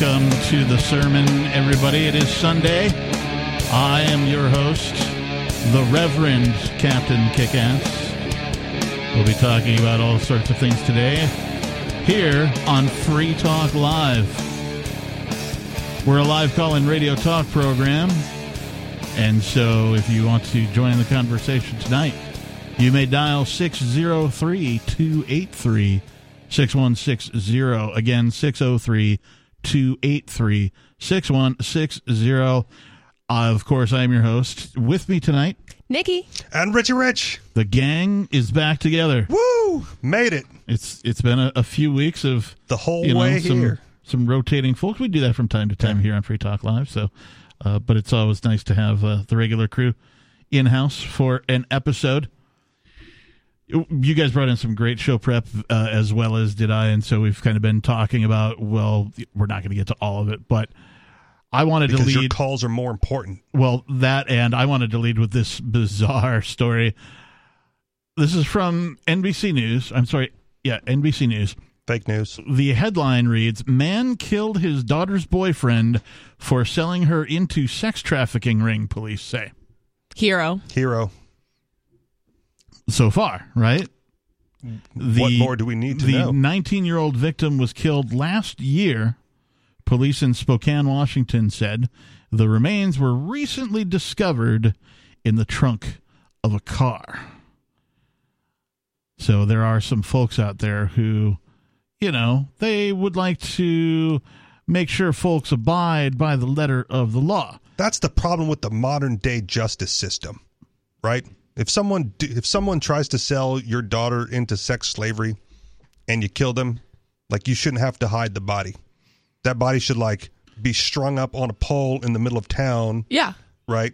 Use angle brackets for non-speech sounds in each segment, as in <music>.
Welcome to the sermon, everybody. It is Sunday. I am your host, the Reverend Captain Kickass. We'll be talking about all sorts of things today here on Free Talk Live. We're a live call in radio talk program. And so if you want to join the conversation tonight, you may dial 603 283 6160. Again, 603 283 6160. Uh, Of course, I am your host. With me tonight, Nikki. And Richie Rich. the gang is back together. Woo! Made it. It's It's been a, a few weeks of The whole you know, way some, here. some rotating folks. We do that from time to time here on Free Talk Live. So, uh, but it's always nice to have uh, the regular crew in house for an episode. You guys brought in some great show prep uh, as well as did I, and so we've kind of been talking about. Well, we're not going to get to all of it, but I wanted Because to your lead. calls are more important. Well, that and I wanted to lead with this bizarre <laughs> story. This is from NBC News. I'm sorry, yeah, NBC News. Fake news. The headline reads Man killed his daughter's boyfriend for selling her into sex trafficking ring, police say. Hero. Hero. So far, right? The, what more do we need to know? the 19 year old victim was killed last year, police in Spokane, Washington said. The remains were recently discovered in the trunk of a car. So there are some folks out there who, you know, they would like to make sure folks abide by the letter of the law. That's the problem with the modern day justice system, right? If someone if someone tries to sell your daughter into sex slavery and you kill them, like you shouldn't have to hide the body. That body should like be strung up on a pole in the middle of town, Yeah. right?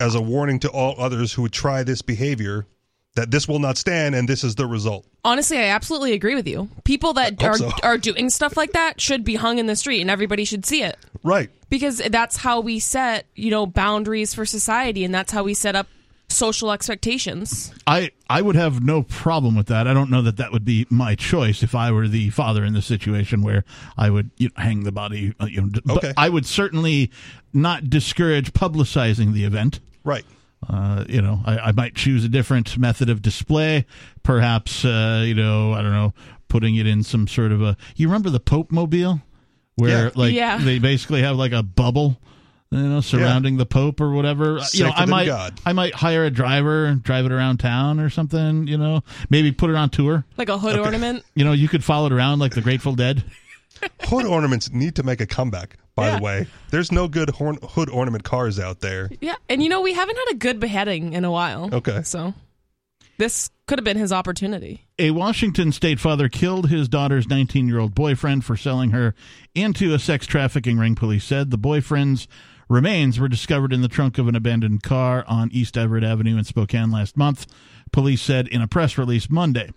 As a warning to all others who would try this behavior that this will not stand and this is the result. Honestly, I absolutely agree with you. People that are so. are doing stuff like that should be hung in the street and everybody should see it. Right. Because that's how we set, you know, boundaries for society and that's how we set up social expectations. I I would have no problem with that. I don't know that that would be my choice if I were the father in the situation where I would you know, hang the body. uh, You know, d- but Okay. I would certainly not discourage publicizing the event. Right. Uh, you know, I, I might choose a different method of display. Perhaps, uh, you know, I don't know, putting it in some sort of a. You remember the Pope Mobile, where Yeah. like Yeah. they basically have like a bubble, you know, surrounding the Pope or whatever. you know, I might, God. I might hire a driver and drive it around town or something. You know, maybe put it on tour. Like a hood ornament. You know, you could follow it around like the Grateful Dead. <laughs> Hood ornaments need to make a comeback. By Yeah. the way, there's no good horn- hood ornament cars out there. Yeah. And you know, we haven't had a good beheading in a while. Okay. So this could have been his opportunity. A Washington state father killed his daughter's 19 year old boyfriend for selling her into a sex trafficking ring, police said. The boyfriend's remains were discovered in the trunk of an abandoned car on East Everett Avenue in Spokane last month, police said in a press release Monday.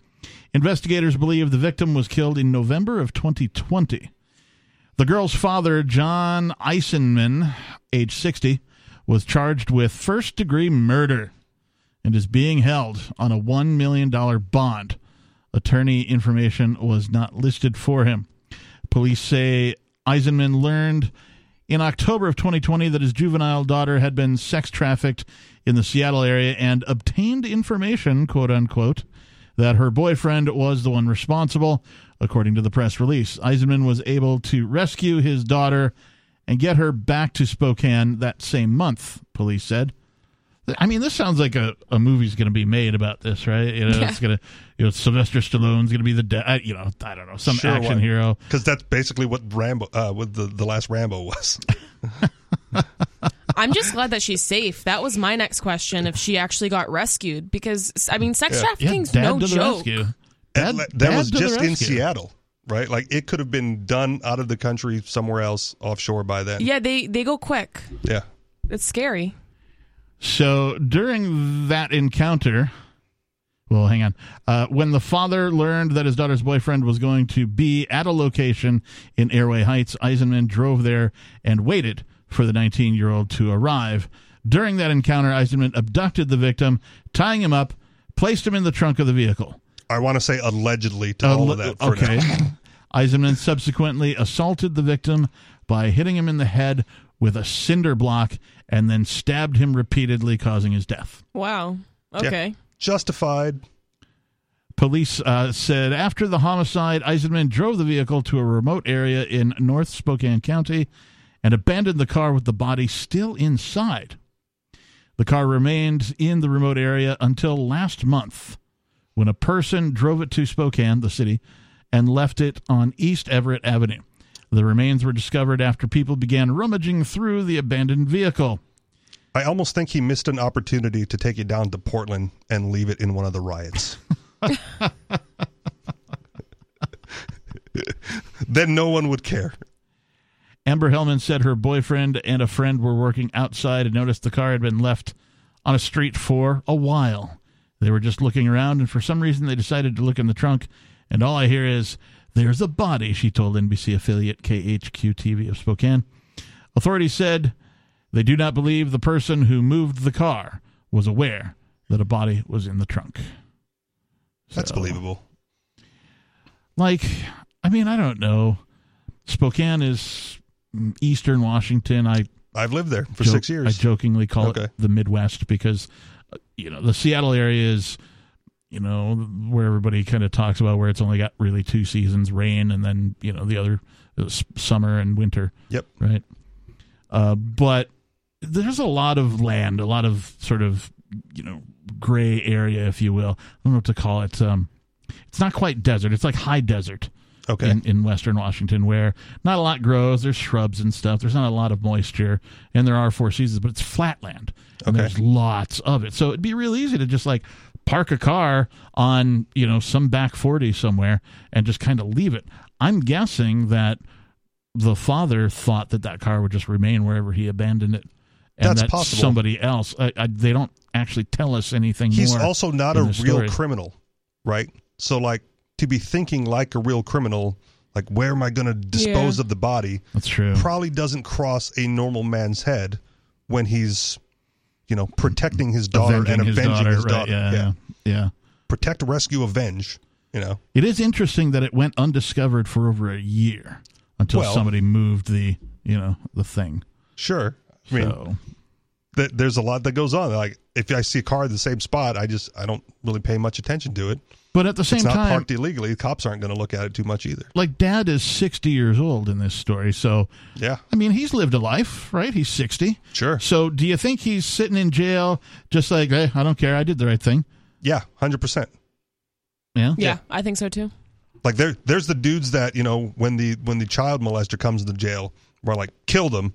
Investigators believe the victim was killed in November of 2020. The girl's father, John Eisenman, age 60, was charged with first degree murder and is being held on a $1 million bond. Attorney information was not listed for him. Police say Eisenman learned in October of 2020 that his juvenile daughter had been sex trafficked in the Seattle area and obtained information, quote unquote, that her boyfriend was the one responsible, according to the press release. Eisenman was able to rescue his daughter and get her back to Spokane that same month, police said. I mean, this sounds like a, a movie's going to be made about this, right? You know, Yeah. it's going to, you know, Sylvester Stallone's going to be the, de- you know, I don't know, some Sure, action why- hero. Because that's basically what Rambo, uh, what the, the last Rambo was. <laughs> I'm just glad that she's safe. That was my next question if she actually got rescued because I mean sex Yeah. Yeah, trafficking's dad no to the joke. rescue. that Dad- that dad was to the just in. Seattle, right? Like it could have been done out of the country somewhere else offshore by then. Yeah, they they go quick. Yeah. It's scary. So during that encounter, well, hang on. Uh, when the father learned that his daughter's boyfriend was going to be at a location in Airway Heights, Eisenman drove there and waited for the 19 year old to arrive. During that encounter, Eisenman abducted the victim, tying him up, placed him in the trunk of the vehicle. I want to say allegedly to all of that for okay. <laughs> Eisenman subsequently assaulted the victim by hitting him in the head with a cinder block and then stabbed him repeatedly, causing his death. Wow. Yeah. Okay. Justified. Police uh, said after the homicide, Eisenman drove the vehicle to a remote area in North Spokane County and abandoned the car with the body still inside. The car remained in the remote area until last month when a person drove it to Spokane, the city, and left it on East Everett Avenue. The remains were discovered after people began rummaging through the abandoned vehicle. I almost think he missed an opportunity to take it down to Portland and leave it in one of the riots. <laughs> then no one would care. Amber Hellman said her boyfriend and a friend were working outside and noticed the car had been left on a street for a while. They were just looking around, and for some reason, they decided to look in the trunk. And all I hear is, There's a body, she told NBC affiliate KHQ TV of Spokane. Authorities said they do not believe the person who moved the car was aware that a body was in the trunk. That's So- believable. like i mean i don't know spokane is eastern washington i I've lived there for joke- six i jokingly call Okay. it the midwest because uh, you know the seattle area is you know where everybody kind of talks about where it's only got really two seasons rain and then you know the other uh, summer and winter Yep. right uh, but there's a lot of land a lot of sort of you know gray area if you will i don't know what to call it um, it's not quite desert it's like high desert Okay. in, in western Washington, where not a lot grows. There's shrubs and stuff. There's not a lot of moisture, and there are four seasons, but it's flatland, and Okay. there's lots of it. So it'd be real easy to just like park a car on you know some back forty somewhere and just kind of leave it. I'm guessing that the father thought that that car would just remain wherever he abandoned it. And That's that possible. somebody else. I, I, they don't actually tell us anything He's more. also not a real story. criminal, right? So, like, to be thinking like a real criminal, like, where am I going to dispose Yeah. of the body, That's true. probably doesn't cross a normal man's head when he's, you know, protecting his daughter and Avenging his daughter, his right, daughter. yeah, yeah, yeah. Protect, rescue, avenge. You know, It is interesting that it went undiscovered for over a year until Well- somebody moved the, you know, the thing. sure. I mean, so th- there's a lot that goes on. Like, if I see a car in the same spot, I just I don't really pay much attention to it. But at the same time. It's not time, parked illegally. The cops aren't going to look at it too much either. like dad is 60 years old in this story. So, Yeah, I mean, he's lived a life, right? He's 60. sure. So, do you think he's sitting in jail just like, hey, I don't care. I did the right thing? Yeah, hundred percent. Yeah. Yeah, I think so too. Like there, there's the dudes that you know when the when the child molester comes into jail, were like killed him,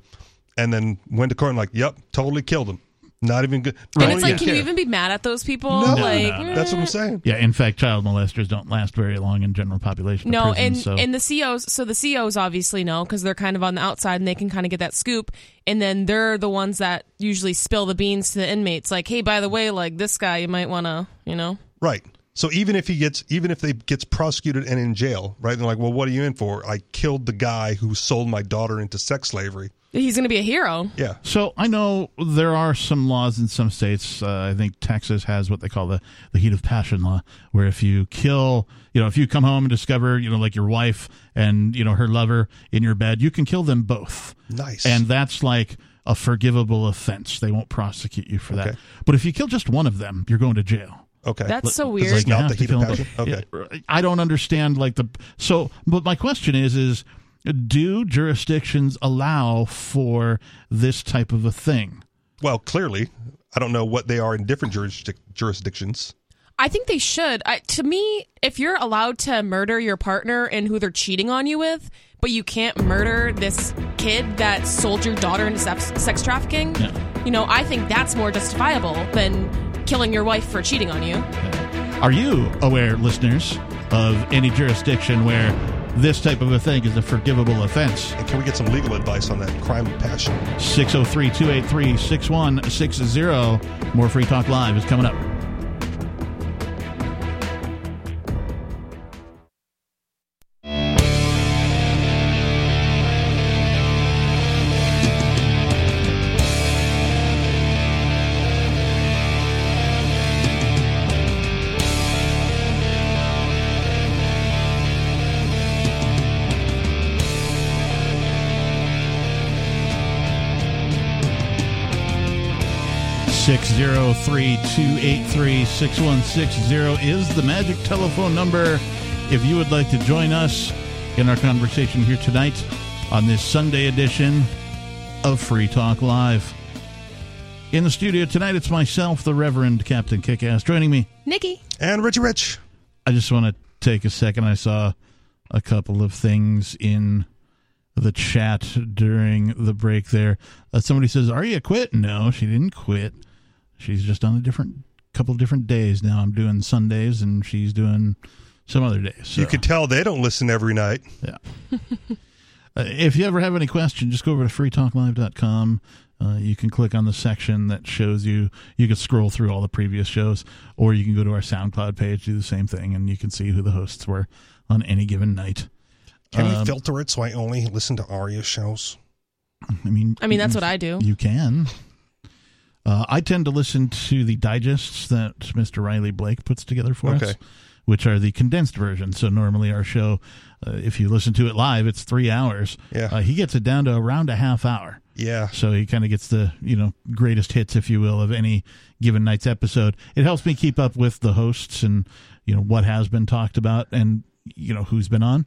and then went to court and like, yep, totally killed him. Not even good. And don't it's like, even can you even be mad at those people? No, like, no, no. That's what I'm eh. saying. Yeah. In fact, child molesters don't last very long in general population. No, prisons, and so. and the COs, so the COs obviously know because they're kind of on the outside and they can kind of get that scoop, and then they're the ones that usually spill the beans to the inmates. Like, hey, by the way, like this guy, you might want to, you know, Right. So even if he gets, even if they gets prosecuted and in jail, right? They're like, well, what are you in for? I killed the guy who sold my daughter into sex slavery. He's going to be a hero. Yeah. So I know there are some laws in some states. Uh, I think Texas has what they call the the heat of passion law, where if you kill, you know, if you come home and discover, you know, like your wife and you know her lover in your bed, you can kill them both, Nice. and that's like a forgivable offense. They won't prosecute you for that. Okay. But if you kill just one of them, you're going to jail. okay. That's so weird. like not the heat of passion. them. Okay. I don't understand like the so. But my question is is do jurisdictions allow for this type of a thing? Well, clearly, I don't know what they are in different jurisdic- jurisdictions. I think they should. I, to me, if you're allowed to murder your partner and who they're cheating on you with, but you can't murder this kid that sold your daughter into sex, sex trafficking, Yeah. you know, I think that's more justifiable than killing your wife for cheating on you. Are you aware, listeners, of any jurisdiction where this type of a thing is a forgivable offense? And can we get some legal advice on that crime of passion? 603 283 6160. More Free Talk Live is coming up. 6160 is the magic telephone number if you would like to join us in our conversation here tonight on this Sunday edition of Free Talk Live. In the studio tonight, it's myself, the Reverend Captain Kickass, joining me. Nikki. And Richie Rich. I just want to take a second. I saw a couple of things in the chat during the break there. Uh, somebody says, "Are you quit?" No, she didn't quit. She's just on a different couple of different days now. I'm doing Sundays, and she's doing some other days. So, You could tell they don't listen every night. yeah. <laughs> uh, if you ever have any question, just go over to freetalklive.com. Uh, you can click on the section that shows you. You can scroll through all the previous shows, or you can go to our SoundCloud page, do the same thing, and you can see who the hosts were on any given night. Can Um, you filter it so I only listen to Aria shows? I mean, I mean, that's what I do. You can. Uh, I tend to listen to the digests that Mr. Riley Blake puts together for us, which are the condensed version. So normally our show, uh, if you listen to it live, it's three hours. Yeah. Uh, he gets it down to around a half hour. Yeah. So he kind of gets the you know greatest hits, if you will, of any given night's episode. It helps me keep up with the hosts and you know what has been talked about and you know who's been on.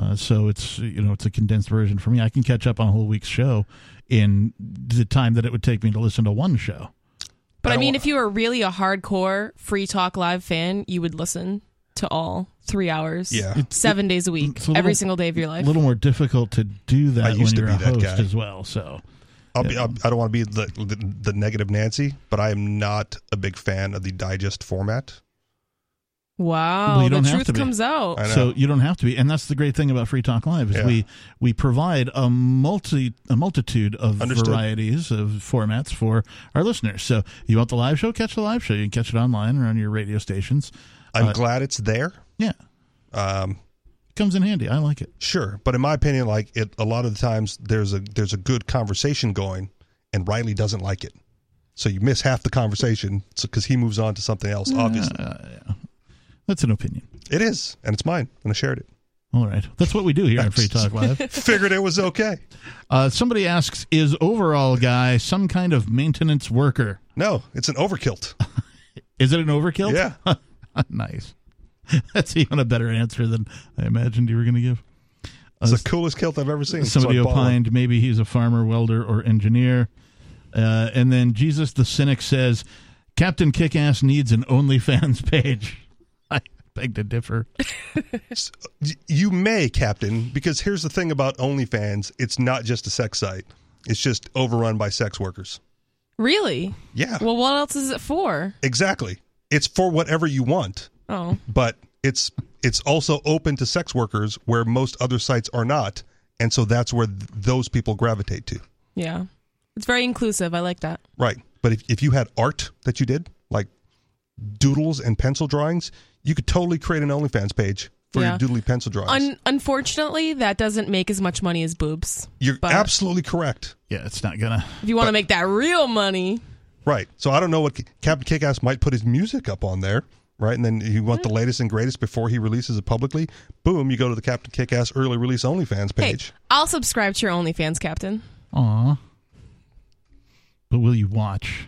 Uh, so it's you know it's a condensed version for me. I can catch up on a whole week's show in the time that it would take me to listen to one show. But I I mean, don't- if you were really a hardcore Free Talk Live fan, you would listen to all three hours. Yeah. It's- Seven days a week, a little- every single day of your life. A little more difficult to do that I used when to you're be a that host guy. as well. So I'll be, Yeah. I'll, I don't want to be the, the the negative Nancy, but I am not a big fan of the digest format. Wow. Well, you the don't have truth to be. comes out. So you don't have to be, and that's the great thing about Free Talk Live is Yeah. we we provide a multi a multitude of Understood. varieties of formats for our listeners. So you want the live show, catch the live show. You can catch it online or on your radio stations. I'm Uh, glad it's there. Yeah, Um, comes in handy. I like it. sure, but in my opinion, like it, a lot of the times there's a there's a good conversation going, and Riley doesn't like it, so you miss half the conversation because he moves on to something else. Obviously, Uh, yeah. That's an opinion. it is, and it's mine, and I shared it. All right, that's what we do here on Free Talk Live. <laughs> Figured it was okay. Uh, somebody asks, "Is overall guy some kind of maintenance worker? No, it's an overkilt. <laughs> Is it an overkill? Yeah. <laughs> nice. That's even a better answer than I imagined you were going to give. It's the coolest kilt I've ever seen. Somebody So opined maybe he's a farmer, welder, or engineer. Uh, and then Jesus the Cynic says Captain Kickass needs an OnlyFans page. I beg to differ. <laughs> Y- You may, Captain, because here's the thing about OnlyFans: it's not just a sex site; it's just overrun by sex workers. really? Yeah, Well, what else is it for? exactly. It's for whatever you want, Oh, but it's it's also open to sex workers where most other sites are not, and so that's where th- those people gravitate to. yeah. It's very inclusive. I like that. Right. But if if you had art that you did, like doodles and pencil drawings, you could totally create an OnlyFans page for Yeah. your doodly pencil drawings. Un- unfortunately, that doesn't make as much money as boobs. You're but- absolutely correct. Yeah, it's not gonna. If you want to But- make that real money, Right. So I don't know what Captain Kickass might put his music up on there, right? And then you want the mm-hmm. latest and greatest before he releases it publicly. Boom, you go to the Captain Kickass early release OnlyFans hey, page. I'll subscribe to your OnlyFans, Captain. Aw. But will you watch?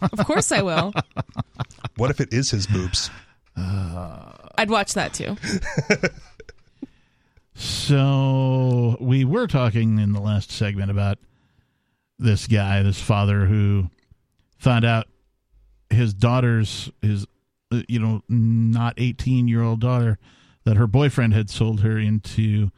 Of course I will. <laughs> What if it is his boobs? I'd watch that too. So we were talking in the last segment about this guy, this father who found out his daughter's his uh, you know not 18 year old daughter that her boyfriend had sold her into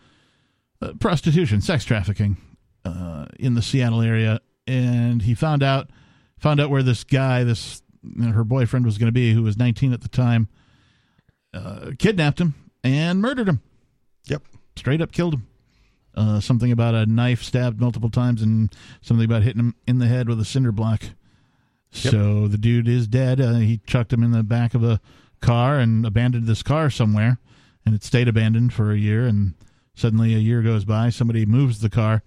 uh, prostitution, sex trafficking uh, in the Seattle area, and he found out found out where this guy, this her boyfriend was going to be, who was 19 at the time, uh, kidnapped him and murdered him Yep. straight up killed him. Uh, something about a knife stabbed multiple times and something about hitting him in the head with a cinder block. Yep. So the dude is dead. Uh, he chucked him in the back of a car and abandoned this car somewhere, and it stayed abandoned for a year. And suddenly, a year goes by. Somebody moves the car,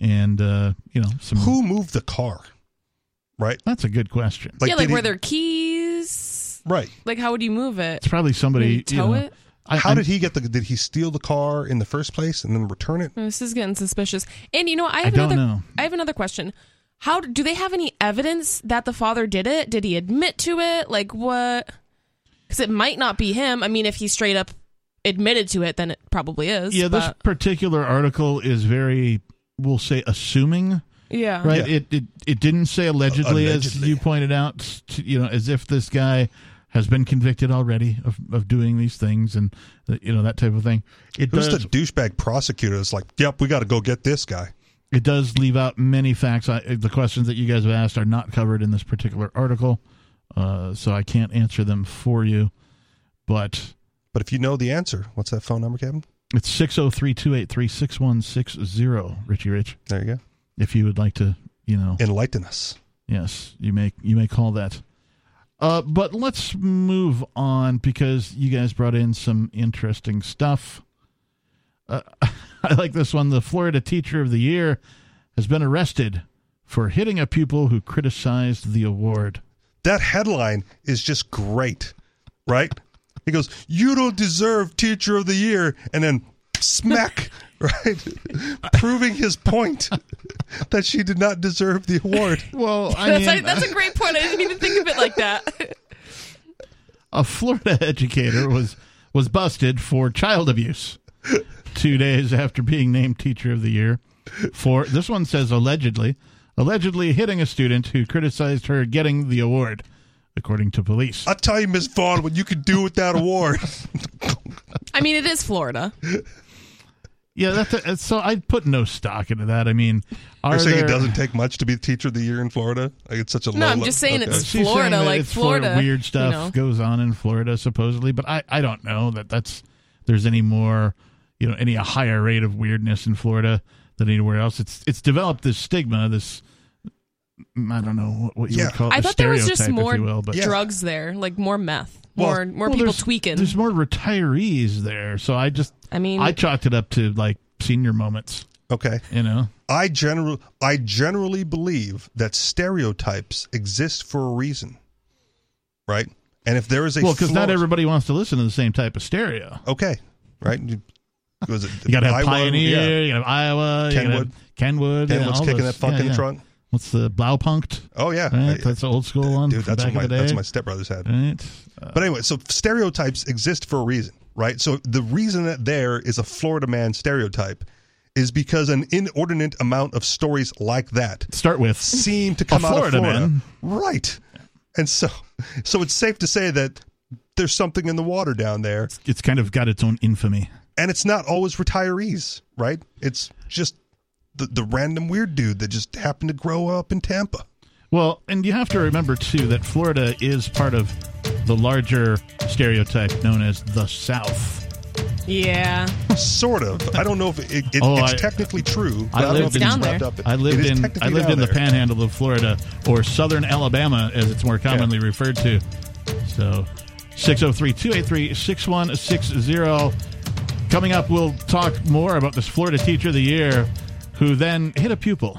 and uh, you know, some. Who moved the car? Right? That's a good question. yeah, like did were he- there keys? Right. Like how would you move it? It's probably somebody. Maybe you tow know, it? I, How I'm- did he get the did he steal the car in the first place and then return it? This is getting suspicious. And you know, I I have don't another. know. I have another question. how do they have any evidence that the father did it? Did he admit to it? Like what? Because it might not be him. I mean, if he straight up admitted to it, then it probably is. Yeah, this particular article is very, we'll say, assuming. yeah. Right. Yeah. It, it it didn't say allegedly, as Allegedly. you pointed out. t- You know, as if this guy has been convicted already of, of doing these things and uh, you know that type of thing. It Who's does the douchebag prosecutor that's like, yep, we got to go get this guy? it does leave out many facts. I, the questions that you guys have asked are not covered in this particular article, uh, so I can't answer them for you. But But if you know the answer, what's that phone number, Kevin? it's 603 283 6160, Richie Rich. There you go. If you would like to, you know, Enlighten us. Yes, you may you may call that. Uh, but let's move on because you guys brought in some interesting stuff. Uh, <laughs> I like this one. The Florida Teacher of the Year has been arrested for hitting a pupil who criticized the award. That headline is just great, right? He goes, "You don't deserve Teacher of the Year," and then smack, <laughs> right, <laughs> proving his point <laughs> that she did not deserve the award. <laughs> Well, I That's, mean, a, that's a great point. I didn't even think of it like that. a Florida educator was was busted for child abuse two days after being named Teacher of the Year. For this one says allegedly, allegedly hitting a student who criticized her getting the award, according to police. I'll tell you, Miss Vaughn, what you could do with that award. I mean, it is Florida. Yeah, that's a, so I put no stock into that. I mean, are You're saying there, it doesn't take much to be Teacher of the Year in Florida? Like it's such a No, low I'm just saying okay. it's She's Florida, that like it's Florida, weird you stuff know. goes on in Florida supposedly, but I I don't know that that's there's any more you know any a higher rate of weirdness in Florida than anywhere else. It's it's developed this stigma, this I don't know what, what you Yeah. would call it, I a thought there was just more will, but Yeah. drugs there, like more meth, Well- more more Well, people there's- tweaking. There's more retirees there, so I just I mean, I chalked it up to like senior moments, Okay. you know. I general I generally believe that stereotypes exist for a reason, right? And if there is a Well, because not everybody wants to listen to the same type of stereo. okay, right? You, was it You got to have Aiwa? Pioneer, Yeah. you got to have Aiwa, you gotta Kenwood. have Kenwood, yeah, Kenwood's all kicking those. that funk Yeah, in yeah. trunk. What's the Blaupunkt? Oh yeah, Right? That's the old school one dude. That's what my that's what my stepbrothers had. right? Uh, But anyway, so stereotypes exist for a reason, right? So the reason that there is a Florida man stereotype is because an inordinate amount of stories like that start with seem to come out of Florida Florida, man. right? And so, so it's safe to say that there's something in the water down there, it's kind of got its own infamy. and it's not always retirees, right? It's just the the random weird dude that just happened to grow up in Tampa. Well, and you have to remember too that Florida is part of the larger stereotype known as the South. yeah, Sort of. I don't know if it, it, Oh, it's I- technically true. I But I, don't lived in- wrapped up. I lived in I lived in the there. panhandle of Florida or southern Alabama as it's more commonly referred to. So 603-283-6160. Coming up we'll talk more about this Florida teacher of the year who then hit a pupil.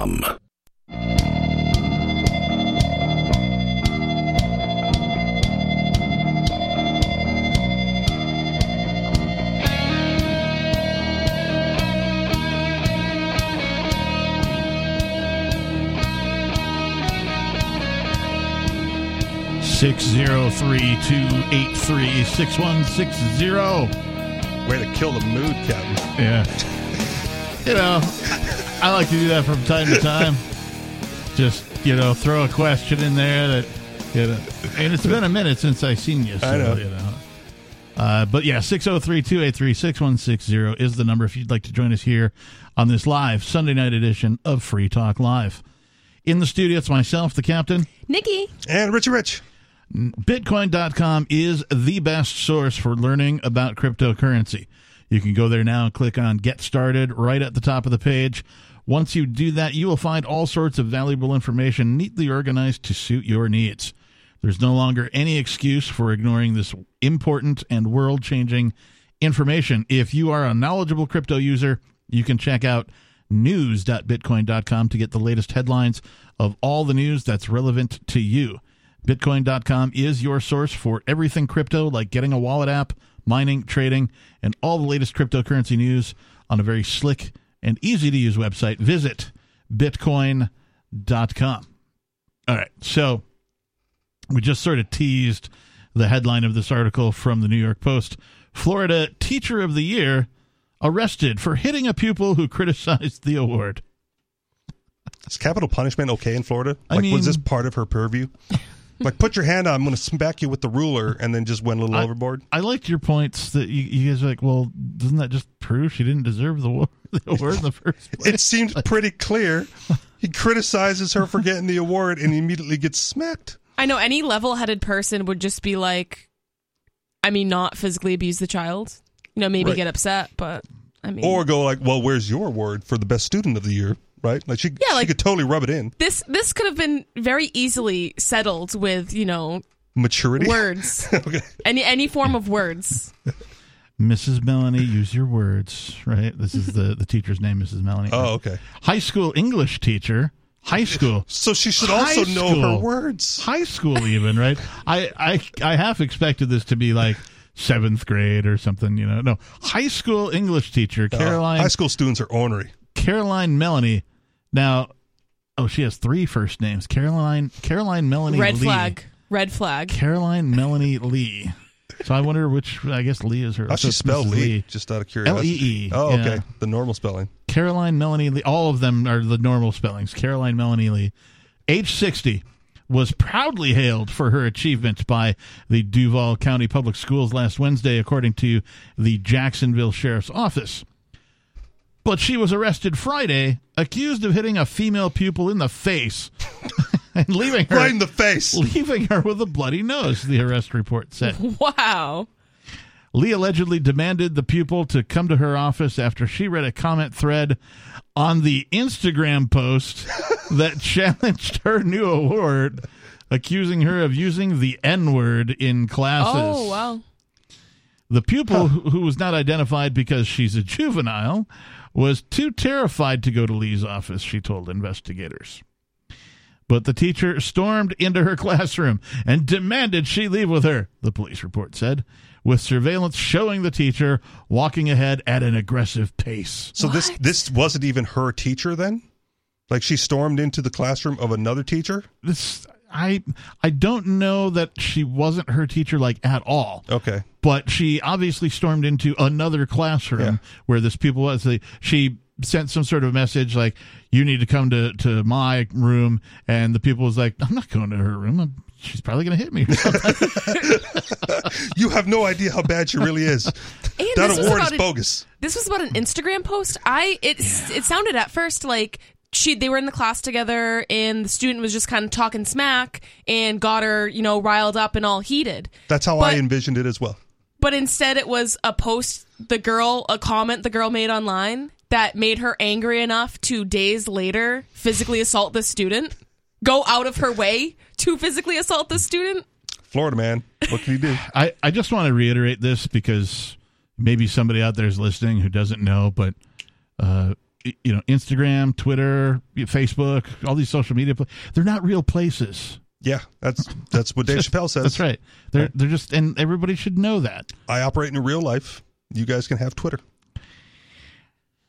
Six zero three two eight three six one six zero. Way to kill the mood, Captain. Yeah. You know, I, I like to do that from time to time. Just, you know, throw a question in there that, you know, and it's been a minute since I seen you. So, I know. You know. Uh, but yeah, 603 283 6160 is the number if you'd like to join us here on this live Sunday night edition of Free Talk Live. In the studio, it's myself, the captain. Nikki. And Richie Rich. Bitcoin.com is the best source for learning about cryptocurrency. You can go there now and click on Get Started right at the top of the page. Once you do that, you will find all sorts of valuable information neatly organized to suit your needs. There's no longer any excuse for ignoring this important and world changing information. If you are a knowledgeable crypto user, you can check out news.bitcoin.com to get the latest headlines of all the news that's relevant to you. Bitcoin.com is your source for everything crypto, like getting a wallet app, mining, trading, and all the latest cryptocurrency news on a very slick and easy to use website. Visit bitcoin.com. All right. So we just sort of teased the headline of this article from the New York Post Florida Teacher of the Year arrested for hitting a pupil who criticized the award. Is capital punishment okay in Florida? I Like, mean- was this part of her purview? <laughs> like, put your hand on, I'm going to smack you with the ruler, and then just went a little I- overboard. I liked your points that you, you guys are like, well, doesn't that just prove she didn't deserve the award, <laughs> the award in the first <laughs> place? It seemed pretty clear. He criticizes her for getting the award, and he immediately gets smacked. I know any level-headed person would just be like, I mean, not physically abuse the child. You know, maybe Right. get upset, but I mean, Or go like, "Well, where's your award for the best student of the year?" Right? Like she, Yeah, she like- could totally rub it in. this this could have been very easily settled with you know Maturity. words, <laughs> okay. any any form of words. Mrs. Melanie, use your words, right? This is the, the teacher's name, Mrs. Melanie. Oh, okay. High school English teacher. High school. So she should High also know her words. High school, even, right? I, I, I half expected this to be like seventh grade or something, you know. No, high school English teacher, Uh, Caroline high school students are ornery. Caroline Melanie. Now, oh, she has three first names. Caroline Caroline Melanie Red Lee. flag. Red flag. Caroline Melanie Lee. So I wonder which. I guess Lee is her. How so she it's spell Mrs. Lee? Just out of curiosity. L-E-E, Oh, yeah. okay. The normal spelling. Caroline Melanie Lee. All of them are the normal spellings. Caroline Melanie Lee, age 60, was proudly hailed for her achievements by the Duval County Public Schools last Wednesday, according to the Jacksonville Sheriff's Office. But she was arrested Friday, accused of hitting a female pupil in the face <laughs> and leaving her Right in the face. leaving her with a bloody nose, the arrest report said. <laughs> Wow. Lee allegedly demanded the pupil to come to her office after she read a comment thread on the Instagram post <laughs> that challenged her new award, accusing her of using the N word in classes. Oh wow. The pupil, who who was not identified because she's a juvenile, was too terrified to go to Lee's office, she told investigators. But the teacher stormed into her <laughs> classroom and demanded she leave with her, the police report said, with surveillance showing the teacher walking ahead at an aggressive pace. So this this wasn't even her teacher then? Like she stormed into the classroom of another teacher? This I I don't know that she wasn't her teacher like at all. Okay. but she obviously stormed into another classroom Yeah. where this pupil was. They- She sent some sort of message like, "You need to come to to my room," and the pupil was like, "I'm not going to her room. I'm, she's probably going to hit me." <laughs> You have no idea how bad she really is. <laughs> And that award is about an- bogus. This was about an Instagram post. I it it sounded at first like she they were in the class together and the student was just kind of talking smack and got her you know riled up and all heated. That's how I envisioned it as well. But instead, it was a post the girl a comment the girl made online that made her angry enough to days later physically assault the student. Go out of her way to physically assault the student. Florida man, what can you do? I I just want to reiterate this because maybe somebody out there is listening who doesn't know, but uh, y- you know, Instagram, Twitter, Facebook, all these social media, they're not real places. Yeah, that's that's what Dave Chappelle says. <laughs> That's right. They're they're just, and everybody should know that. I operate in real life. You guys can have Twitter.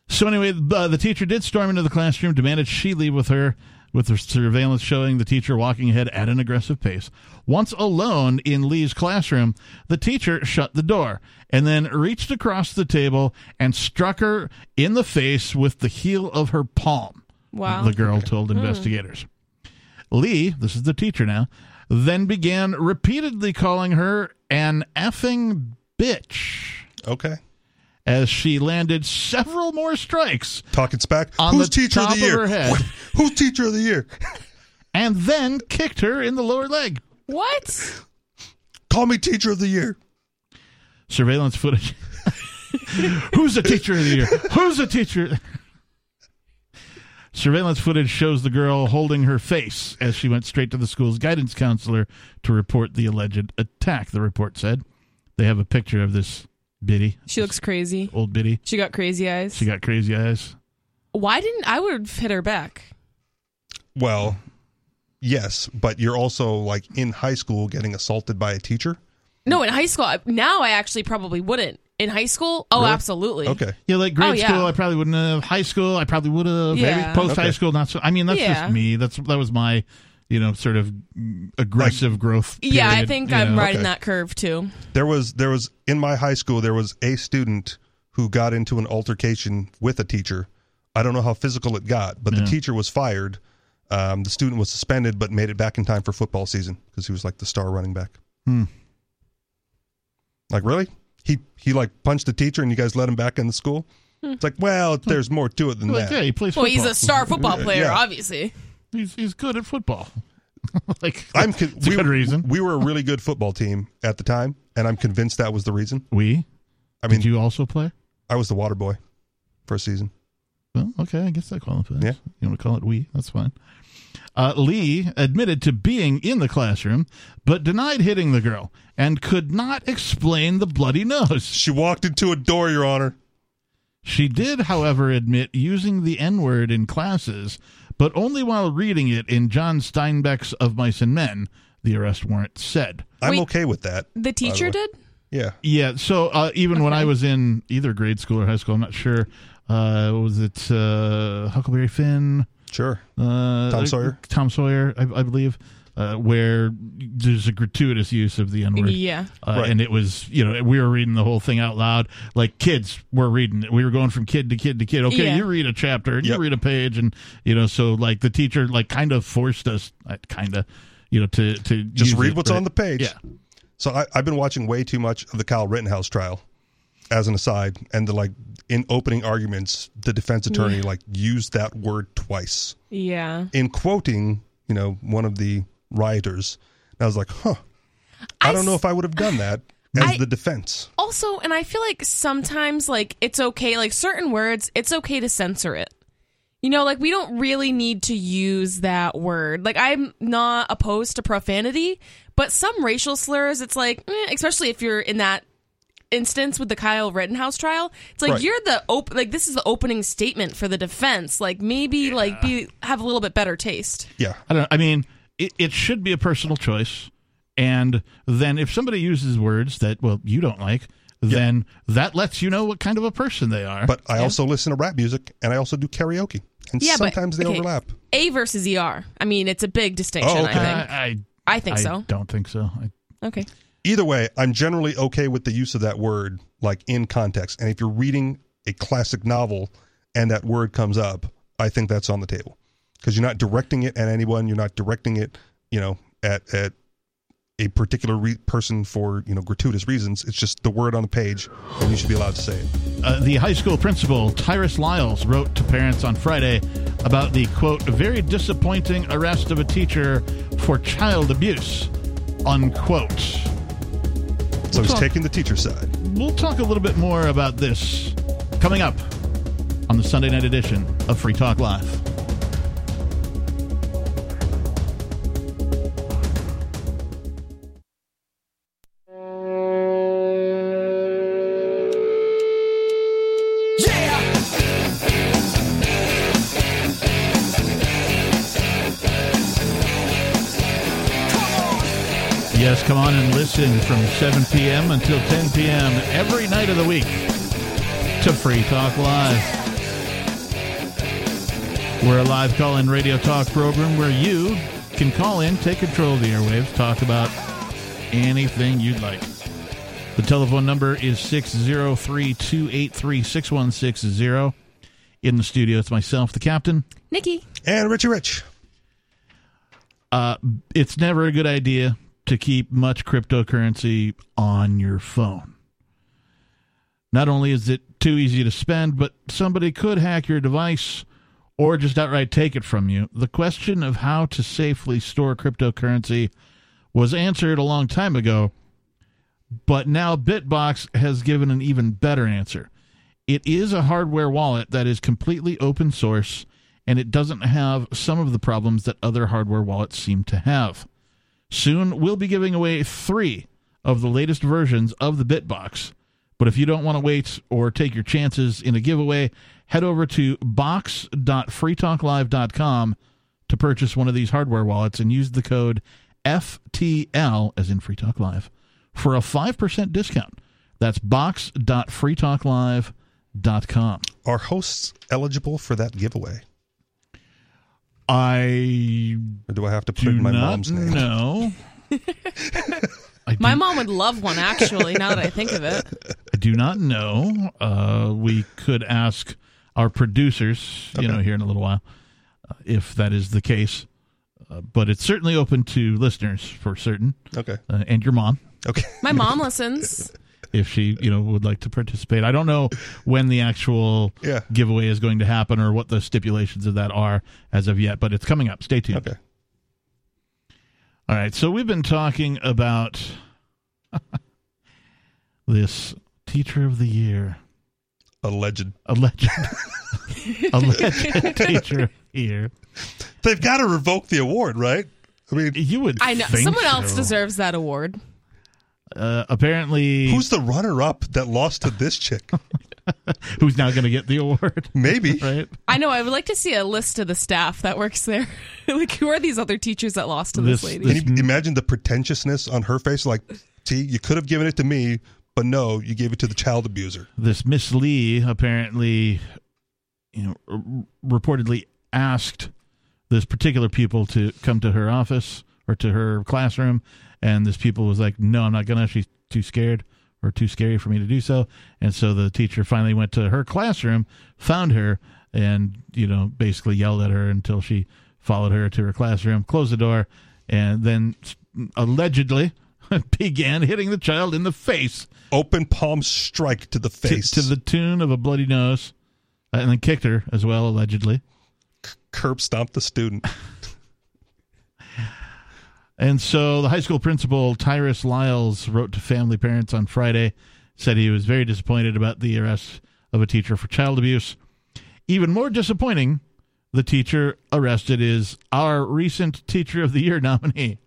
So anyway, the, the teacher did storm into the classroom, demanded she leave with her, with her surveillance showing the teacher walking ahead at an aggressive pace. Once alone in Lee's classroom, the teacher shut the door and then reached across the table and struck her in the face with the heel of her palm. Wow. The girl told hmm. investigators. Lee, this is the teacher now, then began repeatedly calling her an effing bitch Okay. As she landed several more strikes Talking smack. On Who's the teacher top of the of year? her head. Who's teacher of the year? <laughs> and then kicked her in the lower leg. What? Call me teacher of the year. Surveillance footage. <laughs> Who's the teacher of the year? Who's the teacher? Surveillance footage shows the girl holding her face as she went straight to the school's guidance counselor to report the alleged attack, the report said. They have a picture of this biddy, She looks crazy. old biddy. She got crazy eyes. She got crazy eyes. Why didn't I would have hit her back? Well, yes, but you're also like in high school getting assaulted by a teacher. No, in high school. Now I actually probably wouldn't. In high school, oh, Really? absolutely. Okay. Yeah, like grade Oh, yeah. school, I probably wouldn't have. High school, I probably would have. Yeah. Post high Okay. school, not so. I mean, that's Yeah. just me. That's that was my, you know, sort of aggressive growth. Yeah, I think I'm know. riding Okay. that curve too. There was there was in my high school there was a student who got into an altercation with a teacher. I don't know how physical it got, but Yeah. the teacher was fired. Um, the student was suspended, but made it back in time for football season because he was like the star running back. Hmm. Like really? He he like punched the teacher, and you guys let him back in the school. It's like, well, there's more to it than Like, that. yeah, he plays Well, football. he's a star football <laughs> player, Yeah. obviously. He's he's good at football. <laughs> like I'm con- <laughs> we, good reason. we were a really good football team at the time, and I'm convinced that was the reason. We I mean, did you also play? I was the water boy for a season. Well, okay, I guess that qualifies. Yeah. You want to call it we? That's fine. Uh, Lee admitted to being in the classroom, but denied hitting the girl and could not explain the bloody nose. She walked into a door, Your Honor. She did, however, admit using the N word in classes, but only while reading it in John Steinbeck's Of Mice and Men, the arrest warrant said. I'm Wait. okay with that. The teacher way. did? Yeah. Yeah, so uh, even when I was in either grade school or high school, I'm not sure. Uh, was it uh, Huckleberry Finn? Sure. Uh, Tom Sawyer? Tom Sawyer, I, I believe, uh, where there's a gratuitous use of the N word. Yeah. Uh, Right. And it was, you know, we were reading the whole thing out loud. Like kids were reading it. We were going from kid to kid to kid. Okay, Yeah. you read a chapter and Yep. you read a page. And, you know, so like the teacher, like, kind of forced us, kind of, you know, to, to Just read it, what's right? on the page. Yeah. So I, I've been watching way too much of the Kyle Rittenhouse trial as an aside. And the like in opening arguments, the defense attorney Yeah. like used that word twice Yeah. in quoting, you know, one of the rioters. And I was like, huh. I, I don't know if I would have done that <sighs> as I- the defense. Also, and I feel like sometimes like it's okay, like certain words, it's okay to censor it. You know, like we don't really need to use that word. Like I'm not opposed to profanity, but some racial slurs, it's like, eh, especially if you're in that instance with the Kyle Rittenhouse trial, it's like Right. you're the op- like this is the opening statement for the defense. Like maybe like be have a little bit better taste. Yeah. I don't. I mean, it, it should be a personal choice, and then if somebody uses words that well you don't like, then that lets you know what kind of a person they are. But I also listen to rap music and I also do karaoke. And Yeah, but- sometimes they okay. overlap. A versus ER. I mean, it's a big distinction. Oh, I okay. think. I, I, I think I so. don't think so. I, Okay. Either way, I'm generally okay with the use of that word, like in context. And if you're reading a classic novel and that word comes up, I think that's on the table because you're not directing it at anyone. You're not directing it, you know, at at a particular re- person for you know gratuitous reasons. It's just the word on the page, and you should be allowed to say it. Uh, the high school principal, Tyrus Lyles, wrote to parents on Friday about the quote, very disappointing arrest of a teacher for child abuse, unquote. So he's Well- taking the teacher side. We'll talk a little bit more about this coming up on the Sunday night edition of Free Talk Live. Come on and listen from 7 p.m. until 10 p.m. every night of the week to Free Talk Live. We're a live call in radio talk program where you can call in, take control of the airwaves, talk about anything you'd like. The telephone number is 603 283 6160. In the studio, it's myself, the captain. Nikki. And Richie Rich. Uh, it's never a good idea to keep much cryptocurrency on your phone. Not only is it too easy to spend, but somebody could hack your device or just outright take it from you. The question of how to safely store cryptocurrency was answered a long time ago, but now Bitbox has given an even better answer. It is a hardware wallet that is completely open source and it doesn't have some of the problems that other hardware wallets seem to have. Soon, we'll be giving away three of the latest versions of the BitBox. But if you don't want to wait or take your chances in a giveaway, head over to box.freetalklive.com to purchase one of these hardware wallets and use the code FTL, as in Free Talk Live, for a 5% discount. That's box.freetalklive.com. Are hosts eligible for that giveaway? I Or do I have to put my mom's name? No. <laughs> My mom would love one, actually, now that I think of it. I do not know. Uh, we could ask our producers, you Okay. know, here in a little while, uh, if that is the case. Uh, but it's certainly open to listeners for certain, Okay. uh, and your mom, Okay. My mom listens. If she, you know, would like to participate. I don't know when the actual Yeah. giveaway is going to happen or what the stipulations of that are as of yet, but it's coming up. Stay tuned. Okay. All right, so we've been talking about <laughs> this teacher of the year. Alleged. alleged alleged <laughs> teacher here. They've got to revoke the award, right? I mean, You would. I know. think Someone else deserves that award. Uh, apparently, who's the runner-up that lost to this chick? <laughs> who's now going to get the award? <laughs> Maybe. <laughs> Right. I know. I would like to see a list of the staff that works there. like, who are these other teachers that lost to this, This- lady? this- Can you imagine the pretentiousness on her face? Like, see, you could have given it to me, but no, you gave it to the child abuser. This Miss Lee apparently, you know, r- reportedly asked this particular pupil to come to her office or to her classroom, and this pupil was like, "No, I'm not gonna. She's too scared." Or too scary for me to do so, and so the teacher finally went to her classroom, found her, and you know basically yelled at her until she followed her to her classroom, closed the door, and then allegedly <laughs> began hitting the child in the face Open palm strike to the to, face. to the tune of a bloody nose, and then kicked her as well, allegedly. curb stomped the student. <laughs> And so the high school principal, Tyrus Lyles, wrote to family parents on Friday, said he was very disappointed about the arrest of a teacher for child abuse. Even more disappointing, the teacher arrested is our recent Teacher of the Year nominee.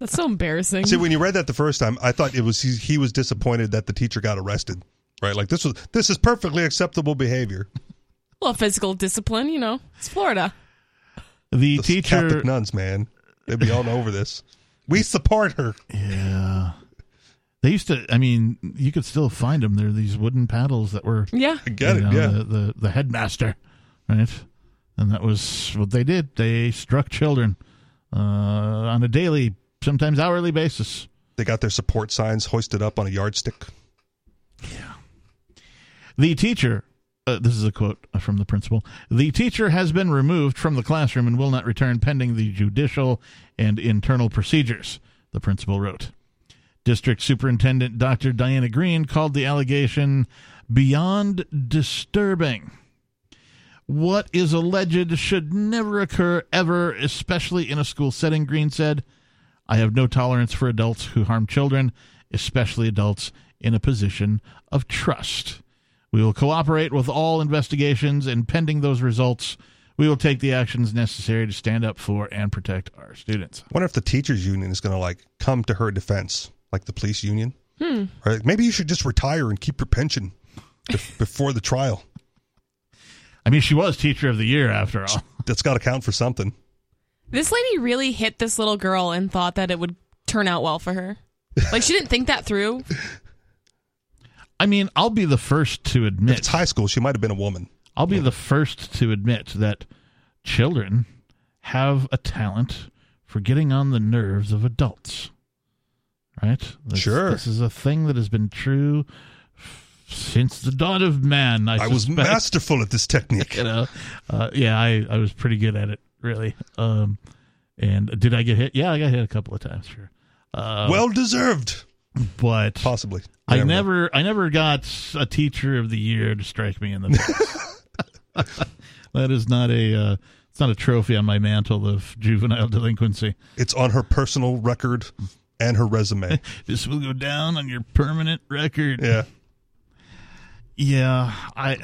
That's so embarrassing. See, when you read that the first time, I thought it was he, he was disappointed that the teacher got arrested. Right? Like this was this is perfectly acceptable behavior. well, physical discipline, you know, it's Florida. The Those teacher, Catholic nuns, man, they'd be all over this. We support her. yeah, they used to. I mean, you could still find them. They're these wooden paddles that were Yeah. I get it. know, yeah. the, the the headmaster, right? And that was what they did. They struck children uh, on a daily, sometimes hourly basis. They got their support signs hoisted up on a yardstick. Yeah. The teacher. Uh, this is a quote from the principal. The teacher has been removed from the classroom and will not return pending the judicial and internal procedures, the principal wrote. District Superintendent Dr. Diana Greene called the allegation beyond disturbing. What is alleged should never occur ever, especially in a school setting, Greene said. I have no tolerance for adults who harm children, especially adults in a position of trust. We will cooperate with all investigations, and pending those results, we will take the actions necessary to stand up for and protect our students. I wonder if the teachers union is going to like come to her defense, like the police union. Hmm. Right? Maybe you should just retire and keep your pension bef- <laughs> before the trial. I mean, she was teacher of the year after all. That's got to count for something. This lady really hit this little girl and thought that it would turn out well for her. Like, she didn't think that through. <laughs> I mean, I'll be the first to admit. If it's high school, she might have been a woman. I'll be the first to admit that children have a talent for getting on the nerves of adults. Right? This, Sure. This is a thing that has been true since the dawn of man. I, I was masterful at this technique. <laughs> you know, uh, yeah, I, I was pretty good at it, really. Um, and did I get hit? Yeah, I got hit a couple of times, sure. Uh, well deserved, but possibly. I never know. I never got a teacher of the year to strike me in the face. <laughs> that is not a, uh, it's not a trophy on my mantle of juvenile delinquency. It's on her personal record and her resume. <laughs> This will go down on your permanent record. Yeah. Yeah, I,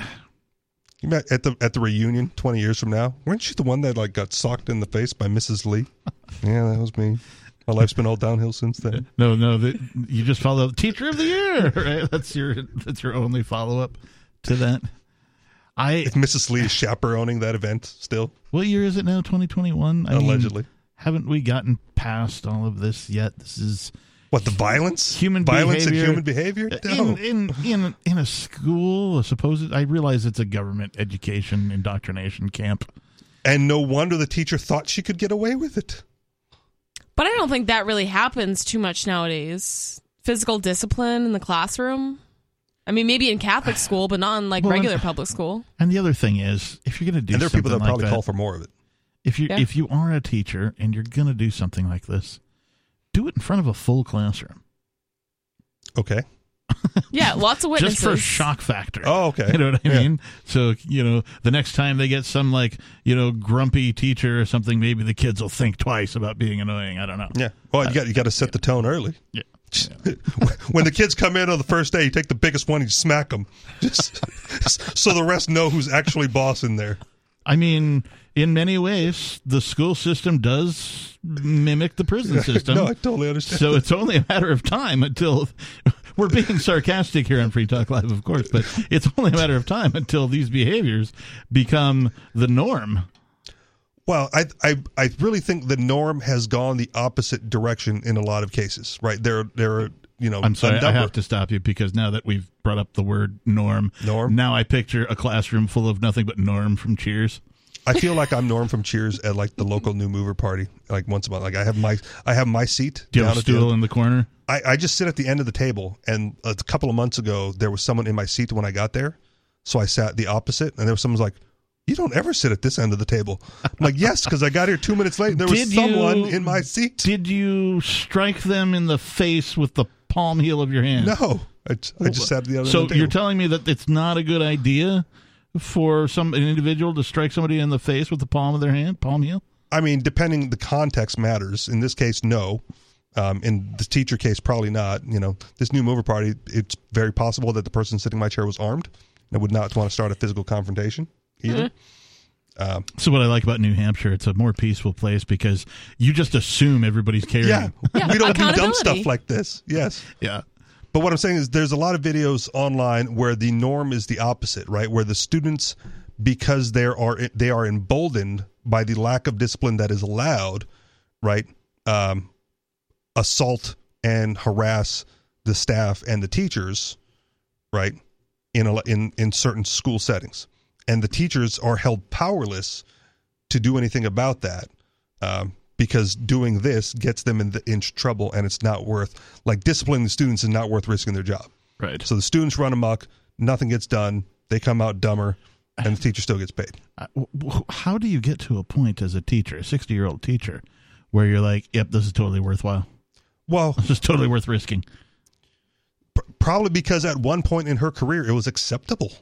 You met at the at the reunion twenty years from now. Weren't you the one that like got socked in the face by Mrs. Lee? <laughs> yeah, that was me. My life's been all downhill since then. <laughs> No, no, that you just follow teacher of the year, <laughs> right? That's your that's your only follow up to that. I If Mrs. Lee is chaperoning that event still, what year is it now? Twenty twenty one. allegedly. haven't we gotten past all of this yet? This is What the violence? Human violence behavior. and human behavior? Uh, no. in in in in a school. I suppose I realize it's a government education indoctrination camp. and no wonder the teacher thought she could get away with it. But I don't think that really happens too much nowadays. Physical discipline in the classroom. I mean, maybe in Catholic <sighs> school, but not in like Well, regular public school. And the other thing is, if you're going to do and there are people that something probably that, call for more of it. if you Yeah. if you are a teacher and you're going to do something like this, do it in front of a full classroom, Okay. Yeah, lots of witnesses. <laughs> just for shock factor. Oh, okay. You know what I Yeah. mean? So, you know, the next time they get some like, you know, grumpy teacher or something, maybe the kids will think twice about being annoying. I don't know. Yeah. Well, you got you got to set the tone early. Yeah. <laughs> when the kids come in on the first day, you take the biggest one, you smack them, just so the rest know who's actually boss in there. I mean, in many ways, the school system does mimic the prison <laughs> system. No, I totally understand. so it's only a matter of time until we're being sarcastic here on Free Talk Live, of course, but it's only a matter of time until these behaviors become the norm. Well, I, I I really think the norm has gone the opposite direction in a lot of cases. Right there, there are you know. I'm sorry, I have to stop you because now that we've brought up the word norm, Norm? now I picture a classroom full of nothing but Norm from Cheers. I feel like I'm Norm from Cheers at like the local new mover party, like once a month. Like I have my I have my seat Do you down have a at the stool in the corner? I, I just sit at the end of the table, and a couple of months ago there was someone in my seat when I got there, so I sat the opposite, and there was someone who was like. You don't ever sit at this end of the table. I'm like, yes, because I got here two minutes late. And there was Did someone you- in my seat. Did you strike them in the face with the palm heel of your hand? No, I just sat at the other So the you're telling me that it's not a good idea for some an individual to strike somebody in the face with the palm of their hand, palm heel? I mean, depending the context matters. In this case, no. Um, in the teacher case, probably not. You know, this new mover party, it's very possible that the person sitting in my chair was armed and would not want to start a physical confrontation either. So what I like about New Hampshire, it's a more peaceful place because you just assume everybody's carrying. Yeah, <laughs> Yeah, we don't do dumb stuff like this. Yes. yeah. But what I'm saying is there's a lot of videos online where the norm is the opposite, right? Where the students because they are they are emboldened by the lack of discipline that is allowed, right? Um, assault and harass the staff and the teachers, right? In a, in in certain school settings, and the teachers are held powerless to do anything about that. Um, because doing this gets them in, the, in trouble, and it's not worth like disciplining the students is not worth risking their job. Right. So the students run amok, nothing gets done, they come out dumber, and the <sighs> teacher still gets paid. Uh, How do you get to a point as a teacher, a 60 year old teacher, where you're like, yep, this is totally worthwhile. Well, <laughs> This is totally worth risking. probably because at one point in her career it was acceptable,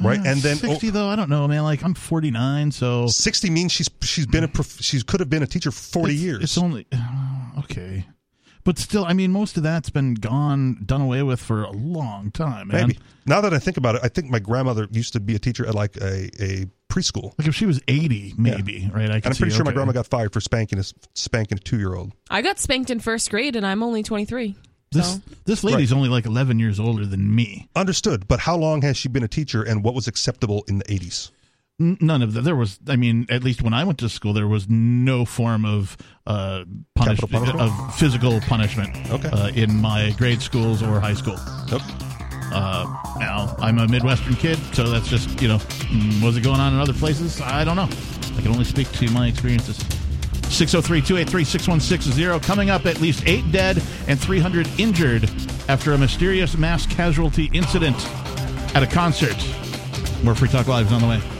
right? And then 60 though, I don't know, man. Like I'm 49, so sixty means she's she's been a prof- she could have been a teacher for forty it's, years. It's only uh, okay, but still, I mean, most of that's been gone, done away with for a long time, man. Maybe now that I think about it, I think my grandmother used to be a teacher at like a, a preschool. Like if she was 80, maybe, right? I and I'm pretty see, sure my grandma got fired for spanking a spanking a two year old. I got spanked in first grade, and I'm only 23. This So this lady's only like 11 years older than me. Understood, but how long has she been a teacher, and what was acceptable in the eighties? None of that. There was, I mean, at least when I went to school, there was no form of uh, punish- punishment? of physical punishment Okay. uh, in my grade schools or high school. Nope. Uh, now I'm a Midwestern kid, so that's just you know, mm, was it going on in other places? I don't know. I can only speak to my experiences. 603-283-6160 coming up at least 8 dead and 300 injured after a mysterious mass casualty incident at a concert. More Free Talk Live is on the way.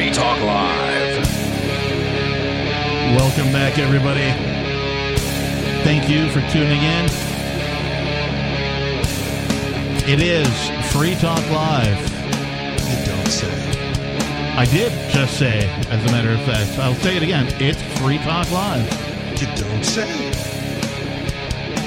Free Talk Live. Welcome back, everybody. Thank you for tuning in. It is Free Talk Live. You don't say. I did just say, as a matter of fact, I'll say it again. It's Free Talk Live. You don't say.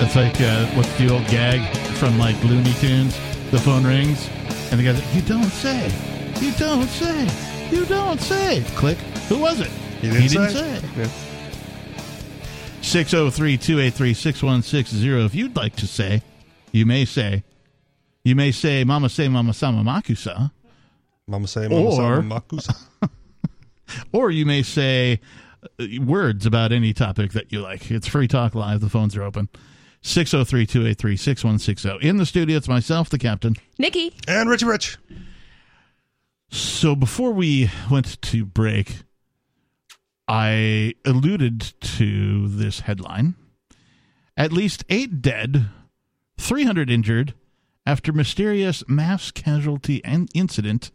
It's like, uh, what's the old gag from like Looney Tunes? The phone rings, and the guy's like, You don't say. You don't say. You don't say. Click. Who was it? You didn't he didn't say? say. Yeah. 603 283 6160. If you'd like to say, you may say, you may say, Mama say, Mama sama makusa. Mama say, Mama Or- say, Makusa. <laughs> Or you may say uh, words about any topic that you like. It's Free Talk Live. The phones are open. 603 283 6160. In the studio, it's myself, the captain. Nikki. And Richie Rich. So before we went to break, I alluded to this headline. At least eight dead, 300 injured after mysterious mass casualty and incident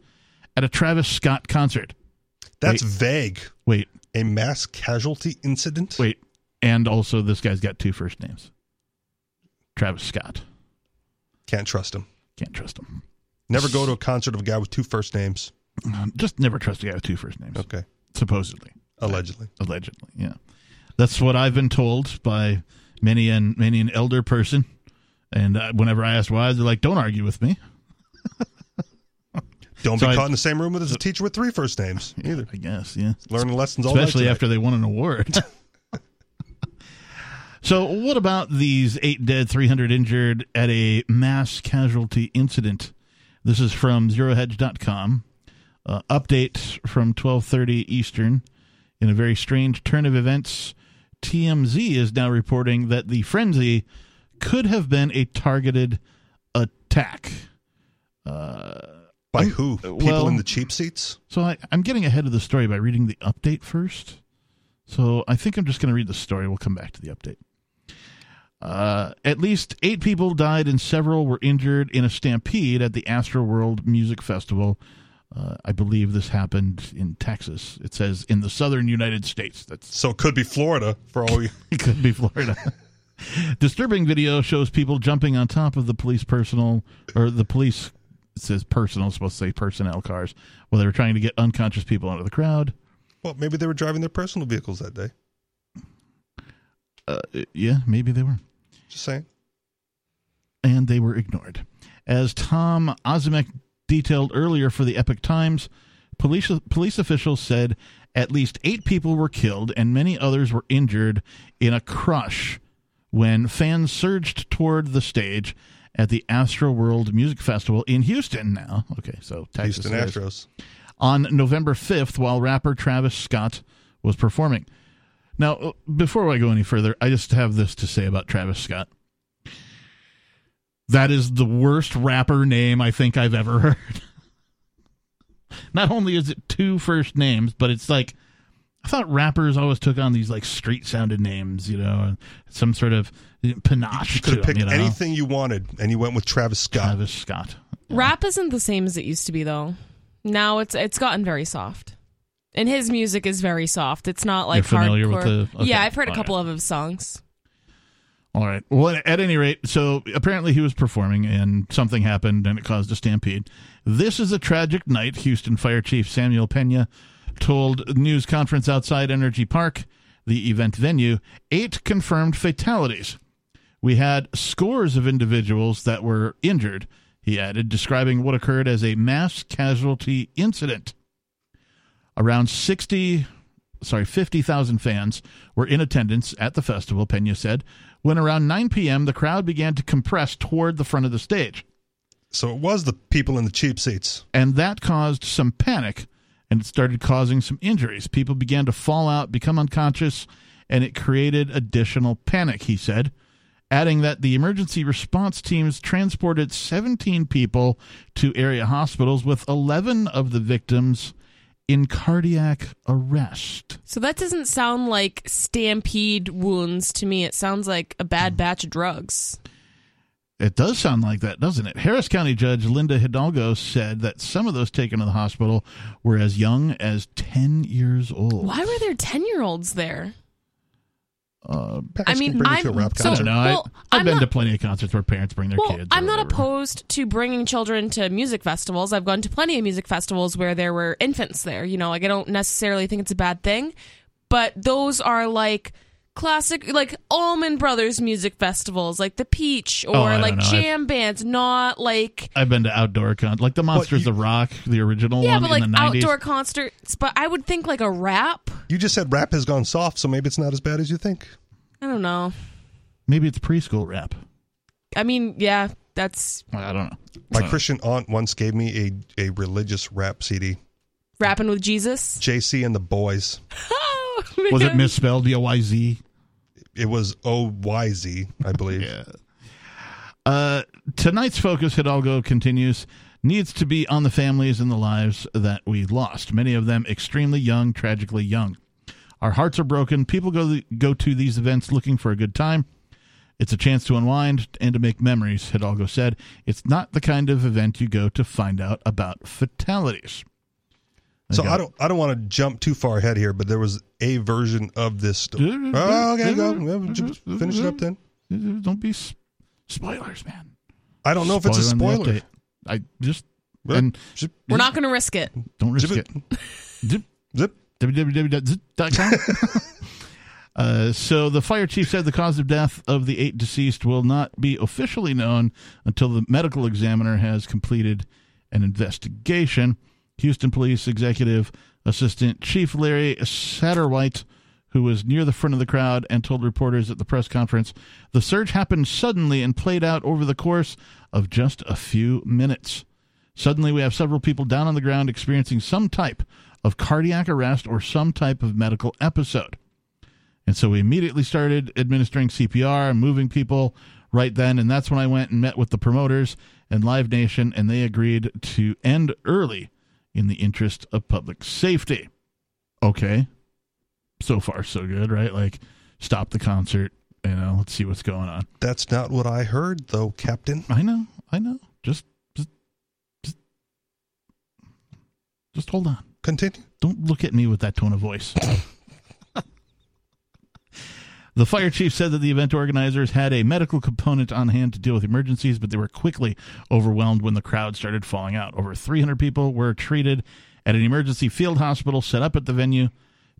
at a Travis Scott concert. That's Wait. vague. Wait, A mass casualty incident? wait. And also, this guy's got two first names Travis Scott. Can't trust him. Can't trust him. Never go to a concert of a guy with two first names. Just never trust a guy with two first names. Okay. Supposedly. Allegedly. allegedly yeah that's what i've been told by many and many an elder person and uh, whenever i ask why they're like don't argue with me <laughs> Don't So be I- caught in the same room with as a teacher with three first names <laughs> either. i guess yeah Learning lessons all especially after they won an award <laughs> so what about these eight dead 300 injured at a mass casualty incident this is from zerohedge.com uh, update from 12:30 Eastern. In a very strange turn of events, TMZ is now reporting that the frenzy could have been a targeted attack. By who? People well- in the cheap seats? So I, I'm getting ahead of the story by reading the update first. So I think I'm just going to read the story. We'll come back to the update. Uh, at least eight people died and several were injured in a stampede at the Astroworld Music Festival. Uh, I believe this happened in Texas. It says in the southern United States. That's So it could be Florida for all you. <laughs> it could be Florida. <laughs> Disturbing video shows people jumping on top of the police personal or the police. It says personal, supposed to say personnel cars. While they were trying to get unconscious people out of the crowd. Well, maybe they were driving their personal vehicles that day. Uh, yeah, maybe they were. Just saying. and they were ignored. As Tom Ozimek detailed earlier for the Epoch Times, police police officials said at least eight people were killed and many others were injured in a crush when fans surged toward the stage at the Astroworld Music Festival in Houston. Now, okay, so Texas Houston. Astros. on November fifth, while rapper Travis Scott was performing. Now, uh, before I go any further, I just have this to say about Travis Scott. That is the worst rapper name I think I've ever <laughs> heard. Not only is it two first names, but it's like I thought rappers always took on these like street sounded names, you know, some sort of panache. You to could have them, you know? anything you wanted, and you went with Travis Scott. Travis Scott. Rap isn't the same as it used to be though. Now it's it's gotten very soft. And his music is very soft. It's not like You're familiar hardcore. with the- okay. Yeah, I've heard a couple of his songs. All right. Well, at any rate, so apparently he was performing and something happened and it caused a stampede. This is a tragic night, Houston Fire Chief Samuel Pena told news conference outside NRG Park, the event venue, eight confirmed fatalities. We had scores of individuals that were injured, he added, describing what occurred as a mass casualty incident. Around 60 sorry, 50,000 fans were in attendance at the festival, Pena said, when around 9 p.m. the crowd began to compress toward the front of the stage. So it was the people in the cheap seats. And that caused some panic and it started causing some injuries. People began to fall out, become unconscious, and it created additional panic, he said, adding that the emergency response teams transported 17 people to area hospitals, with 11 of the victims in cardiac arrest. So that doesn't sound like stampede wounds to me. It sounds like a bad mm. batch of drugs. It does sound like that, doesn't it? Harris County Judge Linda Hidalgo said that some of those taken to the hospital were as young as 10 years old. Why were there 10 year olds there? Uh, I mean, can bring you to a I'm- rap so- I concert. don't know. Well, I, I've I'm been not- to plenty of concerts where parents bring their Well, kids. or I'm not whatever. opposed to bringing children to music festivals. I've gone to plenty of music festivals where there were infants there. You know, like I don't necessarily think it's a bad thing, but those are like classic, like Allman Brothers music festivals, like the Peach or Oh, I don't like know. I've- jam bands, not like. I've been to outdoor con like the Monsters you- of Rock, the original Yeah, one but like in the 90s. outdoor concerts. But I would think like a rap. You just said rap has gone soft, so maybe it's not as bad as you think. I don't know. Maybe it's preschool rap. I mean, yeah, that's I don't know. My Uh, Christian aunt once gave me a, a religious rap CD. rapping with Jesus. JC and the Boys. <laughs> Oh, Was it man. misspelled B O Y Z? It was O Y Z, I believe. Yeah. Uh, tonight's focus, Hidalgo continues, needs to be on the families and the lives that we lost. Many of them extremely young, tragically young. Our hearts are broken. People go go to these events looking for a good time. It's a chance to unwind and to make memories, Hidalgo said. It's not the kind of event you go to find out about fatalities. So I don't I don't want to jump too far ahead here, but there was a version of this story. Oh, okay, go. Just Finish it up then. Don't be s- spoilers, man. I don't know if it's a spoiler. I just Well, and Zip, We're not going to risk it. don't risk zip it. it. Zip. Zip. www.zip.com. <laughs> <laughs> uh, so the fire chief said the cause of death of the eight deceased will not be officially known until the medical examiner has completed an investigation. Houston Police Executive Assistant Chief Larry Satterwhite, who was near the front of the crowd and told reporters at the press conference, the surge happened suddenly and played out over the course of just a few minutes. Suddenly, we have several people down on the ground experiencing some type of cardiac arrest or some type of medical episode. And so we immediately started administering CPR and moving people right then. And that's when I went and met with the promoters and Live Nation, and they agreed to end early in the interest of public safety. Okay. So far, so good, right? Like, stop the concert. You know, let's see what's going on. That's not what I heard, though, Captain. I know, I know. Just, just, just, just hold on. Continue. Don't look at me with that tone of voice. <laughs> the fire chief said that the event organizers had a medical component on hand to deal with emergencies, but they were quickly overwhelmed when the crowd started falling out. Over 300 people were treated at an emergency field hospital set up at the venue.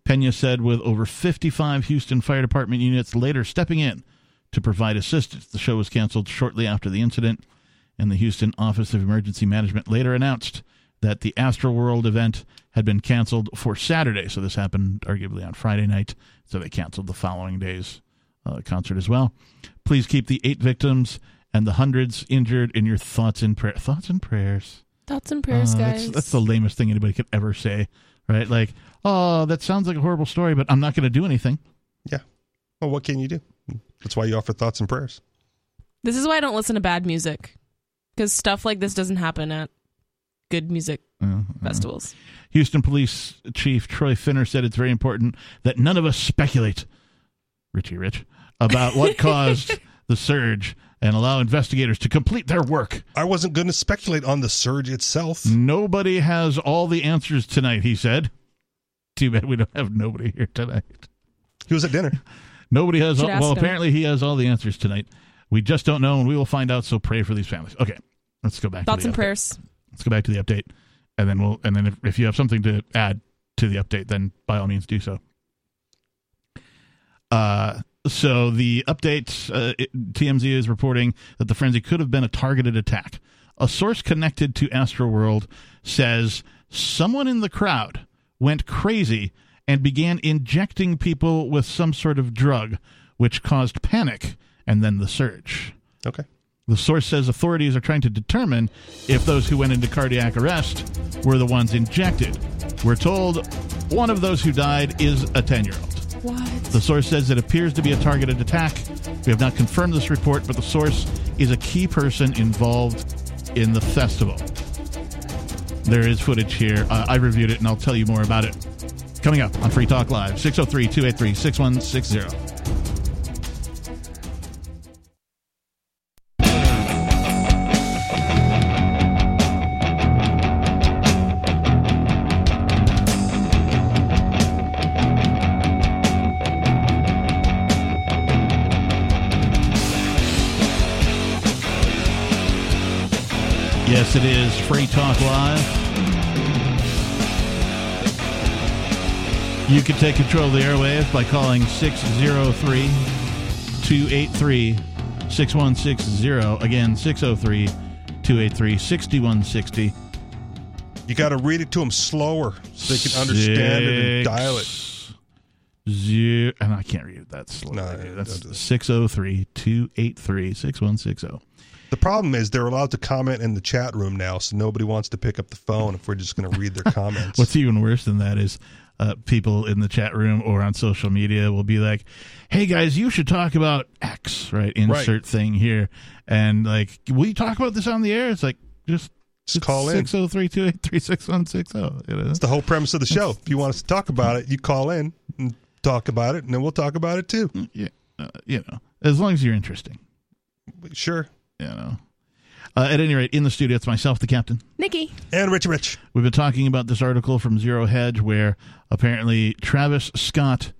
Pena said, with over 55 Houston Fire Department units later stepping in to provide assistance. The show was canceled shortly after the incident, and the Houston Office of Emergency Management later announced that the Astroworld event had been canceled for Saturday. So this happened arguably on Friday night. So they canceled the following day's uh, concert as well. Please keep the eight victims and the hundreds injured in your thoughts and prayer. Thoughts and prayers. Thoughts and prayers, Uh, guys. That's, that's the lamest thing anybody could ever say, right? Like, oh, that sounds like a horrible story, but I'm not going to do anything. Yeah. Well, what can you do? That's why you offer thoughts and prayers. This is why I don't listen to bad music. Because stuff like this doesn't happen at good music Uh, uh. festivals. Houston Police Chief Troy Finner said it's very important that none of us speculate, Richie Rich, about what <laughs> caused the surge and allow investigators to complete their work. I wasn't going to speculate on the surge itself. Nobody has all the answers tonight, he said. Too bad we don't have nobody here tonight. He was at dinner. <laughs> Nobody has. Should All, ask well, him. apparently he has all the answers tonight. We just don't know, and we will find out. So pray for these families. Okay, let's go back. Thoughts to the and update. prayers. Let's go back to the update, and then we'll. And then if, if you have something to add to the update, then by all means do so. Uh, so the update, uh, TMZ is reporting that the frenzy could have been a targeted attack. A source connected to Astroworld says someone in the crowd went crazy and began injecting people with some sort of drug, which caused panic and then the surge. Okay. The source says authorities are trying to determine if those who went into cardiac arrest were the ones injected. We're told one of those who died is a 10 year old. What? The source says it appears to be a targeted attack. We have not confirmed this report, but the source is a key person involved in the festival. There is footage here. Uh, I reviewed it and I'll tell you more about it. Coming up on Free Talk Live, 603 283 6160. Yes, it is Free Talk Live. You can take control of the airwaves by calling 603 283 6160. Again, 603 283 6160. You got to read it to them slower so they can understand it and dial it. Zero, and I can't read it that slow. No, That's don't 603 283 6160. The problem is they're allowed to comment in the chat room now, so nobody wants to pick up the phone if we're just going to read their comments. <laughs> What's even worse than that is uh, people in the chat room or on social media will be like, "Hey guys, you should talk about X, right? Insert thing here." And like, "Will you talk about this on the air?" It's like, just Just call in. 603-283-6160, you know? It's the whole premise of the show. If you want us to talk about it, you call in and talk about it, and then we'll talk about it too. Yeah, uh, you know, as long as you're interesting, Sure. You know. Uh, at any rate, in the studio, it's myself, the captain. Nikki. And Rich Rich. We've been talking about this article from Zero Hedge where apparently Travis Scott,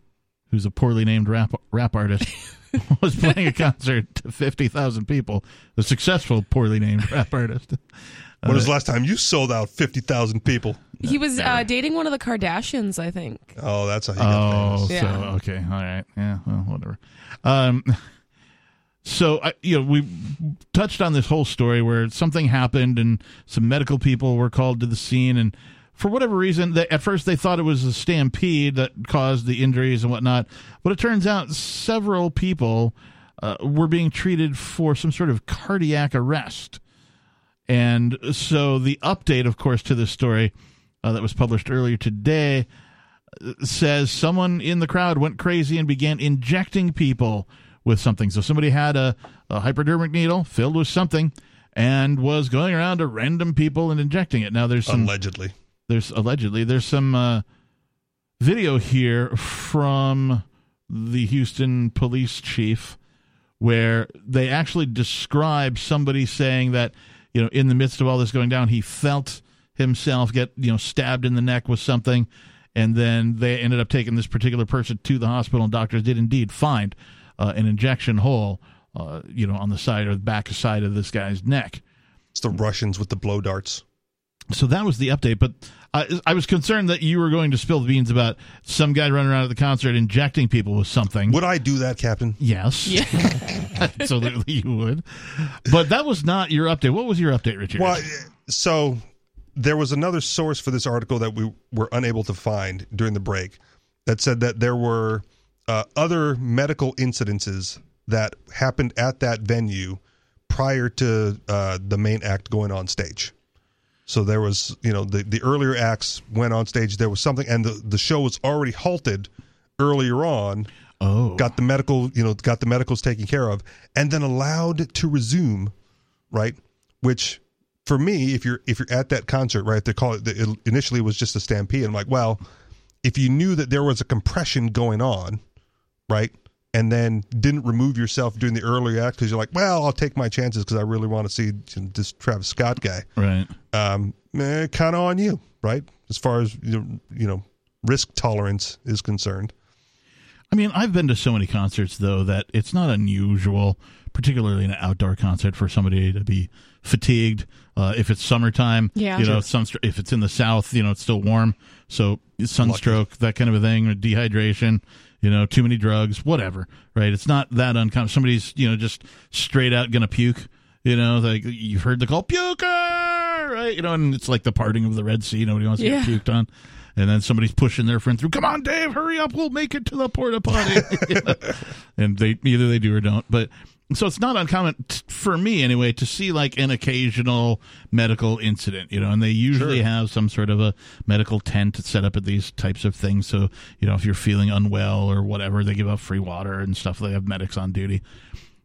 who's a poorly named rap rap artist, <laughs> was playing a concert to 50,000 people. A successful poorly named <laughs> rap artist. When was the last time you sold out 50,000 people? He was uh, dating one of the Kardashians, I think. Oh, that's how he got Oh, famous. so Yeah. okay, all right, yeah, well, whatever. Um, so I, you know, we touched on this whole story where something happened and some medical people were called to the scene, and for whatever reason, they, at first they thought it was a stampede that caused the injuries and whatnot, but it turns out several people uh, were being treated for some sort of cardiac arrest. And so the update, of course, to this story uh, that was published earlier today says someone in the crowd went crazy and began injecting people with something. So somebody had a, a hypodermic needle filled with something and was going around to random people and injecting it. Now there's some Allegedly. there's allegedly there's some uh, video here from the Houston police chief where they actually describe somebody saying that you know in the midst of all this going down he felt himself get you know stabbed in the neck with something and then they ended up taking this particular person to the hospital and doctors did indeed find uh, an injection hole uh, you know on the side or the back side of this guy's neck It's the Russians with the blow darts. so that was the update, but I, I was concerned that you were going to spill the beans about some guy running around at the concert injecting people with something. Would I do that, Captain? Yes, Yeah. <laughs> absolutely you would. But that was not your update. What was your update, Richard? Well, so there was another source for this article that we were unable to find during the break that said that there were uh, other medical incidences that happened at that venue prior to uh, the main act going on stage. So there was, you know, the, the earlier acts went on stage. There was something, and the, the show was already halted earlier on Oh, got the medical, you know, got the medicals taken care of, and then allowed to resume, right? Which, for me, if you're if you're at that concert, right, they call it. it initially was just a stampede. I'm like, well, if you knew that there was a compression going on, right, and then didn't remove yourself during the earlier act because you're like, well, I'll take my chances because I really want to see this Travis Scott guy. right. Um, kind of on you, right, as far as you know, risk tolerance is concerned. I mean, I've been to so many concerts though that it's not unusual, particularly in an outdoor concert, for somebody to be fatigued. Uh, if it's summertime, Yeah. you know, Sure. sunstro- if it's in the south, you know, it's still warm, so sunstroke, that kind of a thing, or dehydration, you know, too many drugs, whatever, right? It's not that uncommon. Somebody's, you know, just straight out gonna puke, you know, like you've heard the call puker, right? You know, and it's like the parting of the Red Sea. Nobody wants to Yeah. get puked on. And then somebody's pushing their friend through. Come on, Dave, hurry up. We'll make it to the porta potty. <laughs> and they either they do or don't. But so it's not uncommon t- for me anyway to see like an occasional medical incident, you know, and they usually Sure. have some sort of a medical tent set up at these types of things. So, you know, if you're feeling unwell or whatever, they give out free water and stuff. They have medics on duty.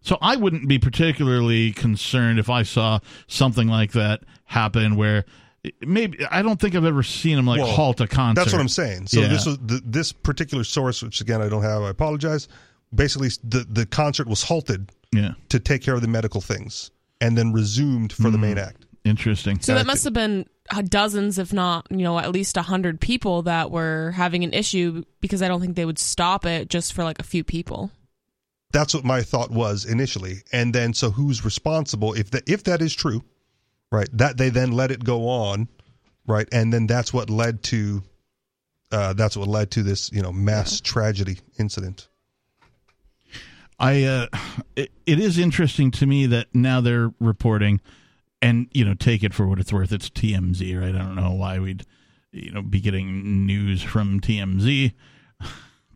So I wouldn't be particularly concerned if I saw something like that happen where eh, maybe I don't think I've ever seen them like Well, halt a concert. That's what I'm saying. So Yeah. this was the, this particular source, which again I don't have. I apologize. Basically, the the concert was halted Yeah. to take care of the medical things, and then resumed for the Hmm. main act. Interesting. So that must have been uh, dozens, if not, you know, at least a hundred people that were having an issue because I don't think they would stop it just for like a few people. That's what my thought was initially, and then so who's responsible if that if that is true, right? That they then let it go on, right? And then that's what led to, uh, that's what led to this you know mass tragedy incident. I uh, it, it is interesting to me that now they're reporting, and you know, take it for what it's worth. It's TMZ, right? I don't know why we'd you know be getting news from TMZ,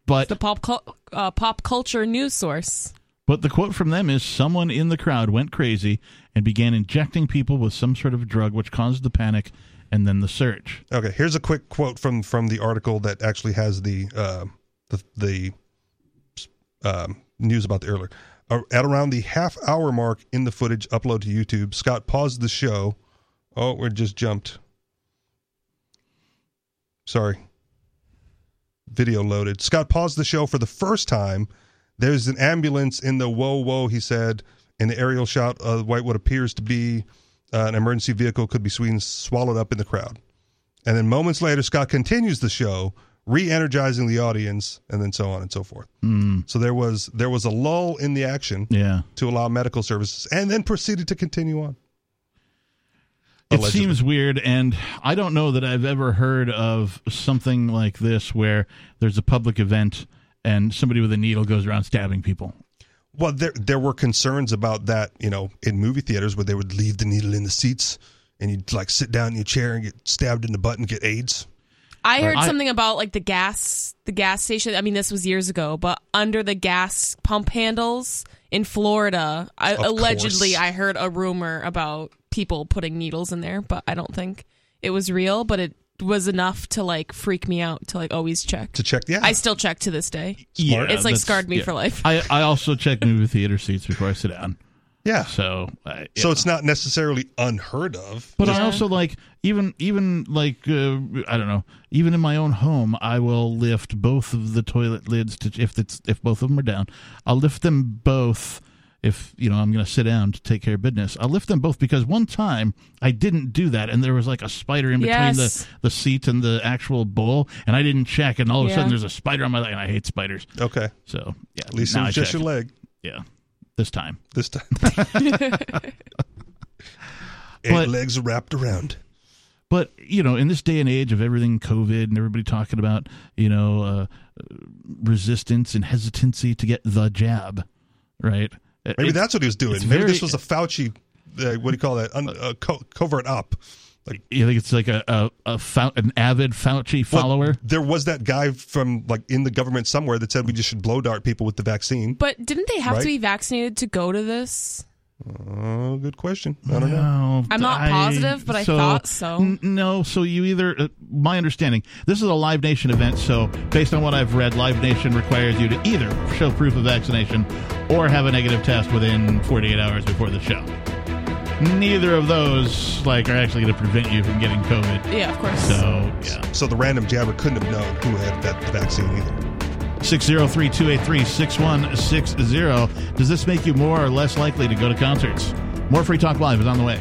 but The pop cul- uh, pop culture news source. but the quote from them is someone in the crowd went crazy and began injecting people with some sort of drug, which caused the panic and then the surge. Okay, here's a quick quote from from the article that actually has the uh, the the um, news about the earlier. Uh, at around the half hour mark in the footage upload to YouTube, Scott paused the show. Oh, we just jumped. Sorry. Video loaded. Scott paused the show for the first time. There's an ambulance in the whoa whoa. He said in the aerial shot of white what appears to be uh, an emergency vehicle could be swallowed up in the crowd. And then moments later, Scott continues the show, re-energizing the audience, and then so on and so forth. Hmm. So there was there was a lull in the action Yeah. to allow medical services, and then proceeded to continue on. It seems weird, and I don't know that I've ever heard of something like this where there's a public event and somebody with a needle goes around stabbing people. Well, there there were concerns about that, you know, in movie theaters where they would leave the needle in the seats, and you'd like sit down in your chair and get stabbed in the butt and get AIDS. I heard I- something about like the gas the gas station. I mean, this was years ago, but under the gas pump handles in Florida, I, allegedly, course. I heard a rumor about people putting needles in there, but I don't think it was real. But it was enough to like freak me out to like always check. To check, yeah, I still check to this day. Yeah, It's like scarred me yeah. for life. I, I also check movie theater seats before I sit down. Yeah. So, uh, So yeah. it's not necessarily unheard of. But I also like even even like uh, I don't know even in my own home I will lift both of the toilet lids to if it's if both of them are down I'll lift them both if you know I'm going to sit down to take care of business I'll lift them both because one time I didn't do that and there was like a spider in between Yes. the the seat and the actual bowl and I didn't check and all of a sudden there's a spider on my leg and I hate spiders Okay, so yeah at least now it I was just check. your leg yeah this time this time. <laughs> But- legs are wrapped around. But you know, in this day and age of everything COVID and everybody talking about you know uh, resistance and hesitancy to get the jab, right? Maybe It- that's what he was doing. Maybe very- this was a Fauci. Uh, what do you call that? Un, uh, co- covert up. Like You think it's like a a, a Fau- an avid Fauci follower? there was that guy from like in the government somewhere that said we just should blow dart people with the vaccine. But didn't they have Right. to be vaccinated to go to this? Oh, good question. I don't know. I'm not positive, but I thought so. n- no, so you either, uh, my understanding, this is a Live Nation event. So based on what I've read, Live Nation requires you to either show proof of vaccination or have a negative test within 48 hours before the show. Neither of those like are actually going to prevent you from getting COVID. Yeah, of course. So yeah, So the random jabber couldn't have known who had that the vaccine either. six zero three two eight three six one six zero. Does this make you more or less likely to go to concerts? More Free Talk Live is on the way.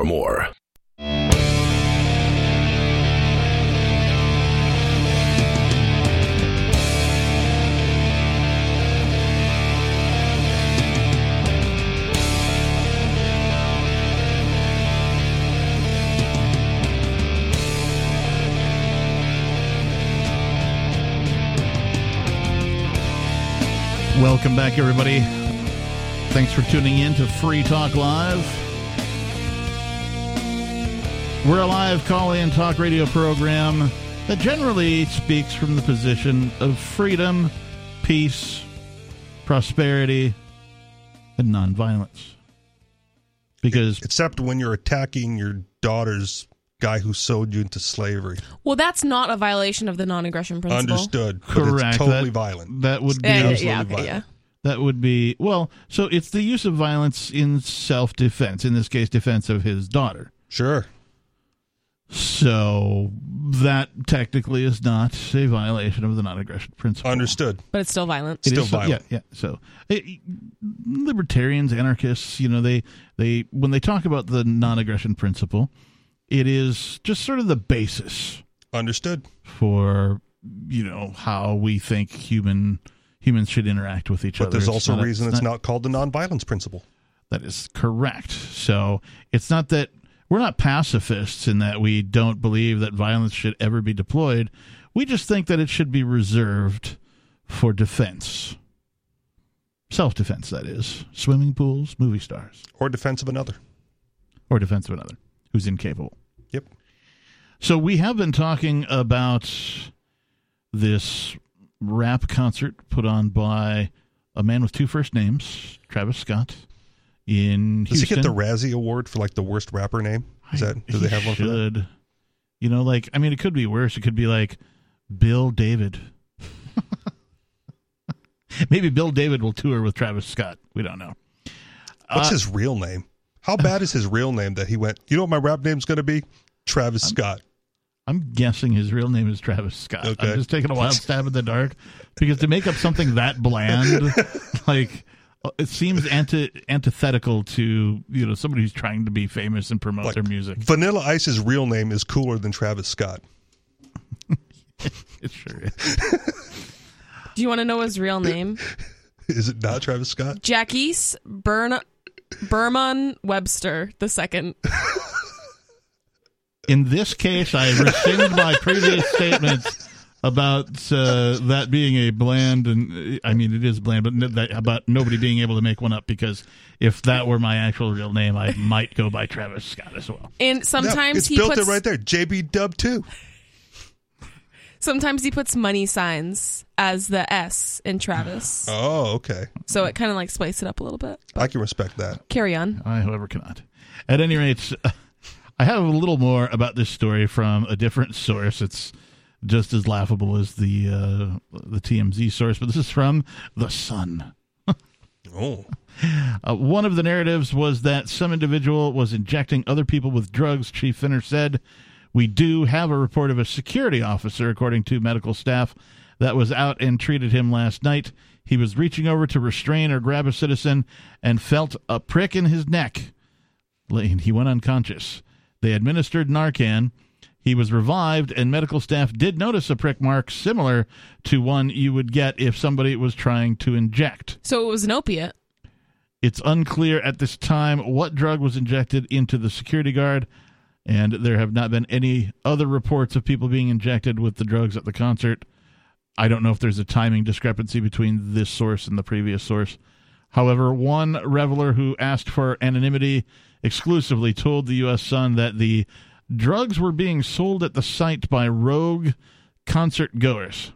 for more. Welcome back, everybody. Thanks for tuning in to Free Talk Live. We're a live call in talk radio program that generally speaks from the position of freedom, peace, prosperity, and nonviolence. Because Except when you're attacking your daughter's guy who sold you into slavery. Well, that's not a violation of the non-aggression principle. Understood. But correct, It's totally that, violent. That would be Yeah, yeah, Absolutely yeah, okay, violent. yeah. that would be well. So it's the use of violence in self defense. In this case, defense of his daughter. Sure. So that technically is not a violation of the non-aggression principle. Understood. But it's still violent. It Still is- violent. Yeah, yeah. So it, libertarians, anarchists, you know, they they when they talk about the non-aggression principle, it is just sort of the basis Understood. for you know how we think human humans should interact with each But other. But there's It's also a reason it's not called the non-violence principle. That is correct. So it's not that we're not pacifists in that we don't believe that violence should ever be deployed. We just think that it should be reserved for defense. Self defense, that is. Swimming pools, movie stars, Or defense of another. or defense of another who's incapable. Yep. So we have been talking about this rap concert put on by a man with two first names, Travis Scott, in Does Houston. he get the Razzie Award for like the worst rapper name? Is that do they have one for that? should. You know, like I mean, it could be worse. It could be like Bill David. <laughs> Maybe Bill David will tour with Travis Scott. We don't know. What's Uh, his real name? How bad is his real name that he went, you know what my rap name's going to be? Travis Scott. I'm guessing his real name is Travis Scott. Okay. I'm just taking a wild <laughs> stab in the dark because to make up something that bland, <laughs> like Uh, it seems anti- antithetical to you know somebody who's trying to be famous and promote Like, their music. Vanilla Ice's real name is cooler than Travis Scott. <laughs> It sure is. <laughs> Do you want to know his real name? Is it not Travis Scott? Jacques Burn Bermon Webster the second. In this case, I rescind my previous <laughs> statements about uh, that being a bland, and I mean it is bland, but n- that, about nobody being able to make one up. Because if that were my actual real name, I might go by Travis Scott as well. And No, sometimes it's he built puts it right there. JB Dub 2. sometimes he puts money signs as the S in Travis. Oh, okay. So it kind of like spice it up a little bit. I can respect that. Carry on. I, however, cannot. At any rate, <laughs> I have a little more about this story from a different source. It's just as laughable as the uh, the TMZ source, but this is from the Sun. <laughs> Oh. Uh, one of the narratives was that some individual was injecting other people with drugs. Chief Finner said, "We do have a report of a security officer, according to medical staff, that was out and treated him last night. He was reaching over to restrain or grab a citizen and felt a prick in his neck. He went unconscious. They administered Narcan." He was revived, and medical staff did notice a prick mark similar to one you would get if somebody was trying to inject. So it was an opiate. It's unclear at this time what drug was injected into the security guard, and there have not been any other reports of people being injected with the drugs at the concert. I don't know if there's a timing discrepancy between this source and the previous source. However, one reveler who asked for anonymity exclusively told the U.S. Sun that the drugs were being sold at the site by rogue concert goers.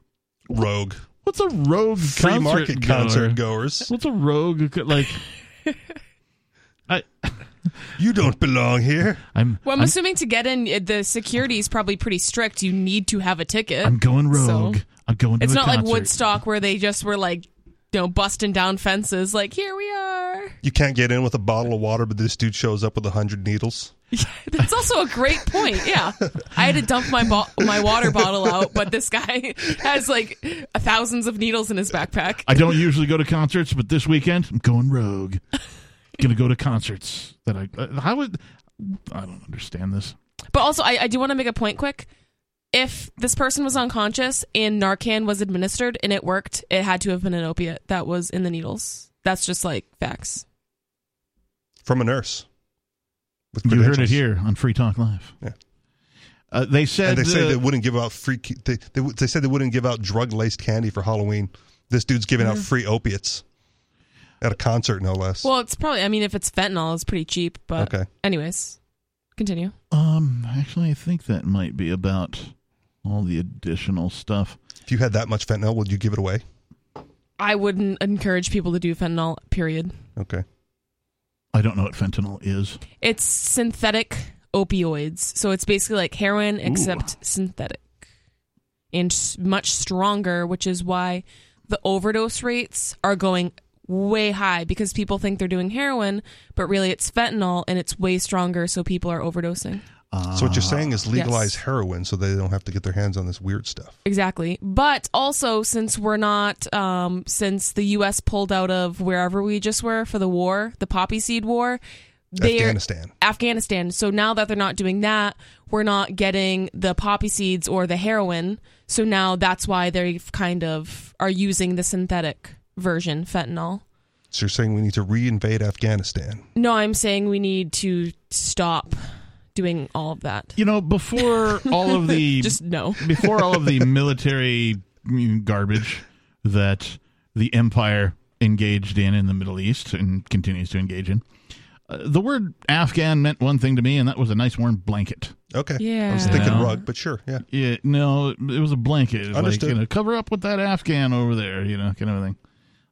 Rogue. What's a rogue Free concert market goer? concert goers. What's a rogue like? <laughs> I You don't belong here. I'm Well, I'm, I'm, assuming to get in, uh, the security is probably pretty strict. You need to have a ticket. I'm going rogue. So- I'm going to it's a not like. Woodstock where they just were like, you know, busting down fences. Like, here we are. You can't get in with a bottle of water, but this dude shows up with a hundred needles. <laughs> That's also a great point. Yeah, I had to dump my bo- my water bottle out, but this guy <laughs> has like thousands of needles in his backpack. I don't usually go to concerts, but this weekend I'm going rogue. <laughs> Gonna go to concerts that I uh, how would I don't understand this. But also, I, I do want to make a point quick. If this person was unconscious and Narcan was administered and it worked, it had to have been an opiate that was in the needles. That's just like facts. from a nurse. With You heard it here on Free Talk Live. Yeah. Uh, they said And they say uh, they wouldn't give out free. They they, they, they said they wouldn't give out drug laced candy for Halloween. This dude's giving Mm-hmm. out free opiates at a concert, no less. Well, it's probably. I mean, if it's fentanyl, it's pretty cheap. But Okay. anyways, continue. um actually I think that might be about all the additional stuff. if you had that much fentanyl, would you give it away? I wouldn't encourage people to do fentanyl. Period. Okay. I don't know what fentanyl is. It's synthetic opioids, so it's basically like heroin except synthetic and much stronger, which is why the overdose rates are going way high because people think they're doing heroin, but really it's fentanyl and it's way stronger, so people are overdosing. So what you're saying is legalize Yes. heroin so they don't have to get their hands on this weird stuff. Exactly. But also, since we're not, um, since the U.S. pulled out of wherever we just were for the war, the poppy seed war, Afghanistan. Afghanistan. So now that they're not doing that, we're not getting the poppy seeds or the heroin. So now that's why they kind of are using the synthetic version, fentanyl. So you're saying we need to reinvade Afghanistan. No, I'm saying we need to stop doing all of that. You know, before all of the <laughs> Just no. <laughs> before all of the military garbage that the empire engaged in in the Middle East and continues to engage in, uh, the word Afghan meant one thing to me, and that was a nice warm blanket. Okay. Yeah. I was Yeah. thinking Yeah. rug, but sure. Yeah. Yeah, no, it was a blanket. It was like, Understood. you know, cover up with that Afghan over there, you know, kind of thing.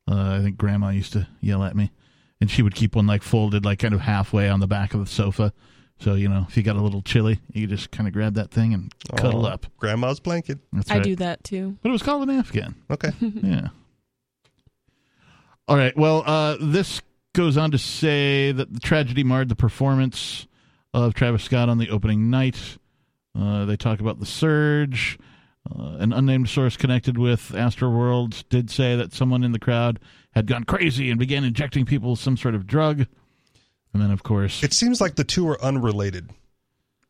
Uh, I think Grandma used to yell at me, and she would keep one like folded, like kind of halfway on the back of the sofa. So you know, if you got a little chilly, you just kind of grab that thing and cuddle up. Grandma's blanket. That's I right. do that too. but it was called an Afghan. Okay. <laughs> Yeah. All right. Well, uh, this goes on to say that the tragedy marred the performance of Travis Scott on the opening night. Uh, they talk about the surge. Uh, an unnamed source connected with Astroworld did say that someone in the crowd had gone crazy and began injecting people with some sort of drug. And then, of course, It seems like the two are unrelated,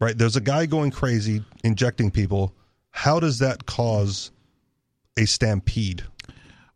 right? There's a guy going crazy, injecting people. How does that cause a stampede?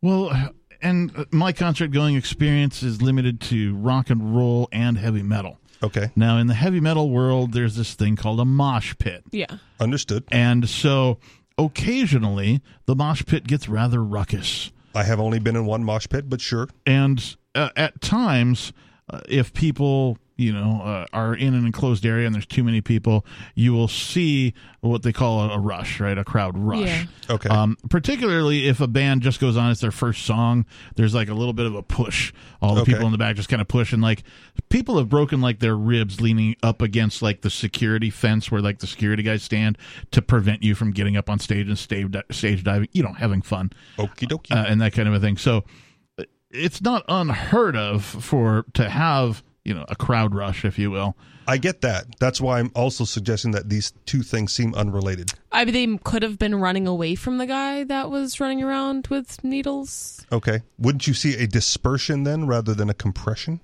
well, and my concert going experience is limited to rock and roll and heavy metal. Okay. Now, in the heavy metal world, there's this thing called a mosh pit. Yeah. Understood. And so occasionally the mosh pit gets rather ruckus. I have only been in one mosh pit, but sure. And uh, at times, uh, if people, you know, uh, are in an enclosed area and there's too many people, you will see what they call a, a rush, right? A crowd rush. Yeah. Okay. Um, particularly if a band just goes on, it's their first song. There's like a little bit of a push. All the Okay. people in the back just kind of push, and like people have broken like their ribs leaning up against like the security fence where like the security guys stand to prevent you from getting up on stage and stage stage diving. You know, having fun Okie dokie. uh, and that kind of a thing. So it's not unheard of for to have you know a crowd rush, if you will. I get that. That's why I'm also suggesting that these two things seem unrelated. I mean, they could have been running away from the guy that was running around with needles. Okay. Wouldn't you see a dispersion then rather than a compression?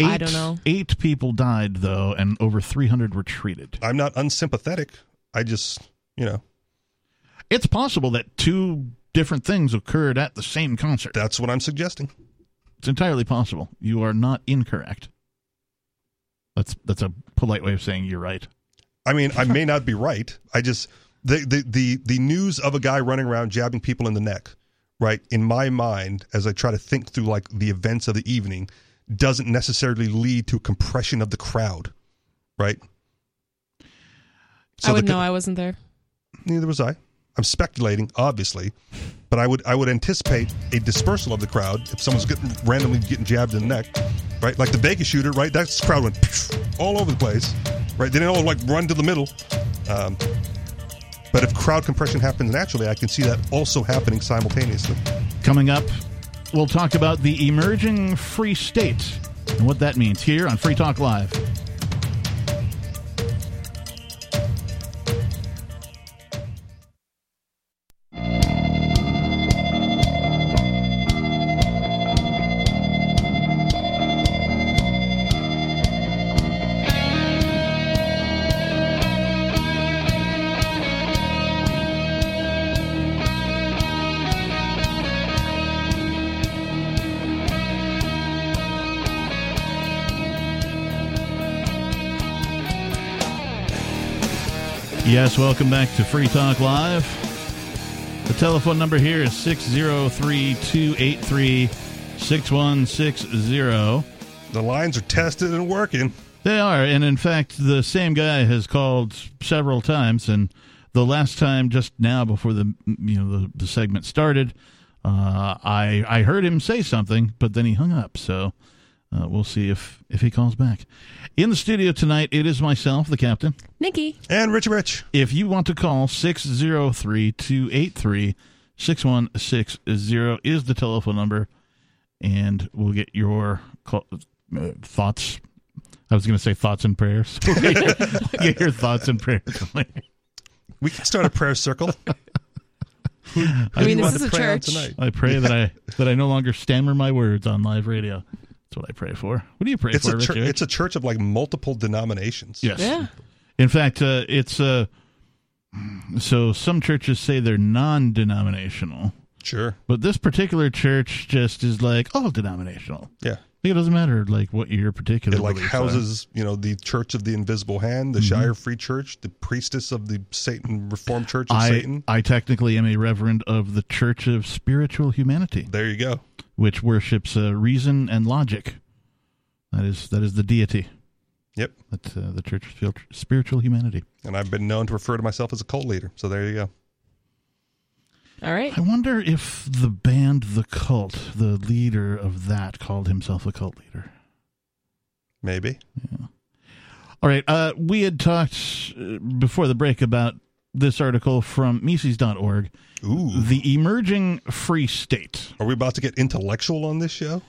Eight, I don't know. Eight people died though, and over 300 were treated. I'm not unsympathetic. I just, you know, It's possible that two different things occurred at the same concert. that's what I'm suggesting. It's entirely possible. You are not incorrect. That's that's a polite way of saying you're right. I mean, I may not be right. I just the, the the the news of a guy running around jabbing people in the neck, right? In my mind, as I try to think through like the events of the evening, doesn't necessarily lead to a compression of the crowd, right? I would the, know. I wasn't there. Neither was I. I'm speculating, obviously, but I would I would anticipate a dispersal of the crowd if someone's getting randomly getting jabbed in the neck. right? Like the Vegas shooter, right? That's crowd went all over the place, right? They didn't all like run to the middle. Um, but if crowd compression happens naturally, I can see that also happening simultaneously. Coming up, we'll talk about the emerging free state and what that means here on Free Talk Live. Yes, welcome back to Free Talk Live. The telephone number here is 603 283 6160. The lines are tested and working. They are, and in fact, the same guy has called several times, and the last time, just now before the you know the, the segment started, uh, I I heard him say something, but then he hung up. So uh, we'll see if if he calls back. In the studio tonight, it is myself, the captain. Nikki. And Richie Rich. If you want to call 603 283 6160 is the telephone number, and we'll get your call, uh, thoughts. I was going to say thoughts and prayers. <laughs> Get, your, <laughs> thoughts and prayers. We can start a prayer circle. <laughs> I mean, this is a Pray church. tonight. I pray that I that I no longer stammer my words on live radio. That's what I pray for. What do you pray It's for, a chur- Richard? it's a church of like multiple denominations. yes. Yeah. In fact, uh, it's uh, so some churches say they're non-denominational. Sure. But this particular church just is like all denominational. Yeah. I think It doesn't matter like what your particular It like beliefs are. houses, you know, the Church of the Invisible Hand, the Mm-hmm. Shire Free Church, the priestess of the Satan Reformed Church of I Satan. I technically am a reverend of the Church of Spiritual Humanity, There you go. Which worships uh, reason and logic. That is that is the deity. Yep. That's uh, the Church of Spiritual Humanity. And I've been known to refer to myself as a cult leader. So there you go. All right. I wonder if the band The Cult, the leader of that, called himself a cult leader. Maybe. Yeah. All right. Uh, we had talked uh, before the break about this article from Mises.org, Ooh. The Emerging Free State. Are we about to get intellectual on this show?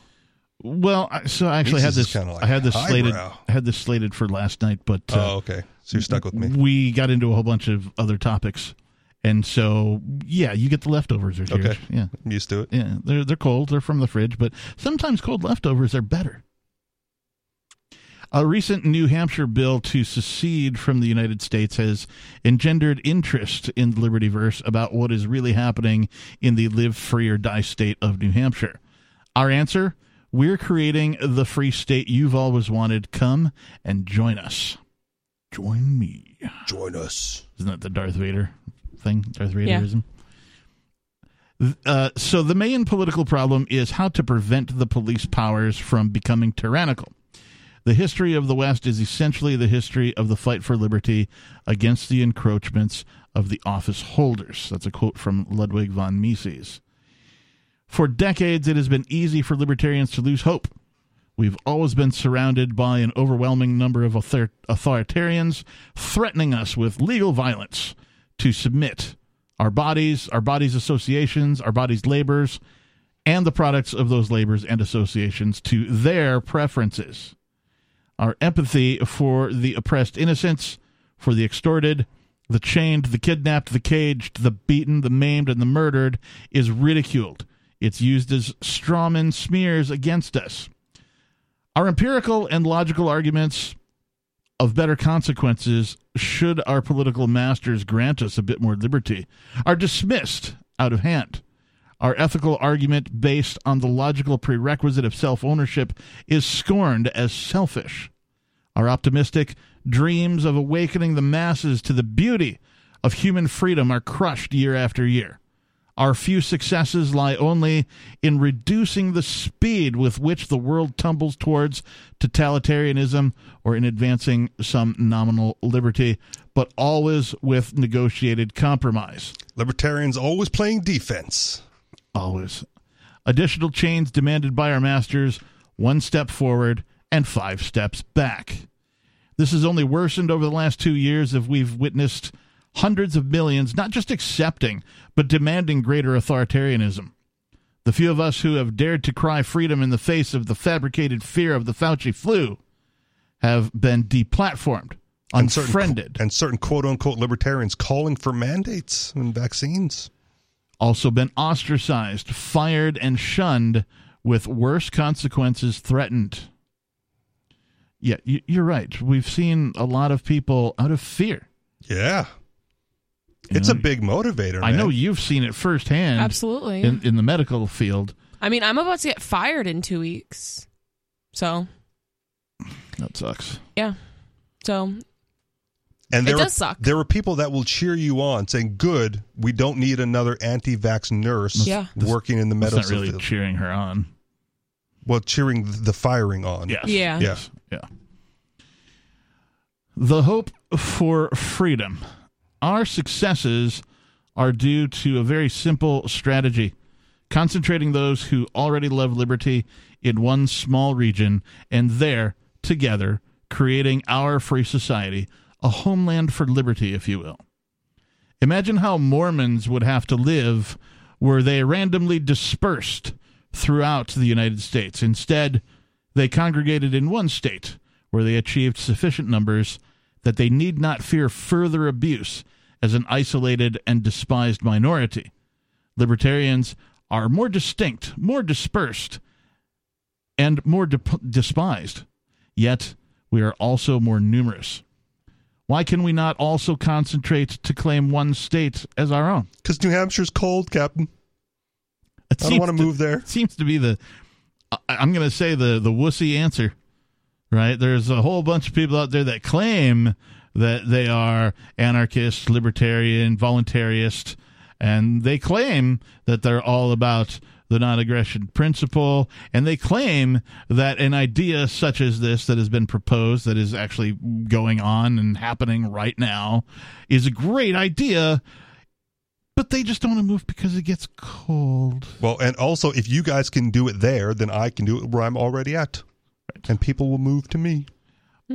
Well, I- so I actually had this. like I had this slated. I had this slated for last night, but uh, oh, okay. So you're stuck with me. we got into a whole bunch of other topics, and so yeah, you get the leftovers. Or Okay. Yeah, I'm used to it. yeah. They're they're cold. They're from the fridge, but sometimes cold leftovers are better. A recent New Hampshire bill to secede from the United States has engendered interest in the Libertyverse about what is really happening in the live free or die state of New Hampshire. Our answer we're creating the free state you've always wanted. Come and join us. Join me. Join us. Isn't that the Darth Vader thing? Darth Yeah. Vaderism? Uh, so the main political problem is how to prevent the police powers from becoming tyrannical. The history of the West is essentially the history of the fight for liberty against the encroachments of the office holders. That's a quote from Ludwig von Mises. For decades, it has been easy for libertarians to lose hope. We've always been surrounded by an overwhelming number of author- authoritarians threatening us with legal violence to submit our bodies, our bodies' associations, our bodies' labors, and the products of those labors and associations to their preferences. Our empathy for the oppressed innocents, for the extorted, the chained, the kidnapped, the caged, the beaten, the maimed, and the murdered is ridiculed. It's used as strawman smears against us. Our empirical and logical arguments of better consequences, should our political masters grant us a bit more liberty, are dismissed out of hand. Our ethical argument based on the logical prerequisite of self ownership is scorned as selfish. Our optimistic dreams of awakening the masses to the beauty of human freedom are crushed year after year. Our few successes lie only in reducing the speed with which the world tumbles towards totalitarianism or in advancing some nominal liberty, but always with negotiated compromise. Libertarians always playing defense. Always. Additional chains demanded by our masters one step forward and five steps back. This has only worsened over the last two years as we've witnessed hundreds of millions not just accepting, but demanding greater authoritarianism. The few of us who have dared to cry freedom in the face of the fabricated fear of the Fauci flu have been deplatformed, And certain- unfriended, and certain quote unquote libertarians calling for mandates and vaccines. Also been ostracized, fired, and shunned with worse consequences threatened. Yeah, you- you're right. We've seen a lot of people out of fear. Yeah. You It's know, a big motivator. I know you've seen it firsthand. Absolutely. In, in the medical field. I mean, I'm about to get fired in two weeks. So, That sucks. yeah. So, And It there does are, suck. There are people that will cheer you on, saying, "Good, we don't need another anti-vax nurse Yeah. working in the That's medical not really field." cheering her on. well, cheering the firing on. Yes. Yeah. Yes. Yeah. The hope for freedom. Our successes are due to a very simple strategy concentrating those who already love liberty in one small region and there, together, creating our free society, a homeland for liberty, if you will. Imagine how Mormons would have to live were they randomly dispersed throughout the United States. Instead, they congregated in one state where they achieved sufficient numbers that they need not fear further abuse as an isolated and despised minority. Libertarians are more distinct, more dispersed, and more dep despised. Yet, we are also more numerous. Why can we not also concentrate to claim one state as our own? Because New Hampshire's cold, Captain. It I don't want to move there. seems to be the I'm going to say the the wussy answer. Right? There's a whole bunch of people out there that claim that they are anarchist, libertarian, voluntarist, and they claim that they're all about the non-aggression principle and they claim that an idea such as this that has been proposed that is actually going on and happening right now is a great idea but they just don't want to move because it gets cold Well, and also, if you guys can do it there, then I can do it where I'm already at, and people will move to me.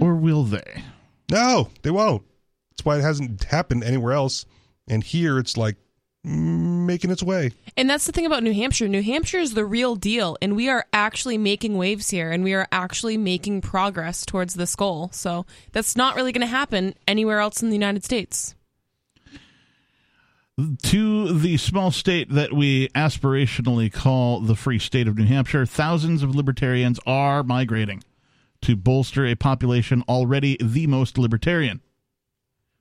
or will they No, they won't. That's why it hasn't happened anywhere else. And here, it's like making its way. and that's the thing about New Hampshire. New Hampshire is the real deal, and we are actually making waves here, and we are actually making progress towards this goal. So that's not really going to happen anywhere else in the United States. to the small state that we aspirationally call the free state of New Hampshire, thousands of libertarians are migrating to bolster a population already the most libertarian.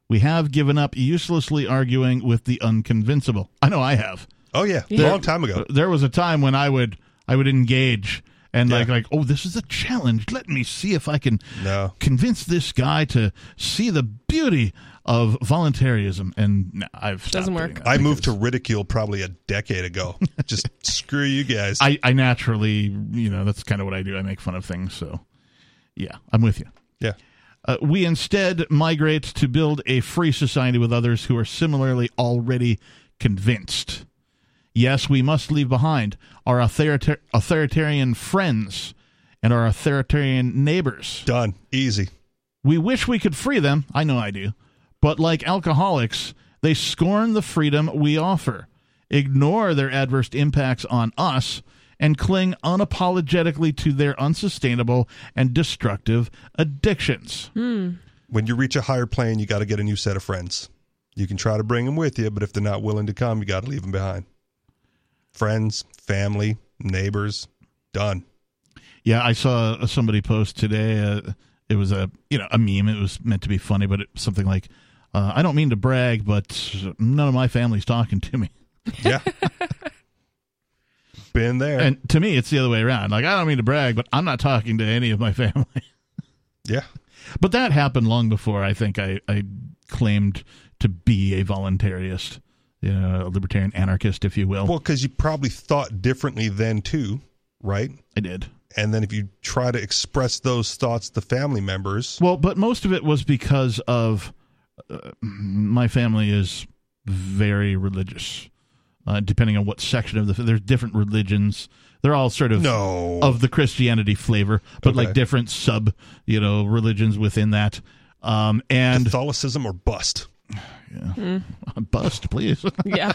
We have given up uselessly arguing with the unconvincible. I know I have. Oh yeah, a Yeah. long time ago. There was a time when I would I would engage and Yeah. like like oh this is a challenge. Let me see if I can No. convince this guy to see the beauty of voluntarism. And I've stopped Doesn't doing work. that I moved to ridicule probably a decade ago. <laughs> Just screw you guys. I, I naturally, you know, that's kind of what I do. I make fun of things. So, yeah, I'm with you. yeah. Uh, we instead migrate to build a free society with others who are similarly already convinced. Yes, we must leave behind our authorita- authoritarian friends and our authoritarian neighbors. Done. Easy. We wish we could free them. I know I do. But like alcoholics, they scorn the freedom we offer, ignore their adverse impacts on us, and cling unapologetically to their unsustainable and destructive addictions. When you reach a higher plane, you got to get a new set of friends. You can try to bring them with you, but if they're not willing to come, you got to leave them behind. Friends, family, neighbors, done. Yeah, I saw somebody post today. Uh, it was a you know a meme. It was meant to be funny, but it, something like, uh, "I don't mean to brag, but none of my family's talking to me." Yeah. <laughs> <laughs> Been there. And to me, it's the other way around. Like I don't mean to brag, but I'm not talking to any of my <laughs> family. yeah. But that happened long before I think I, I claimed to be a voluntarist, you know, a libertarian anarchist, if you will. Well, because you probably thought differently then too, right? I did. And then if you try to express those thoughts to family members, Well, but most of it was because of uh, my family is very religious. Uh, depending on what section of the. There's different religions. They're all sort of No. of the Christianity flavor, but Okay. like different sub, you know, religions within that. Um, and Catholicism or bust. <sighs> Yeah. <laughs> Bust, please. <laughs> Yeah.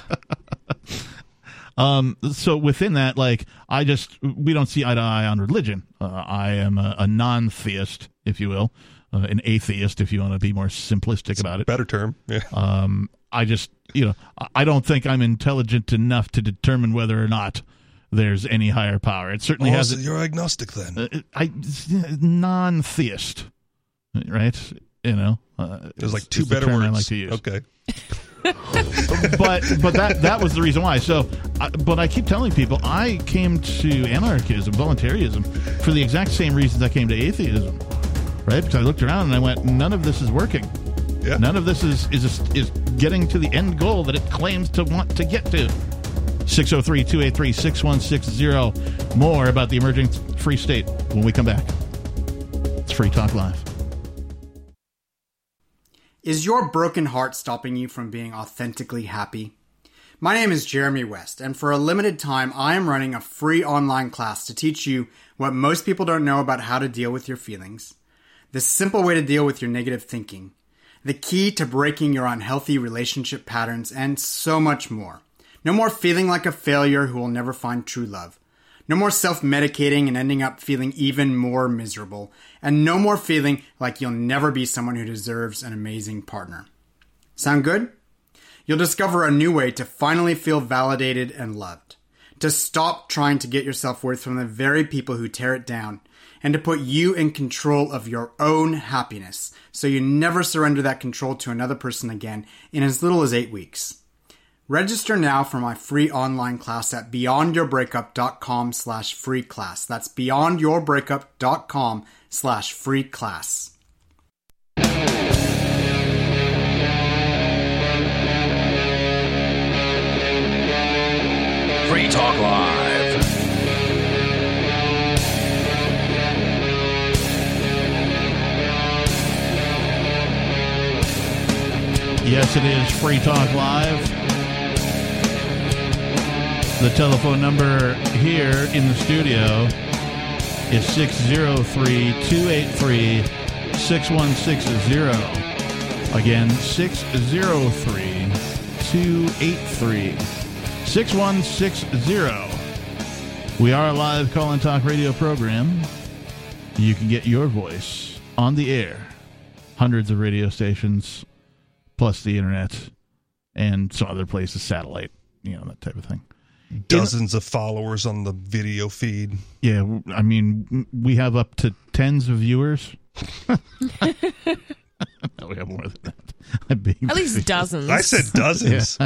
Um, so within that, like, I just we don't see eye to eye on religion. Uh, I am a, a non-theist, if you will, uh, an atheist, if you want to be more simplistic about it. Better term. Yeah. Um, I just, you know, I- don't think I'm intelligent enough to determine whether or not there's any higher power. It certainly oh, has. so you're agnostic then. uh, I non-theist, right? You know, uh, There's like two better words. I like to use. Okay. <laughs> but but that that was the reason why. So, I, but I keep telling people I came to anarchism, voluntarism, for the exact same reasons I came to atheism, right? Because I looked around and I went, none of this is working. Yeah. None of this is is is getting to the end goal that it claims to want to get to. 603-283-6160. More about the emerging free state when we come back. It's Free Talk Live. Is your broken heart stopping you from being authentically happy? My name is Jeremy West, and for a limited time, I am running a free online class to teach you what most people don't know about how to deal with your feelings, the simple way to deal with your negative thinking, the key to breaking your unhealthy relationship patterns, and so much more. No more feeling like a failure who will never find true love. No more self medicating and ending up feeling even more miserable. And no more feeling like you'll never be someone who deserves an amazing partner. Sound good? You'll discover a new way to finally feel validated and loved. To stop trying to get your self worth from the very people who tear it down. And to put you in control of your own happiness so you never surrender that control to another person again in as little as eight weeks. Register now for my free online class at beyondyourbreakup.com slash free class. That's beyondyourbreakup.com slash free class. Free Talk Live. Yes, it is Free Talk Live. The telephone number here in the studio is 603 283 6160. Again, 603 283 6160. We are a live call and talk radio program. You can get your voice on the air. Hundreds of radio stations plus the internet and some other places, satellite, you know, that type of thing. Dozens of followers on the video feed. Yeah, I mean, we have up to tens of viewers. <laughs> no, we have more than that. <laughs> I'm being At least facetious. <laughs> dozens. I said dozens.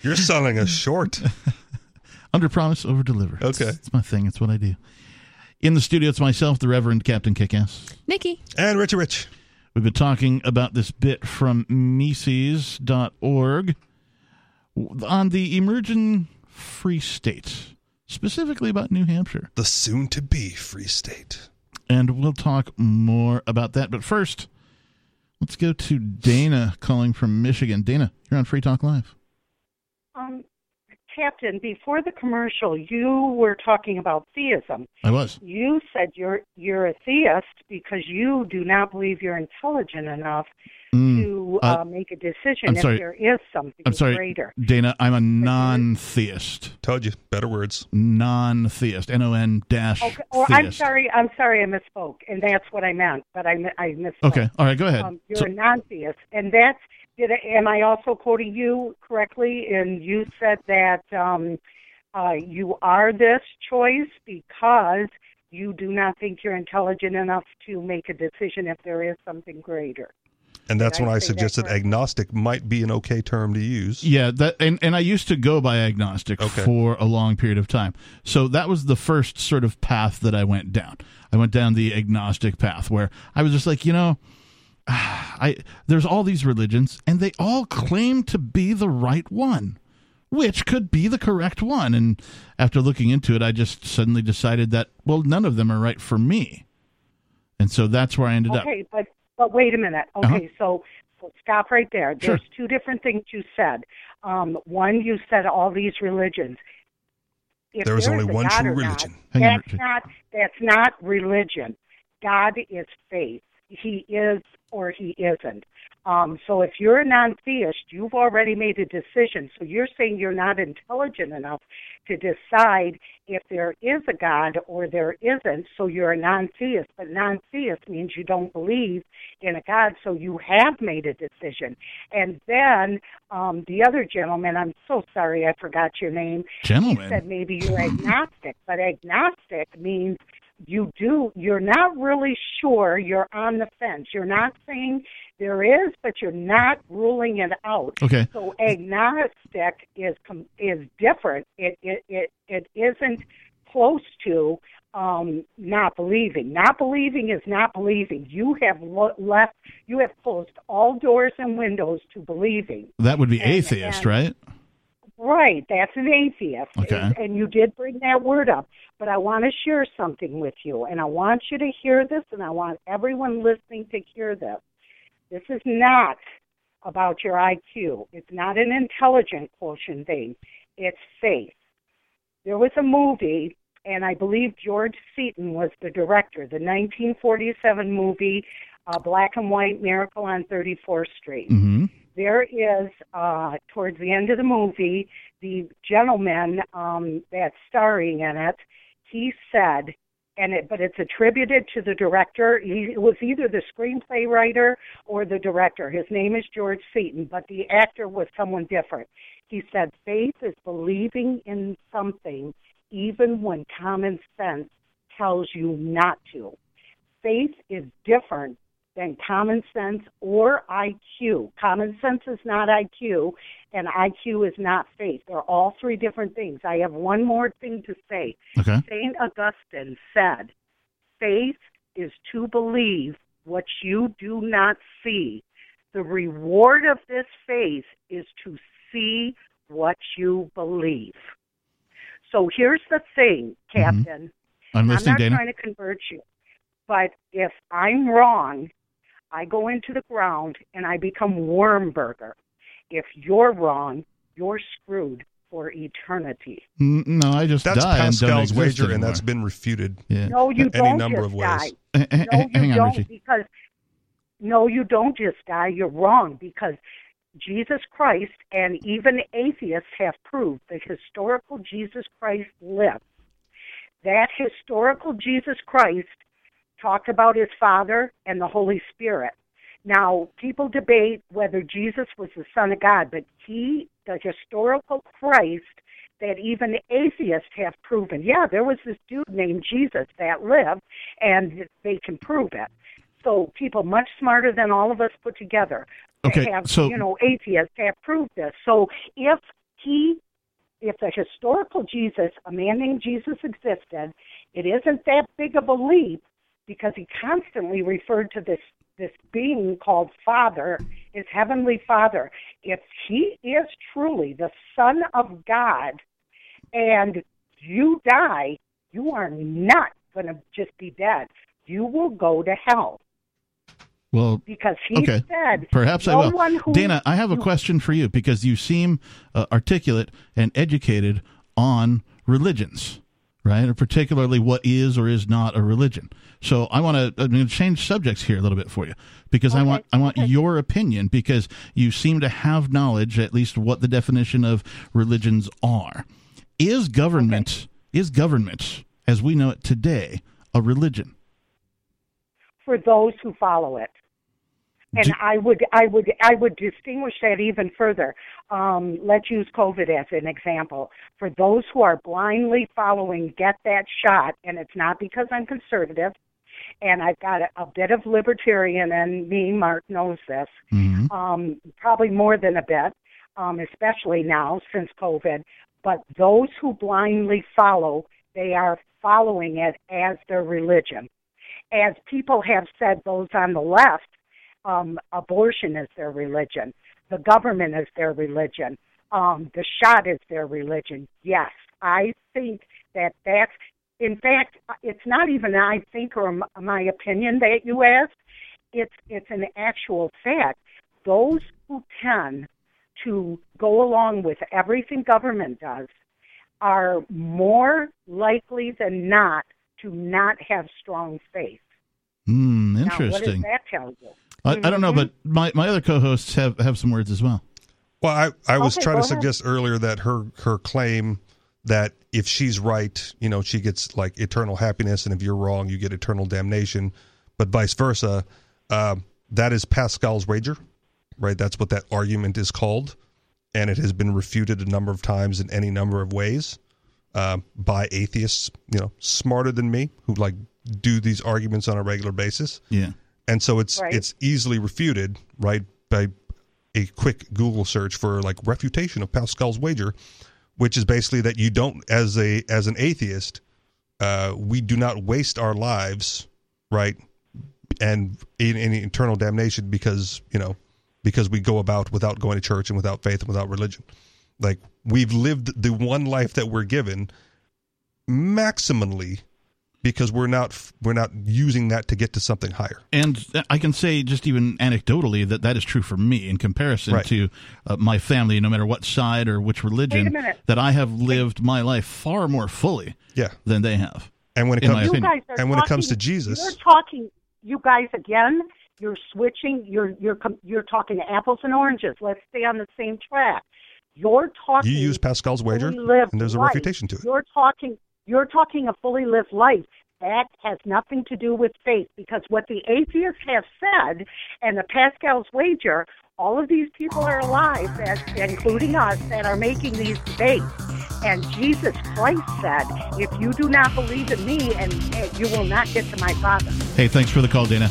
You're selling us short. under promise, over deliver. Okay. it's my thing. It's what I do. In the studio, it's myself, the Reverend Captain Kickass. Nikki. And Richie Rich. We've been talking about this bit from Mises.org on the emerging free state, specifically about New Hampshire. The soon to be free state. and we'll talk more about that. But first, let's go to Dana calling from Michigan. Dana, you're on Free Talk Live. Um, Captain, before the commercial, you were talking about theism. I was. You said you're you're a theist because you do not believe you're intelligent enough Mm, to uh, uh, make a decision I'm if sorry. there is something I'm sorry, greater. Dana. I'm a non-theist. Told you. Better words. Non-theist. N-O-N dash Okay. Or I'm sorry, I'm sorry, I misspoke, and that's what I meant, but I I misspoke. Okay. All right. Go ahead. Um, you're So- a non-theist, and that's. Did I, am I also quoting you correctly? And you said that um, uh, you are this choice because you do not think you're intelligent enough to make a decision if there is something greater. And that's Did when I say that suggested correctly? agnostic might be an okay term to use. Yeah, that and, and I used to go by agnostic Okay. for a long period of time. So that was the first sort of path that I went down. I went down the agnostic path where I was just like, you know, <sighs> I there's all these religions and they all claim to be the right one. Which could be the correct one. And after looking into it, I just suddenly decided that, well, none of them are right for me. And so that's where I ended up. Okay, but but wait a minute. Okay, Uh-huh. so so stop right there. Sure. There's two different things you said. Um, one, you said all these religions. If There is only a one God true or not, religion. On, that's not that's not religion. God is faith. He is or he isn't. Um, so if you're a non-theist, you've already made a decision. So you're saying you're not intelligent enough to decide if there is a God or there isn't. So you're a non-theist. But non-theist means you don't believe in a God. So you have made a decision. And then um, the other gentleman, I'm so sorry, I forgot your name. Gentleman. He said maybe you're agnostic, but agnostic means you do you're not really sure you're on the fence. You're not saying there is but you're not ruling it out. Okay. so agnostic is com- is different. It it it, it isn't close to um not believing. Not believing is not believing. You have lo- left you have closed all doors and windows to believing. That would be And- atheist, and- right? Right, that's an atheist. Okay. And, and you did bring that word up. But I want to share something with you, and I want you to hear this, and I want everyone listening to hear this. This is not about your IQ. It's not an intelligent quotient thing. It's faith. There was a movie, and I believe George Seaton was the director, the 1947 movie, uh, Black and White Miracle on 34th Street hmm there is uh towards the end of the movie the gentleman um that's starring in it he said and it but it's attributed to the director he was either the screenplay writer or the director. His name is george seaton but the actor was someone different. He said faith is believing in something even when common sense tells you not to. Faith is different than common sense or IQ. Common sense is not IQ, and IQ is not faith. They're all three different things. I have one more thing to say. Okay. St. Augustine said, Faith is to believe what you do not see. The reward of this faith is to see what you believe. So here's the thing, mm-hmm. Captain. I'm listening, I'm not Dana. trying to convert you. But if I'm wrong, I go into the ground and I become Wormburger. If you're wrong, you're screwed for eternity. No, I just That's die and Pascal's exist wager, and that's been refuted. yeah. No, you Any don't number just of ways. die. <laughs> H- h- No, you on, don't Richie. because no, you don't just die. You're wrong because Jesus Christ and even atheists have proved the historical Jesus Christ lived. That historical Jesus Christ talked about his Father and the Holy Spirit. Now, people debate whether Jesus was the Son of God, but he, the historical Christ that even atheists have proven, yeah, there was this dude named Jesus that lived, and they can prove it. So people much smarter than all of us put together Okay, have, so- you know, atheists have proved this. So if he, if the historical Jesus, a man named Jesus existed, it isn't that big of a leap because he constantly referred to this this being called Father, his heavenly Father. If he is truly the Son of God, and you die, you are not going to just be dead. You will go to hell Well, because he Okay. said, Perhaps no I will. Dana, I have a question for you because you seem uh, articulate and educated on religions, right? Or particularly what is or is not a religion. So I want to I'm going to change subjects here a little bit for you because I want I want your opinion because you seem to have knowledge at least what the definition of religions are. Is government is government as we know it today a religion? for those who follow it. And Do- I would, I would, I would distinguish that even further. Um, let's use COVID as an example. For those who are blindly following, get that shot, and it's not because I'm conservative, and I've got a, a bit of libertarian in me. Mark knows this. Mhm. Um, probably more than a bit, um, especially now since COVID. But those who blindly follow, they are following it as their religion as people have said, those on the left, um, abortion is their religion, the government is their religion, um, the shot is their religion. Yes, I think that that's, in fact, it's not even I think or my opinion that you asked. It's it's an actual fact. Those who tend to go along with everything government does are more likely than not to not have strong faith. Hmm, Now, what does interesting. that tell you? I, I don't know, but my, my other co-hosts have, have some words as well. Well, I, I was Okay, trying to ahead. suggest earlier that her her claim that if she's right, you know, she gets like eternal happiness, and if you're wrong, you get eternal damnation, but vice versa. Um, that is Pascal's wager, right? That's what that argument is called, and it has been refuted a number of times in any number of ways uh, by atheists, you know, smarter than me, who like do these arguments on a regular basis Yeah. And so it's Right. it's easily refuted right by a quick google search for like refutation of pascal's wager which is basically that you don't as a as an atheist uh we do not waste our lives right and in, in eternal damnation because you know because we go about without going to church and without faith and without religion like we've lived the one life that we're given maximally because we're not we're not using that to get to something higher And I can say, just even anecdotally, that that is true for me in comparison Right. to uh, my family, no matter what side or which religion, that I have lived my life far more fully Yeah, than they have. and when it comes You opinion. guys are and when it comes to Jesus, you're talking. You guys again. You're switching. You're you're you're talking apples and oranges. Let's stay on the same track. You're talking. you use Pascal's wager, and there's a life. refutation to it. You're talking. You're talking a fully lived life. That has nothing to do with faith because what the atheists have said and the Pascal's wager, all of these people are alive, that, including us, that are making these debates. And Jesus Christ said, if you do not believe in me, and you will not get to my Father. Hey, thanks for the call, Dana.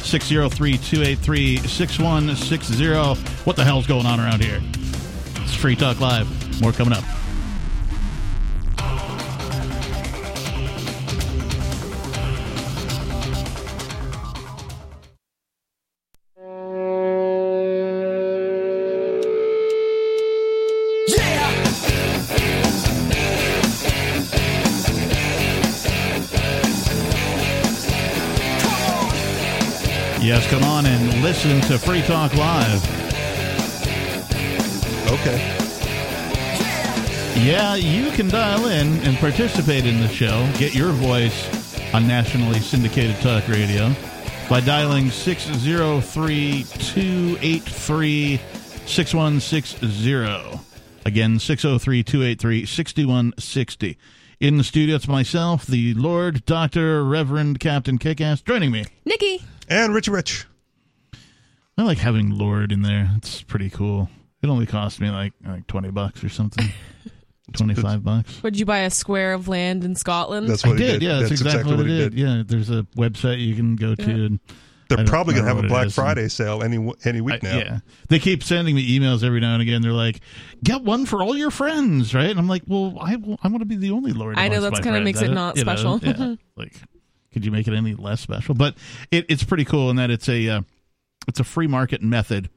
603 283 6160. What the hell's going on around here? It's Free Talk Live. More coming up. Yes, come on and listen to Free Talk Live. Okay, Yeah, you can dial in and participate in the show. Get your voice on nationally syndicated talk radio by dialing 603 283 6160. Again, 603 283 6160. In the studio, it's myself, the Lord, Dr. Reverend Captain Kickass, joining me. Nikki. And Richie Rich. I like having Lord in there. It's pretty cool. It only cost me like like 20 bucks or something. <laughs> 25 bucks. Would you buy a square of land in Scotland? That's I what he did. did. Yeah, that's, exactly, what, it did. Yeah, there's a website you can go to. And They're probably going to have a Black is. Friday sale any any week I- now. yeah, they keep sending me emails every now and again. They're like, "Get one for all your friends," right? And I'm like, "Well, I I want to be the only Lord." I know, amongst that's kinda makes it don't- not you know, special. yeah. <laughs> like, could you make it any less special? But it, it's pretty cool in that it's a uh, it's a free market method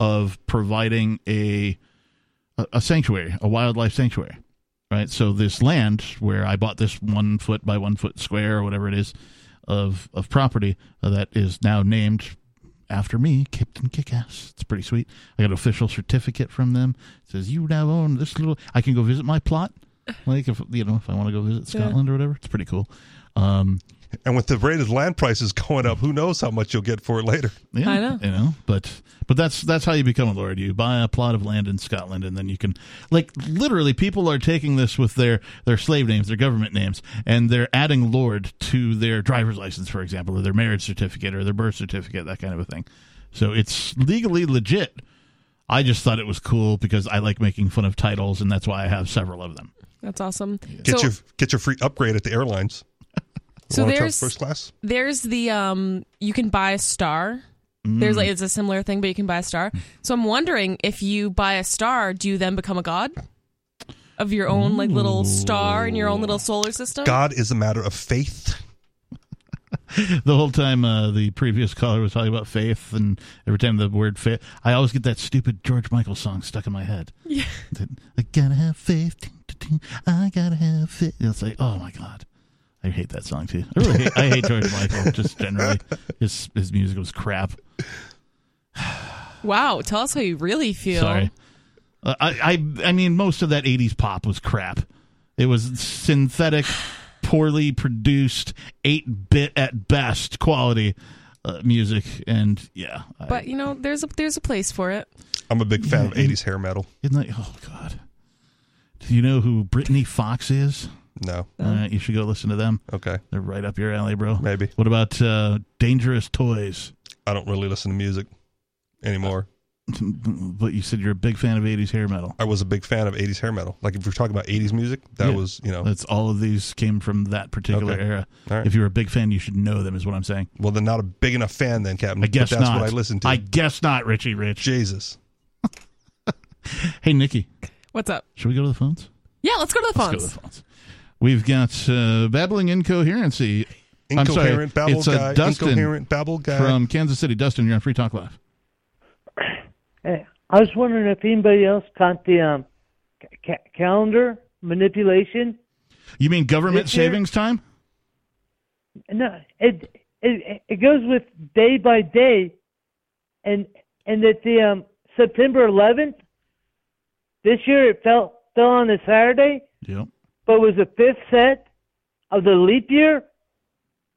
of providing a a, sanctuary, a wildlife sanctuary, right? So this land where I bought this one foot by one foot square or whatever it is of of property uh, that is now named after me, Captain Kickass. It's pretty sweet. I got an official certificate from them. It says you now own this little. I can go visit my plot, like if you know if I want to go visit Scotland or whatever. It's pretty cool. Um, And with the rate of land prices <laughs> going up, who knows how much you'll get for it later? Yeah, I know. You know, but but that's that's how you become a lord. You buy a plot of land in Scotland, and then you can like literally people are taking this with their their slave names, their government names, and they're adding lord to their driver's license, for example, or their marriage certificate or their birth certificate, that kind of a thing. So it's legally legit. I just thought it was cool because I like making fun of titles, and that's why I have several of them. That's awesome. Get so, your get your free upgrade at the airlines. So there's- first class. there's the um you can buy a star. There's like it's a similar thing, but you can buy a star. So I'm wondering if you buy a star, do you then become a god of your own like little star in your own little solar system? God is a matter of faith. <laughs> the whole time uh, the previous caller was talking about faith, and every time the word faith, I always get that stupid George Michael song stuck in my head. Yeah. <laughs> I gotta have faith. I gotta have faith. It's like, oh my god, I hate that song too. I really, hate, I hate <laughs> George Michael just generally. His his music was crap. Wow, tell us how you really feel. Sorry. Uh, I, I I mean, most of that '80s pop was crap. It was synthetic, poorly produced, eight bit at best quality uh, music, and yeah. I- But you know, there's a there's a place for it. I'm a big fan of 80s hair metal. isn't that? Oh God. Do you know who Britny Fox is? No. All right, you should go listen to them. Okay. They're right up your alley, bro. Maybe. What about uh, Dangerous Toys? I don't really listen to music anymore. <laughs> But you said you're a big fan of '80s hair metal. I was a big fan of 80s hair metal. Like if you're talking about 80s music, that Yeah. was, you know, That's all of these came from that particular Okay. era. All right. If you're a big fan, you should know them. Is what I'm saying. well, then not a big enough fan then, Captain. I guess but that's not. what I listen to. I guess not, Richie Rich. Jesus. <laughs> Hey, Nikki, What's up? should we go to the phones? Yeah, let's go to the Let's phones. go to the phones. We've got uh, babbling incoherency. I'm sorry, babble it's, uh, guy. Dustin Incoherent babble guy. from Kansas City. Dustin, you're on Free Talk Live. Hey, I was wondering if anybody else caught the um, ca- calendar manipulation. You mean government savings time? No, it it it goes with day by day, and and that the um, September 11th this year it fell fell on a Saturday, Yep. But was the fifth set of the leap year,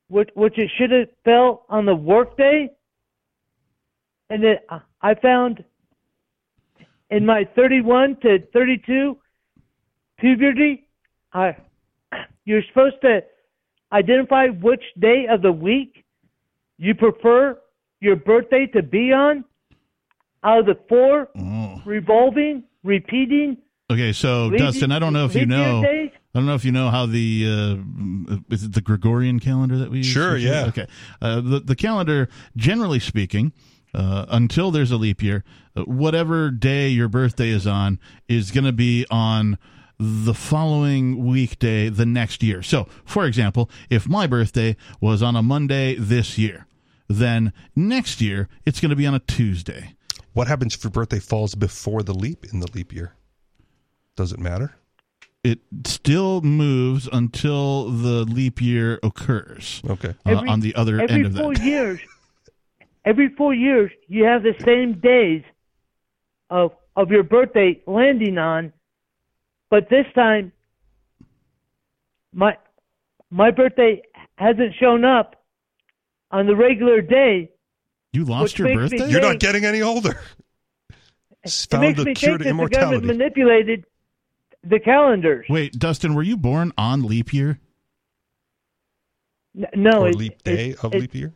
which which it should have fell on the workday, and then I- found in my 31 to 32 puberty, I you're supposed to identify which day of the week you prefer your birthday to be on out of the four Oh. revolving, repeating. Okay, so Dustin, I don't know if you know. days. I don't know if you know how the uh, is it the Gregorian calendar that we use? Sure, yeah. Okay, uh, the the calendar, generally speaking, uh, until there's a leap year, uh, whatever day your birthday is on is going to be on the following weekday the next year. So, for example, if my birthday was on a Monday this year, then next year it's going to be on a Tuesday. what happens if your birthday falls before the leap in the leap year? Does it matter? It still moves until the leap year occurs. Okay. uh, Every- on the other every end of four that. years, every four years, you have the same days of of your birthday landing on, but this time, my my birthday hasn't shown up on the regular day. You lost your birthday. Think, You're not getting any older. it Found makes the me cure think to that the government immortality. manipulated the calendars. Wait, Dustin, were you born on leap year? N- no, or it- leap it- day of it- leap year?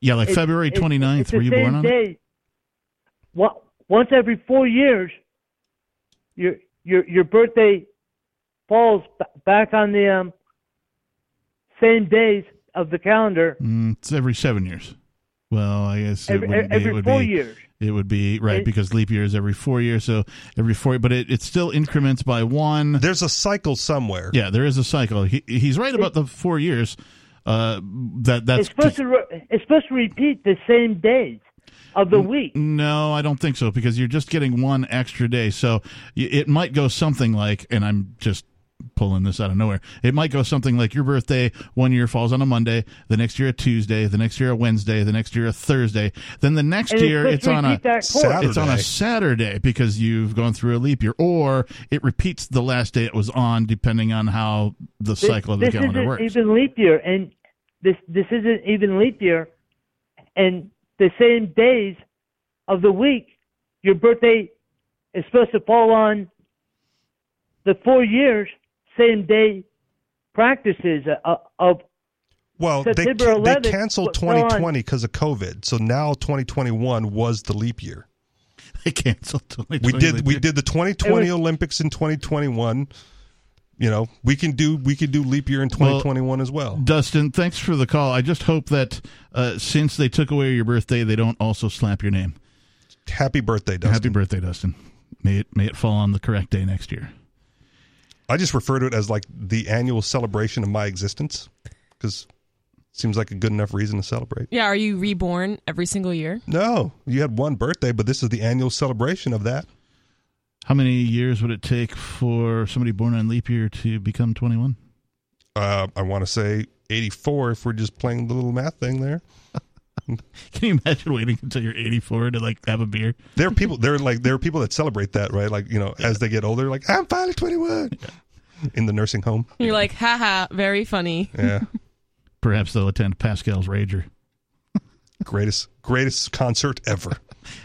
Yeah, like it- February it- 29th. it's the were you born on it? day. Wa- Once every four years, your your your birthday falls b- back on the um, same days of the calendar Mm, it's every seven years. Well, I guess it every, wouldn't be. every It would four be. years. It would be right It- because leap year is every four years. So every four, but it, it still increments by one. There's a cycle somewhere. Yeah, there is a cycle. He, he's right about the four years. Uh, that that's It's supposed to re- it's supposed to repeat the same days of the week. No, I don't think so because you're just getting one extra day. So it might go something like, and I'm just pulling this out of nowhere. It might go something like your birthday one year falls on a Monday, the next year a Tuesday, the next year a Wednesday, the next year a Thursday, then the next And year supposed it's on a repeat that course. Saturday. it's on a Saturday because you've gone through a leap year, or it repeats the last day it was on, depending on how the This- cycle of the this calendar works. even leap year, and this this isn't even leap year, and the same days of the week, your birthday is supposed to fall on the four years same day practices uh, of Well, they, September ca- they 11th canceled 2020 because of COVID. So now 2021 was the leap year. <laughs> they canceled. 2020 We did we did the 2020 was- Olympics in 2021. You know, we can do we can do leap year in 2021 as well. Dustin, thanks for the call. I just hope that uh, since they took away your birthday, they don't also slap your name. Happy birthday, Dustin. Happy birthday, Dustin. May it may it fall on the correct day next year. I just refer to it as like the annual celebration of my existence because seems like a good enough reason to celebrate. Yeah, are you reborn every single year? No, you had one birthday, but this is the annual celebration of that. How many years would it take for somebody born on leap year to become 21? Uh, I want to say 84 if we're just playing the little math thing there. <laughs> Can you imagine waiting until you're 84 to like have a beer? There are people. There are like there are people that celebrate that, right? Like you know, as they get older, like I'm finally 21 in the nursing home. You're like, haha, very funny. Yeah, <laughs> Perhaps they'll attend Pascal's Rager. <laughs> greatest greatest concert ever.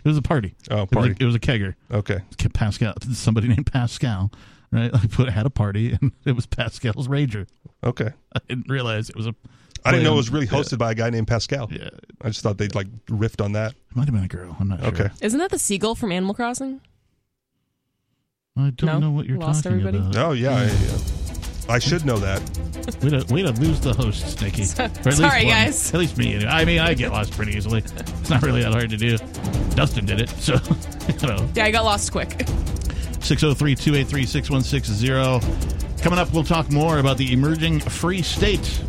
It was a party. Oh, It was a, party. it was a kegger. Okay, Pascal, somebody named Pascal, right? Like put had a party, and it was Pascal's Rager. okay. I didn't realize it was a. I didn't know it was really hosted by a guy named Pascal. Yeah, I just thought they'd like riffed on that. it might have been a girl. I'm not sure. Okay. Isn't that the seagull from Animal Crossing? I don't No? know what you're Lost talking everybody? about. Oh yeah, I, yeah. I should know that. <laughs> Way to, way to lose the host, Nikki. <laughs> Or at least Sorry, one. guys. At least me. anyway. I mean, I get lost pretty easily. It's not really that hard to do. Dustin did it, so <laughs> you know. Yeah, I got lost quick. 603 283 6160. Coming up, we'll talk more about the emerging free state.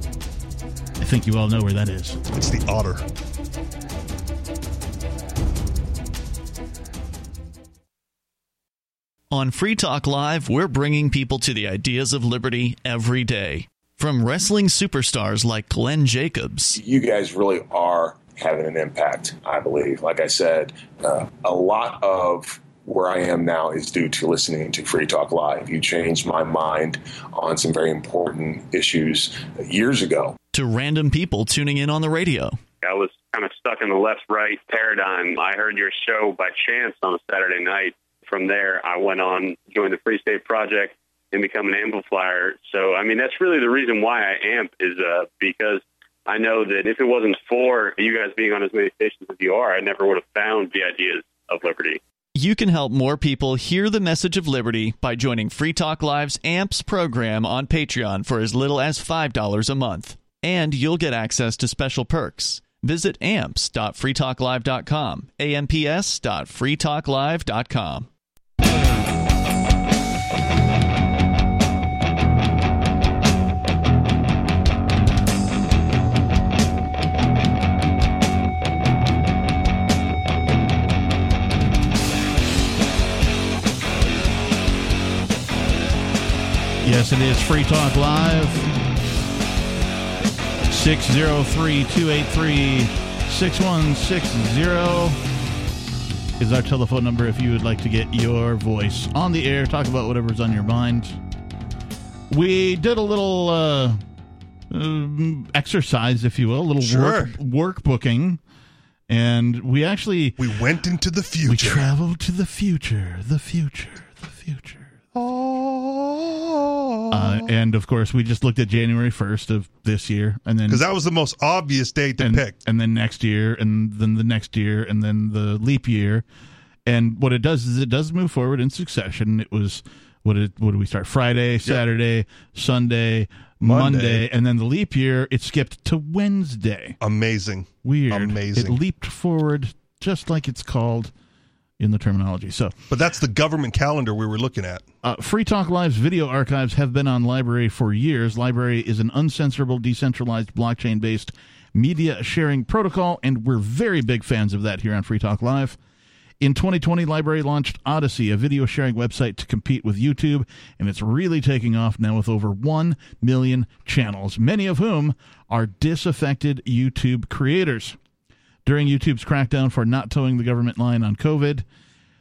I think you all know where that is. It's the otter. On Free Talk Live, we're bringing people to the ideas of liberty every day. From wrestling superstars like Glenn Jacobs you guys really are having an impact, I believe. Like I said, uh, a lot of where I am now is due to listening to Free Talk Live. You changed my mind on some very important issues years ago. to random people tuning in on the radio. I was kind of stuck in the left right paradigm. I heard your show by chance on a Saturday night. From there, I went on, joined the Free State Project, and become an amplifier. So, I mean, that's really the reason why I amp is uh, because I know that if it wasn't for you guys being on as many stations as you are, I never would have found the ideas of liberty. You can help more people hear the message of liberty by joining Free Talk Live's AMPS program on Patreon for as little as $5 a month. And you'll get access to special perks. Visit amps.freetalklive.com, amps.freetalklive.com. Yes, it is Free Talk Live. 603 283 6160 is our telephone number if you would like to get your voice on the air, talk about whatever's on your mind. We did a little uh, um, exercise, if you will, a little Sure. work, work booking. And we actually We went into the future. we traveled to the future, the future, the future. Uh, and of course, we just looked at January 1st of this year, and then Because that was the most obvious date to and, pick. and then next year, and then the next year, and then the leap year. And what it does is it does move forward in succession. It was what did what did we start? Friday, Saturday, Sunday, Monday. Monday. and then the leap year it skipped to Wednesday. Amazing. Weird, Amazing. It leaped forward just like it's called in the terminology. So But that's the government calendar we were looking at. uh, Free Talk Live's video archives have been on LBRY for years. LBRY is an uncensorable, decentralized, blockchain based media sharing protocol, and we're very big fans of that here on Free Talk Live. In 2020, LBRY launched Odysee, a video sharing website to compete with YouTube, and it's really taking off now with over 1 million channels, many of whom are disaffected YouTube creators. During YouTube's crackdown for not towing the government line on COVID,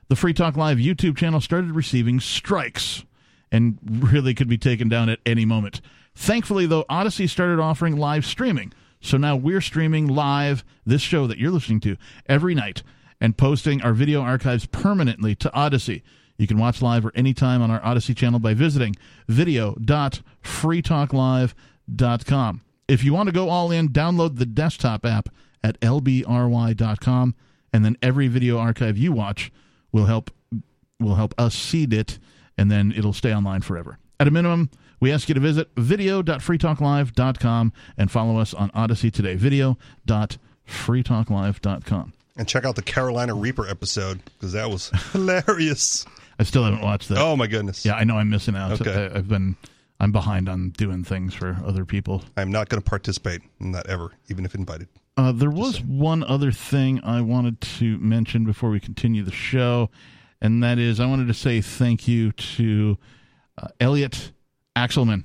the Free Talk Live YouTube channel started receiving strikes and really could be taken down at any moment. Thankfully, though, Odysee started offering live streaming. So now we're streaming live this show that you're listening to every night and posting our video archives permanently to Odysee. You can watch live or anytime on our Odysee channel by visiting video.freetalklive.com. If you want to go all in, download the desktop app at lbry.com and then every video archive you watch will help will help us seed it and then it'll stay online forever. At a minimum, we ask you to visit video.freetalklive.com and follow us on Odysee today. Video.freetalklive.com. And check out the Carolina Reaper episode because that was <laughs> hilarious. I still haven't watched that. Oh my goodness. Yeah, I know I'm missing out. Okay. I, I've been I'm behind on doing things for other people. I'm not going to participate in that ever, even if invited. Uh, there was one other thing I wanted to mention before we continue the show, and that is I wanted to say thank you to uh, Elliot Axelman.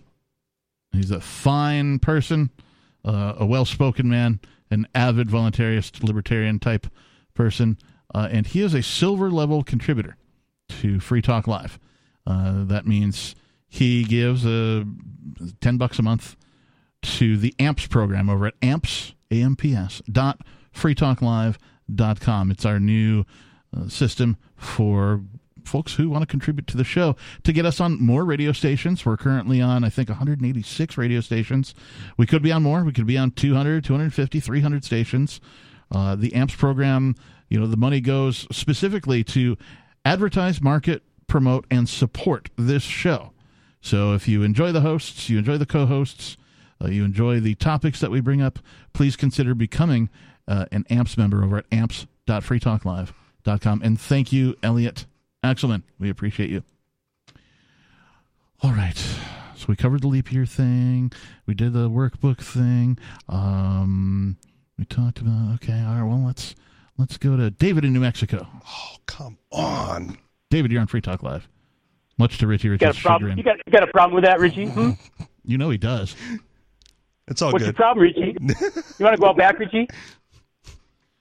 He's a fine person, uh, a well spoken man, an avid voluntarist libertarian type person, uh, and he is a silver level contributor to Free Talk Live. Uh, that means he gives uh, ten bucks a month to the AMPS program over at amps amps dot freetalklive.com. It's our new uh, system for folks who want to contribute to the show to get us on more radio stations. We're currently on, I think, 186 radio stations. We could be on more. We could be on 200, 250, 300 stations. Uh, the AMPS program, you know, the money goes specifically to advertise, market, promote, and support this show. So if you enjoy the hosts, you enjoy the co hosts, you enjoy the topics that we bring up, please consider becoming uh, an AMPS member over at amps.freetalklive.com. And thank you, Elliot Axelman. We appreciate you. All right. So we covered the leap year thing. We did the workbook thing. Um, we talked about okay. All right. Well, let's let's go to David in New Mexico. Oh, come on. David, you're on Free Talk Live. Much to Richie You got a problem? chagrin. You got, you got a problem with that, Richie? Hmm? You know he does. It's all What's good. What's your problem, Richie? <laughs> you want to go out back, Richie?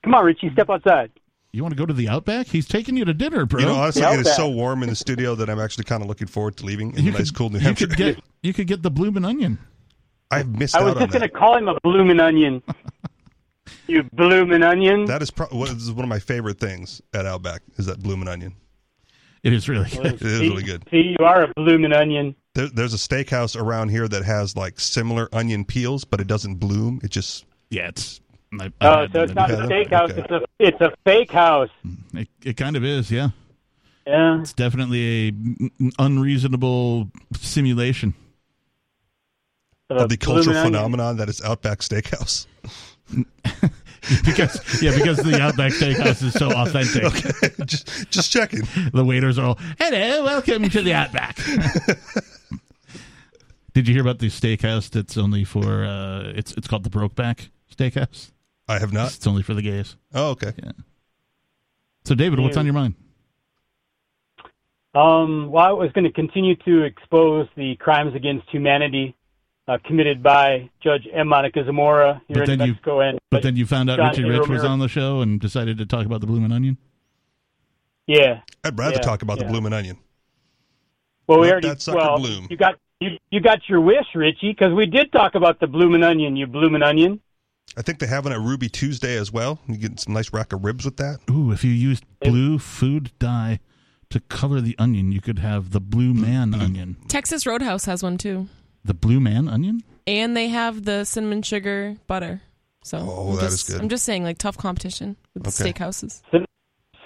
Come on, Richie, step outside. You want to go to the Outback? He's taking you to dinner, bro. You know, honestly, it is so warm in the studio that I'm actually kind of looking forward to leaving in you the nice, cool New you Hampshire. could get you could get the bloomin' onion. I've missed I was out on just going to call him a bloomin' onion. <laughs> you bloomin' onion. That is, pro- what is one of my favorite things at Outback is that bloomin' onion. It is really good. It is See- really good. See, you are a bloomin' onion. There, there's a steakhouse around here that has like similar onion peels, but it doesn't bloom. It just Yeah, it's. I, I Oh, so it's not a steakhouse. Okay. It's a it's a fake house. Mm, it, it kind of is, yeah. Yeah. It's definitely a unreasonable simulation. of the cultural bloomin' onion. phenomenon that is Outback Steakhouse. <laughs> because yeah, because the Outback Steakhouse is so authentic. <laughs> just, just checking. The waiters are all, "Hello, welcome to the Outback." <laughs> Did you hear about the steakhouse that's only for? Uh, it's it's called the Brokeback Steakhouse. I have not. It's only for the gays. Oh, okay. Yeah. So, David, what's on your mind? Um, well, I was going to continue to expose the crimes against humanity uh, committed by Judge M. Monica Zamora here But in then you- and But then you found out John Richie A. Rich was on the show and decided to talk about the Bloomin' Onion. yeah. I'd rather Yeah, talk about yeah. the bloomin' onion. Well, we Let already that sucker well, bloom. you got you you got your wish, Richie, because we did talk about the bloomin' onion. You bloomin' onion. I think they have it at Ruby Tuesday as well. You get some nice rack of ribs with that. Ooh, if you used blue food dye to color the onion, you could have the Blue Man mm-hmm. onion. Texas Roadhouse has one too, The Blue Man onion? and they have the cinnamon sugar butter. So Oh, I'm that is just, good. I'm just saying, like tough competition with the Okay. steakhouses. Cin-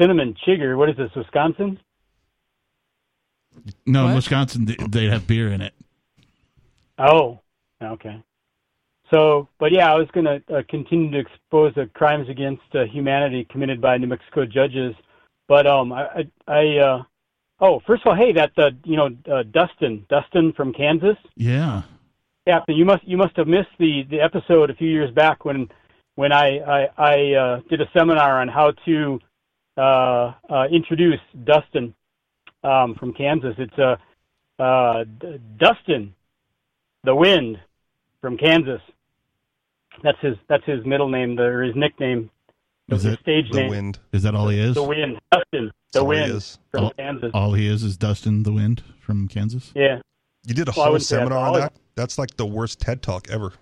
cinnamon chigger. What is this, Wisconsin? No, in What? Wisconsin, they- they'd have beer in it. Oh, okay. So, but yeah, I was going to uh, continue to expose the crimes against uh, humanity committed by New Mexico judges. But um, I, I, I uh, oh, first of all, hey, that uh, you know, uh, Dustin, Dustin from Kansas. Yeah. Captain, you must you must have missed the the episode a few years back when when I I, I uh, did a seminar on how to uh, uh, introduce Dustin um, from Kansas. It's uh, uh, D- Dustin, the Wind from Kansas. That's his that's his middle name or his nickname. Is his it stage The name. wind. is that all he is? The Wind, Dustin, the all he Wind is. from All- Kansas. All he is is Dustin the Wind from Kansas. Yeah. You did a Well, whole wouldn't say that's seminar on that. That's like the worst TED talk ever.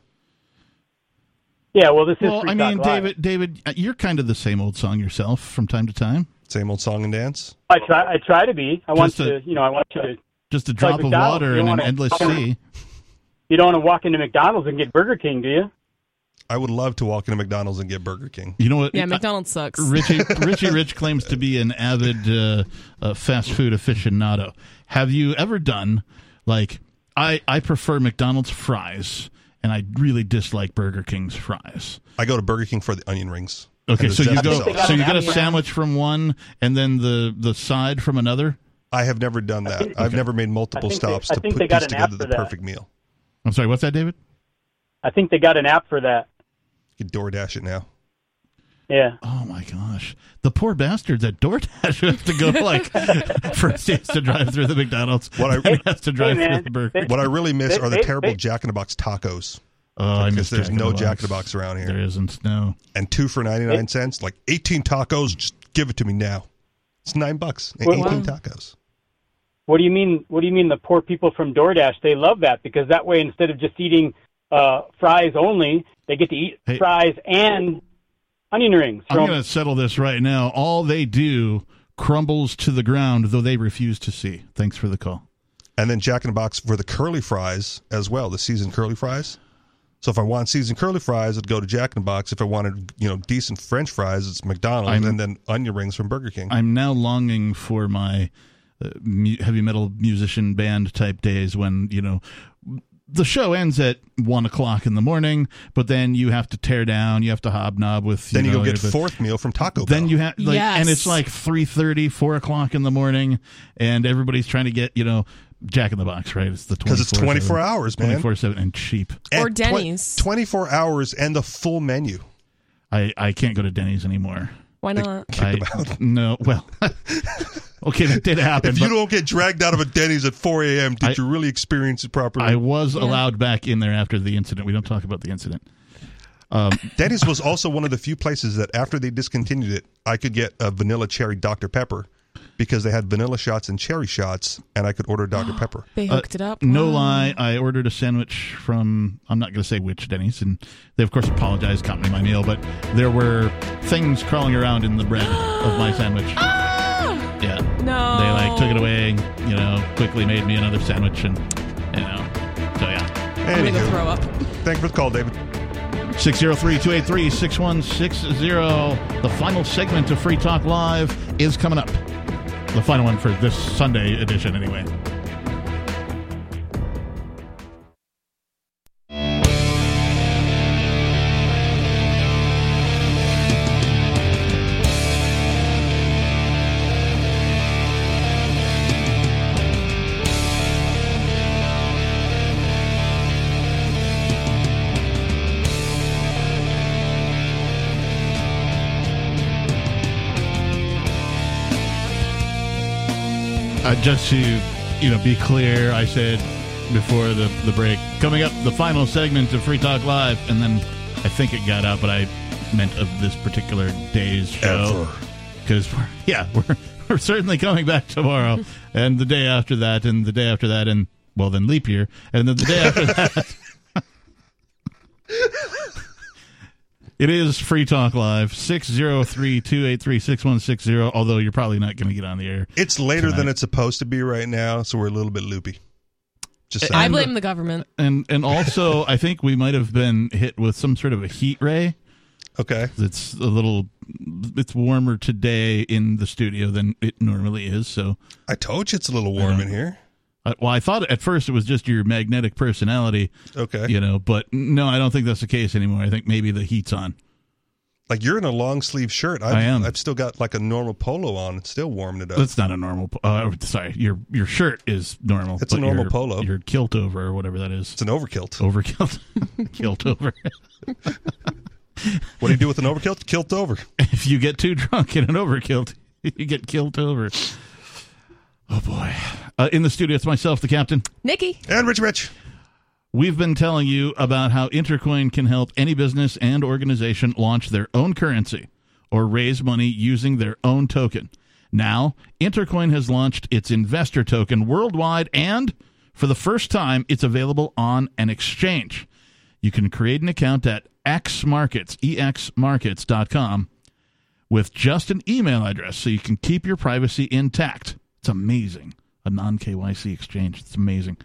Yeah. Well, this is Well, I Talk mean, Live. David, David, uh, you're kind of the same old song yourself from time to time. Same old song and dance. I try I try to be. I want a- to you know I want you to Just a like drop of water in an endless sea. You don't want to walk into McDonald's and get Burger King, do you? I would love to walk into McDonald's and get Burger King. You know what? Yeah, McDonald's sucks. Richie <laughs> Richie Rich claims to be an avid uh, uh, fast food aficionado. Have you ever done like I I prefer McDonald's fries and I really dislike Burger King's fries. I go to Burger King for the onion rings. Okay, so you go so you get a sandwich from one and then the the side from another. I have never done that. I've never made multiple I they- stops to put they got piece an app together the perfect meal. I'm sorry, what's that, David? I think they got an app for that. You can DoorDash it now. Yeah. Oh my gosh, the poor bastards at DoorDash who <laughs> have to go like <laughs> first he has to drive through the McDonald's, What I- then he has to drive Hey, through the Burger. What I really miss are the terrible Jack in the Box tacos. Oh, I because miss there's Jack in no the Jack in the Box. Box around here. There isn't. No. And two for 99 cents, like 18 tacos, just give it to me now. It's nine bucks and Well, 18 wow. tacos. What do you mean? What do you mean? The poor people from DoorDash they love that because that way instead of just eating uh, fries only, they get to eat Hey. fries and onion rings. I'm going to settle this right now. All they do crumbles to the ground, though they refuse to see. Thanks for the call. And then Jack in the Box for the curly fries as well, the seasoned curly fries. So if I want seasoned curly fries, I'd go to Jack in the Box. If I wanted, you know, decent French fries, it's McDonald's, I'm- and then onion rings from Burger King. I'm now longing for my mu- heavy metal musician band type days when you know the show ends at one o'clock in the morning, but then you have to tear down, you have to hobnob with. then you know, go get your- fourth meal from Taco Bell. Then you have like, Yes. and it's like 3.30, 4 o'clock in the morning, and everybody's trying to get you know Jack in the Box, right? It's the 'Cause it's 24 hours, man. twenty four seven and cheap. Or And tw- Denny's. 24 hours and the full menu. I I can't go to Denny's anymore. Why not? I, no, well, <laughs> okay, that did happen. If you don't get dragged out of a Denny's at 4 a.m., did I- you really experience it properly? I was allowed back in there after the incident. We don't talk about the incident. Um, <laughs> Denny's was also one of the few places that after they discontinued it, I could get a vanilla cherry Dr. Pepper because they had vanilla shots and cherry shots, and I could order Dr. <gasps> Pepper. They hooked it up. No Wow. lie, I ordered a sandwich from I'm not going to say which Denny's, and they of course apologized, got me my meal, but there were things crawling around in the bread <gasps> of my sandwich. Ah! Yeah, No. they like took it away, you know, quickly made me another sandwich, and you know, so yeah. I'm gonna go throw up. thank you for the call, David. 603-283-6160. The final segment of Free Talk Live is coming up. The final one for this Sunday edition, anyway. Uh, just to you know be clear, I said before the the break coming up the final segment of Free Talk Live, and then I think it got out, but I meant of this particular day's show because we're <laughs> yeah we're we're certainly coming back tomorrow, <laughs> and the day after that, and the day after that, and well then leap year, and then the day after <laughs> that. It is Free Talk Live, 603 283 6160. Although you're probably not going to get on the air. It's later than it's supposed to be right now, so we're a little bit loopy. Just saying. I blame the government. And and also, <laughs> I think we might have been hit with some sort of a heat ray. Okay. It's a little, it's warmer today in the studio than it normally is. So, I told you it's a little warm in here. Uh, well, I thought at first it was just your magnetic personality, Okay. you know, but no, I don't think that's the case anymore. I think maybe the heat's on. Like you're in a long sleeve shirt. I've, I am. I've still got like a normal polo on. It's still warming it up. That's not a normal. po- Uh, sorry, your your shirt is normal. It's a normal your- polo. Your kilt over or whatever that is. It's an overkilt. Overkilt, <laughs> kilt over. What do you do with an overkilt? Kilt over. <laughs> if you get too drunk in an overkilt, <laughs> you get killed over. Oh boy! Uh, in the studio, it's myself, the captain. Nikki. And Rich Rich. We've been telling you about how Intercoin can help any business and organization launch their own currency or raise money using their own token. Now, Intercoin has launched its investor token worldwide, and for the first time, it's available on an exchange. You can create an account at exmarkets, exmarkets.com, with just an email address so you can keep your privacy intact. It's amazing. A non KYC exchange. It's amazing.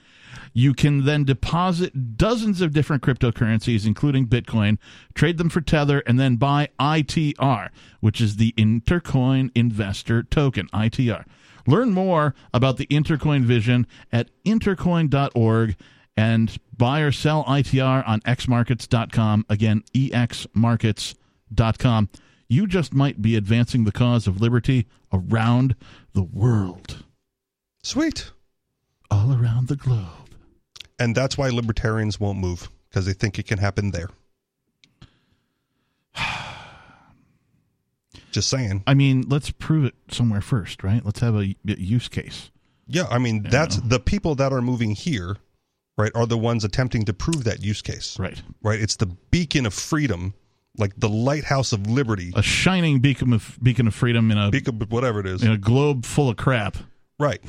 You can then deposit dozens of different cryptocurrencies, including Bitcoin, trade them for Tether, and then buy ITR, which is the Intercoin Investor Token, ITR. Learn more about the Intercoin vision at intercoin.org and buy or sell ITR on exmarkets.com. Again, exmarkets.com. You just might be advancing the cause of liberty around the world, Sweet. all around the globe. And that's why libertarians won't move because they think it can happen there. <sighs> Just saying. I mean, let's prove it somewhere first, right? Let's have a, use case. Yeah, I mean, that's the people that are moving here right, are the ones attempting to prove that use case. Right. Right. It's the beacon of freedom, like the lighthouse of liberty, A shining beacon of beacon of freedom in a beacon, whatever it is. in a globe full of crap. Right.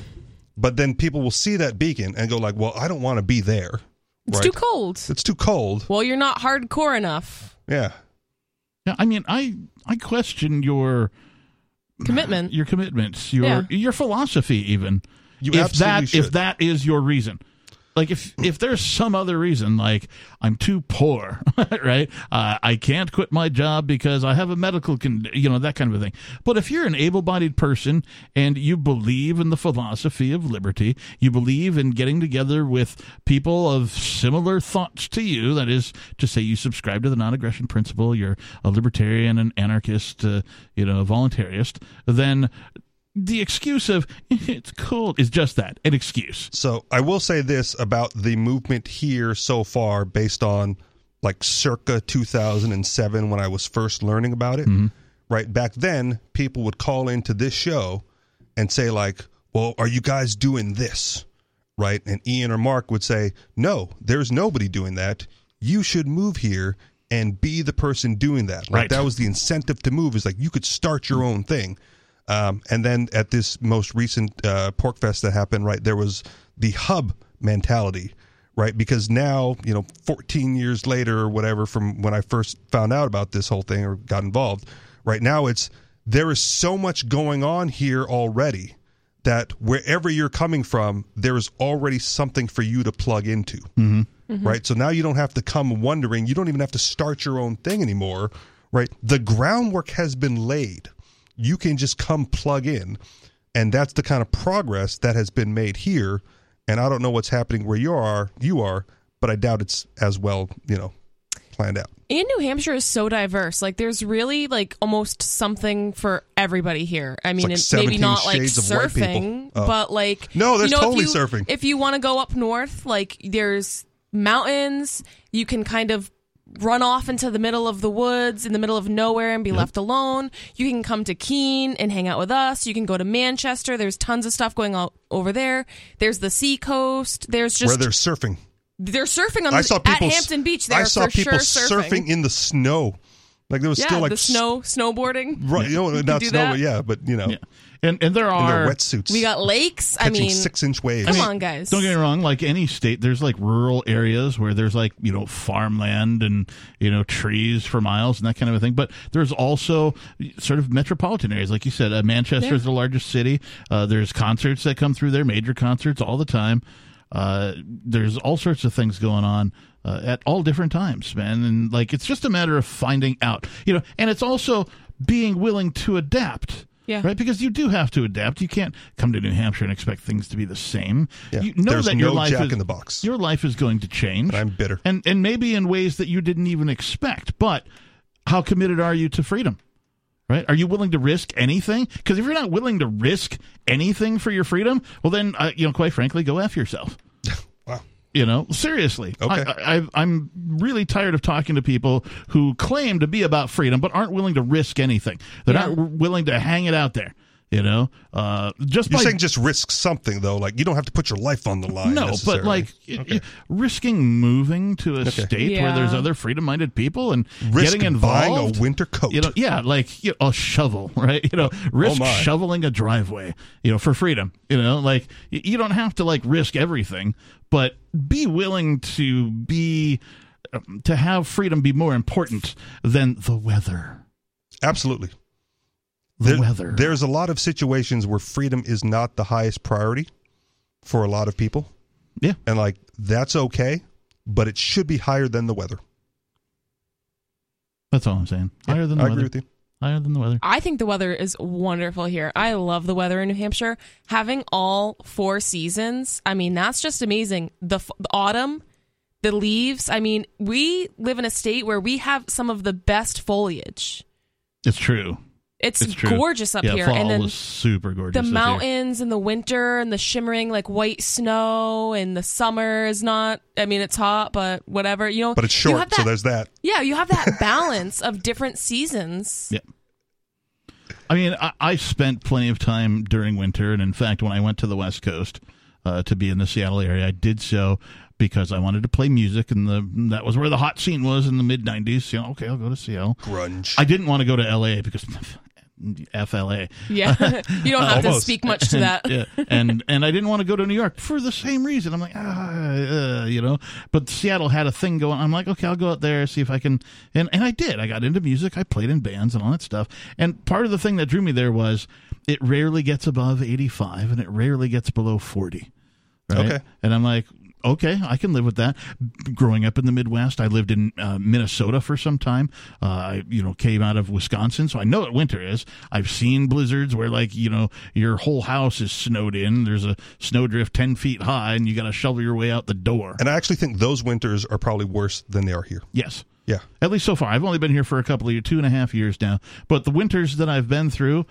But then people will see that beacon and go like, "Well, I don't want to be there." It's right? too cold. It's too cold. Well, you're not hardcore enough. Yeah. Yeah, I mean, I I question your Commitment. your commitments, your Yeah. your philosophy, even. You if that should. if that is your reason, like if if there's some other reason, like I'm too poor, <laughs> right? Uh, I can't quit my job because I have a medical, con- you know, that kind of a thing. But if you're an able-bodied person and you believe in the philosophy of liberty, you believe in getting together with people of similar thoughts to you. That is to say, you subscribe to the non-aggression principle. You're a libertarian, an anarchist, uh, you know, a voluntarist. Then the excuse of <laughs> it's cold is just that an excuse. So I will say this about the movement here so far, based on like circa 2007 when I was first learning about it. Mm-hmm. Right back then, people would call into this show and say like, "Well, are you guys doing this?" Right, and Ian or Mark would say, "No, there's nobody doing that. You should move here." And be the person doing that. Like Right. that was the incentive to move. Is like you could start your own thing. Um, and then at this most recent uh, PorcFest that happened, right, there was the hub mentality, right? Because now, you know, 14 years later or whatever from when I first found out about this whole thing or got involved, right now it's there is so much going on here already that wherever you're coming from, there is already something for you to plug into. Mm-hmm. Right. So now you don't have to come wondering, you don't even have to start your own thing anymore. Right. The groundwork has been laid. You can just come plug in. And that's the kind of progress that has been made here. And I don't know what's happening where you are, you are, but I doubt it's as well, you know, planned out. And New Hampshire is so diverse. Like, there's really like almost something for everybody here. I mean, like maybe not like shades of white people. surfing, Oh. but like No, there's you know, totally if you, surfing. If you want to go up north, like there's mountains. You can kind of run off into the middle of the woods in the middle of nowhere and be left alone. You can come to Keene and hang out with us. You can go to Manchester. There's tons of stuff going on over there. There's the sea coast. There's just where they're surfing. they're surfing on I the, saw at Hampton Beach. They're I saw for people sure surfing. in the snow. Like there was yeah, still like the snow snowboarding. Right, you know, not do snow, that? but yeah, but you know, Yeah. And and there in are their wetsuits. We got lakes. I mean, six inch waves. come on, guys. Don't get me wrong. Like any state, there's like rural areas where there's like you know farmland and you know trees for miles and that kind of a thing. But there's also sort of metropolitan areas, like you said. Uh, Manchester is the largest city. Uh, there's concerts that come through there, major concerts all the time. Uh, there's all sorts of things going on uh, at all different times, man. And like it's just a matter of finding out, you know. And it's also being willing to adapt. Yeah. Right, because you do have to adapt. You can't come to New Hampshire and expect things to be the same. Yeah. You know There's that your no life Jack is in the Box. Your life is going to change. And I'm bitter. and and maybe in ways that you didn't even expect. But how committed are you to freedom? Right? Are you willing to risk anything? Because if you're not willing to risk anything for your freedom, well, then uh, you know, quite frankly, go f yourself. You know, seriously. Okay. I, I, I'm really tired of talking to people who claim to be about freedom but aren't willing to risk anything. They're Yeah. not willing to hang it out there. You know, uh, just You're by saying just risk something though, like you don't have to put your life on the line. no, but like y- Okay. y- risking moving to a state where there's other freedom-minded people and risk getting involved. buying a winter coat. you know, yeah, like you know, a shovel, <laughs> right? You know, risk Oh, shoveling a driveway, you know, for freedom. You know, like y- you don't have to like risk everything, but be willing to be um, to have freedom be more important than the weather. Absolutely. The There- weather. There's a lot of situations where freedom is not the highest priority for a lot of people. Yeah. And like that's okay, but it should be higher than the weather. That's all I'm saying. Higher than the I weather. agree with you. Higher than the weather. I think the weather is wonderful here. I love the weather in New Hampshire. Having all four seasons, I mean, that's just amazing. The, f- the autumn, the leaves. I mean, we live in a state where we have some of the best foliage. It's true. It's, It's gorgeous up yeah, here, fall and then was super gorgeous. the this year. mountains in the winter and the shimmering like white snow, and the summer is not. I mean, it's hot, but whatever. You know, But it's short, have so there's that. Yeah, you have that <laughs> balance of different seasons. Yeah. I mean, I, I spent plenty of time during winter, and in fact, when I went to the West Coast uh, to be in the Seattle area, I did so because I wanted to play music, and the that was where the hot scene was in the mid '90s. You know, okay, I'll go to Seattle. Grunge. I didn't want to go to LA because <laughs> FLA. Yeah, <laughs> you don't have to speak much to that. yeah, and and I didn't want to go to New York for the same reason. I'm like, ah, uh, you know. But Seattle had a thing going. I'm like, okay, I'll go out there see if I can. And and I did. I got into music. I played in bands and all that stuff. And part of the thing that drew me there was it rarely gets above 85 and it rarely gets below 40. Right? Okay. And I'm like, okay, I can live with that. Growing up in the Midwest, I lived in uh, Minnesota for some time. Uh, I, you know, came out of Wisconsin, so I know what winter is. I've seen blizzards where, like, you know, your whole house is snowed in. There's a snowdrift ten feet high, and you got to shovel your way out the door. And I actually think those winters are probably worse than they are here. Yes. Yeah. At least so far. I've only been here for a couple of years, two and a half years now. But the winters that I've been through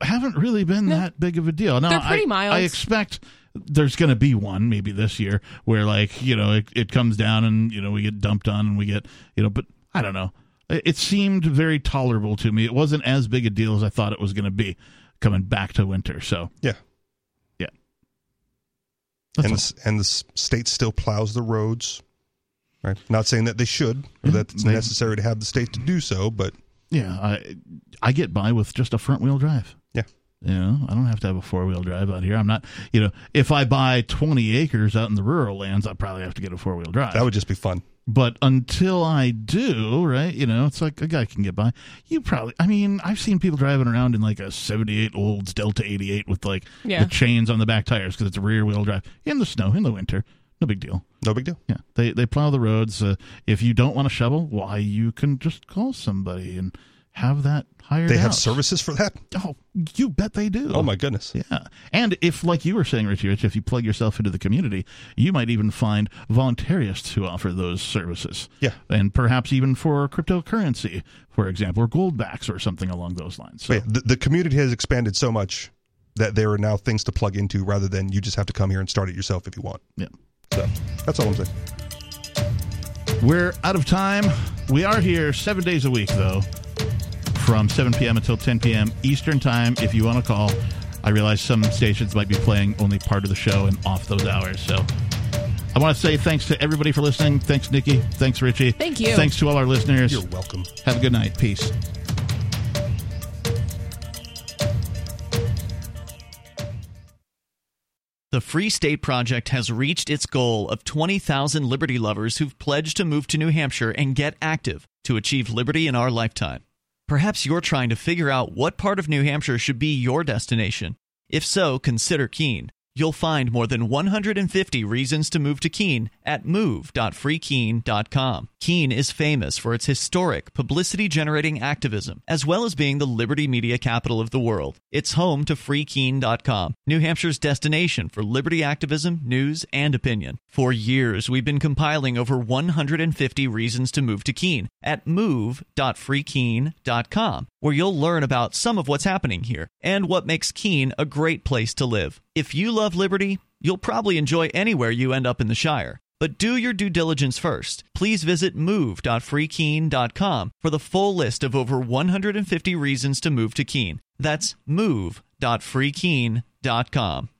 haven't really been that big of a deal. Now, They're pretty I, mild. I expect there's going to be one maybe this year where, like, you know, it, it comes down and, you know, we get dumped on and we get, you know, but I don't know. It, it seemed very tolerable to me. It wasn't as big a deal as I thought it was going to be coming back to winter. So, Yeah. yeah. That's and the, and the state still plows the roads. Right. Not saying that they should or that it's they- necessary to have the state to do so, but Yeah, I I get by with just a front wheel drive. Yeah. You know, I don't have to have a four wheel drive out here. I'm not, you know, if I buy 20 acres out in the rural lands, I probably have to get a four wheel drive. that would just be fun. but until I do, right, you know, it's like a guy can get by. You probably, I mean, I've seen people driving around in like a 78 Olds Delta 88 with like Yeah. the chains on the back tires because it's a rear wheel drive in the snow, in the winter. No big deal. No big deal. Yeah, they they plow the roads. Uh, if you don't want to shovel, why you can just call somebody and have that hired. They have out. services for that? Oh, you bet they do. Oh my goodness. Yeah, and if, like you were saying, Richie Rich, if you plug yourself into the community, you might even find voluntarists who offer those services. Yeah. and perhaps even for cryptocurrency, for example, or goldbacks or something along those lines. So, yeah, the, the community has expanded so much that there are now things to plug into rather than you just have to come here and start it yourself if you want. yeah. So that's all I'm saying. We're out of time. We are here seven days a week, though, from 7 p.m. until 10 p.m. Eastern Time. If you want to call, I realize some stations might be playing only part of the show and off those hours. So I want to say thanks to everybody for listening. Thanks, Nikki. Thanks, Richie. Thank you. Thanks to all our listeners. You're welcome. Have a good night. Peace. The Free State Project has reached its goal of 20,000 liberty lovers who've pledged to move to New Hampshire and get active to achieve liberty in our lifetime. Perhaps you're trying to figure out what part of New Hampshire should be your destination. If so, consider Keene. You'll find more than 150 reasons to move to Keene at move.freekeene.com. Keene is famous for its historic, publicity generating activism, as well as being the liberty media capital of the world. It's home to freekeene.com, New Hampshire's destination for liberty activism, news, and opinion. For years, we've been compiling over 150 reasons to move to Keene at move.freekeene.com, where you'll learn about some of what's happening here and what makes Keene a great place to live. If you love liberty, you'll probably enjoy anywhere you end up in the Shire. But do your due diligence first. Please visit move.freekeene.com for the full list of over 150 reasons to move to Keene. That's move.freekeene.com.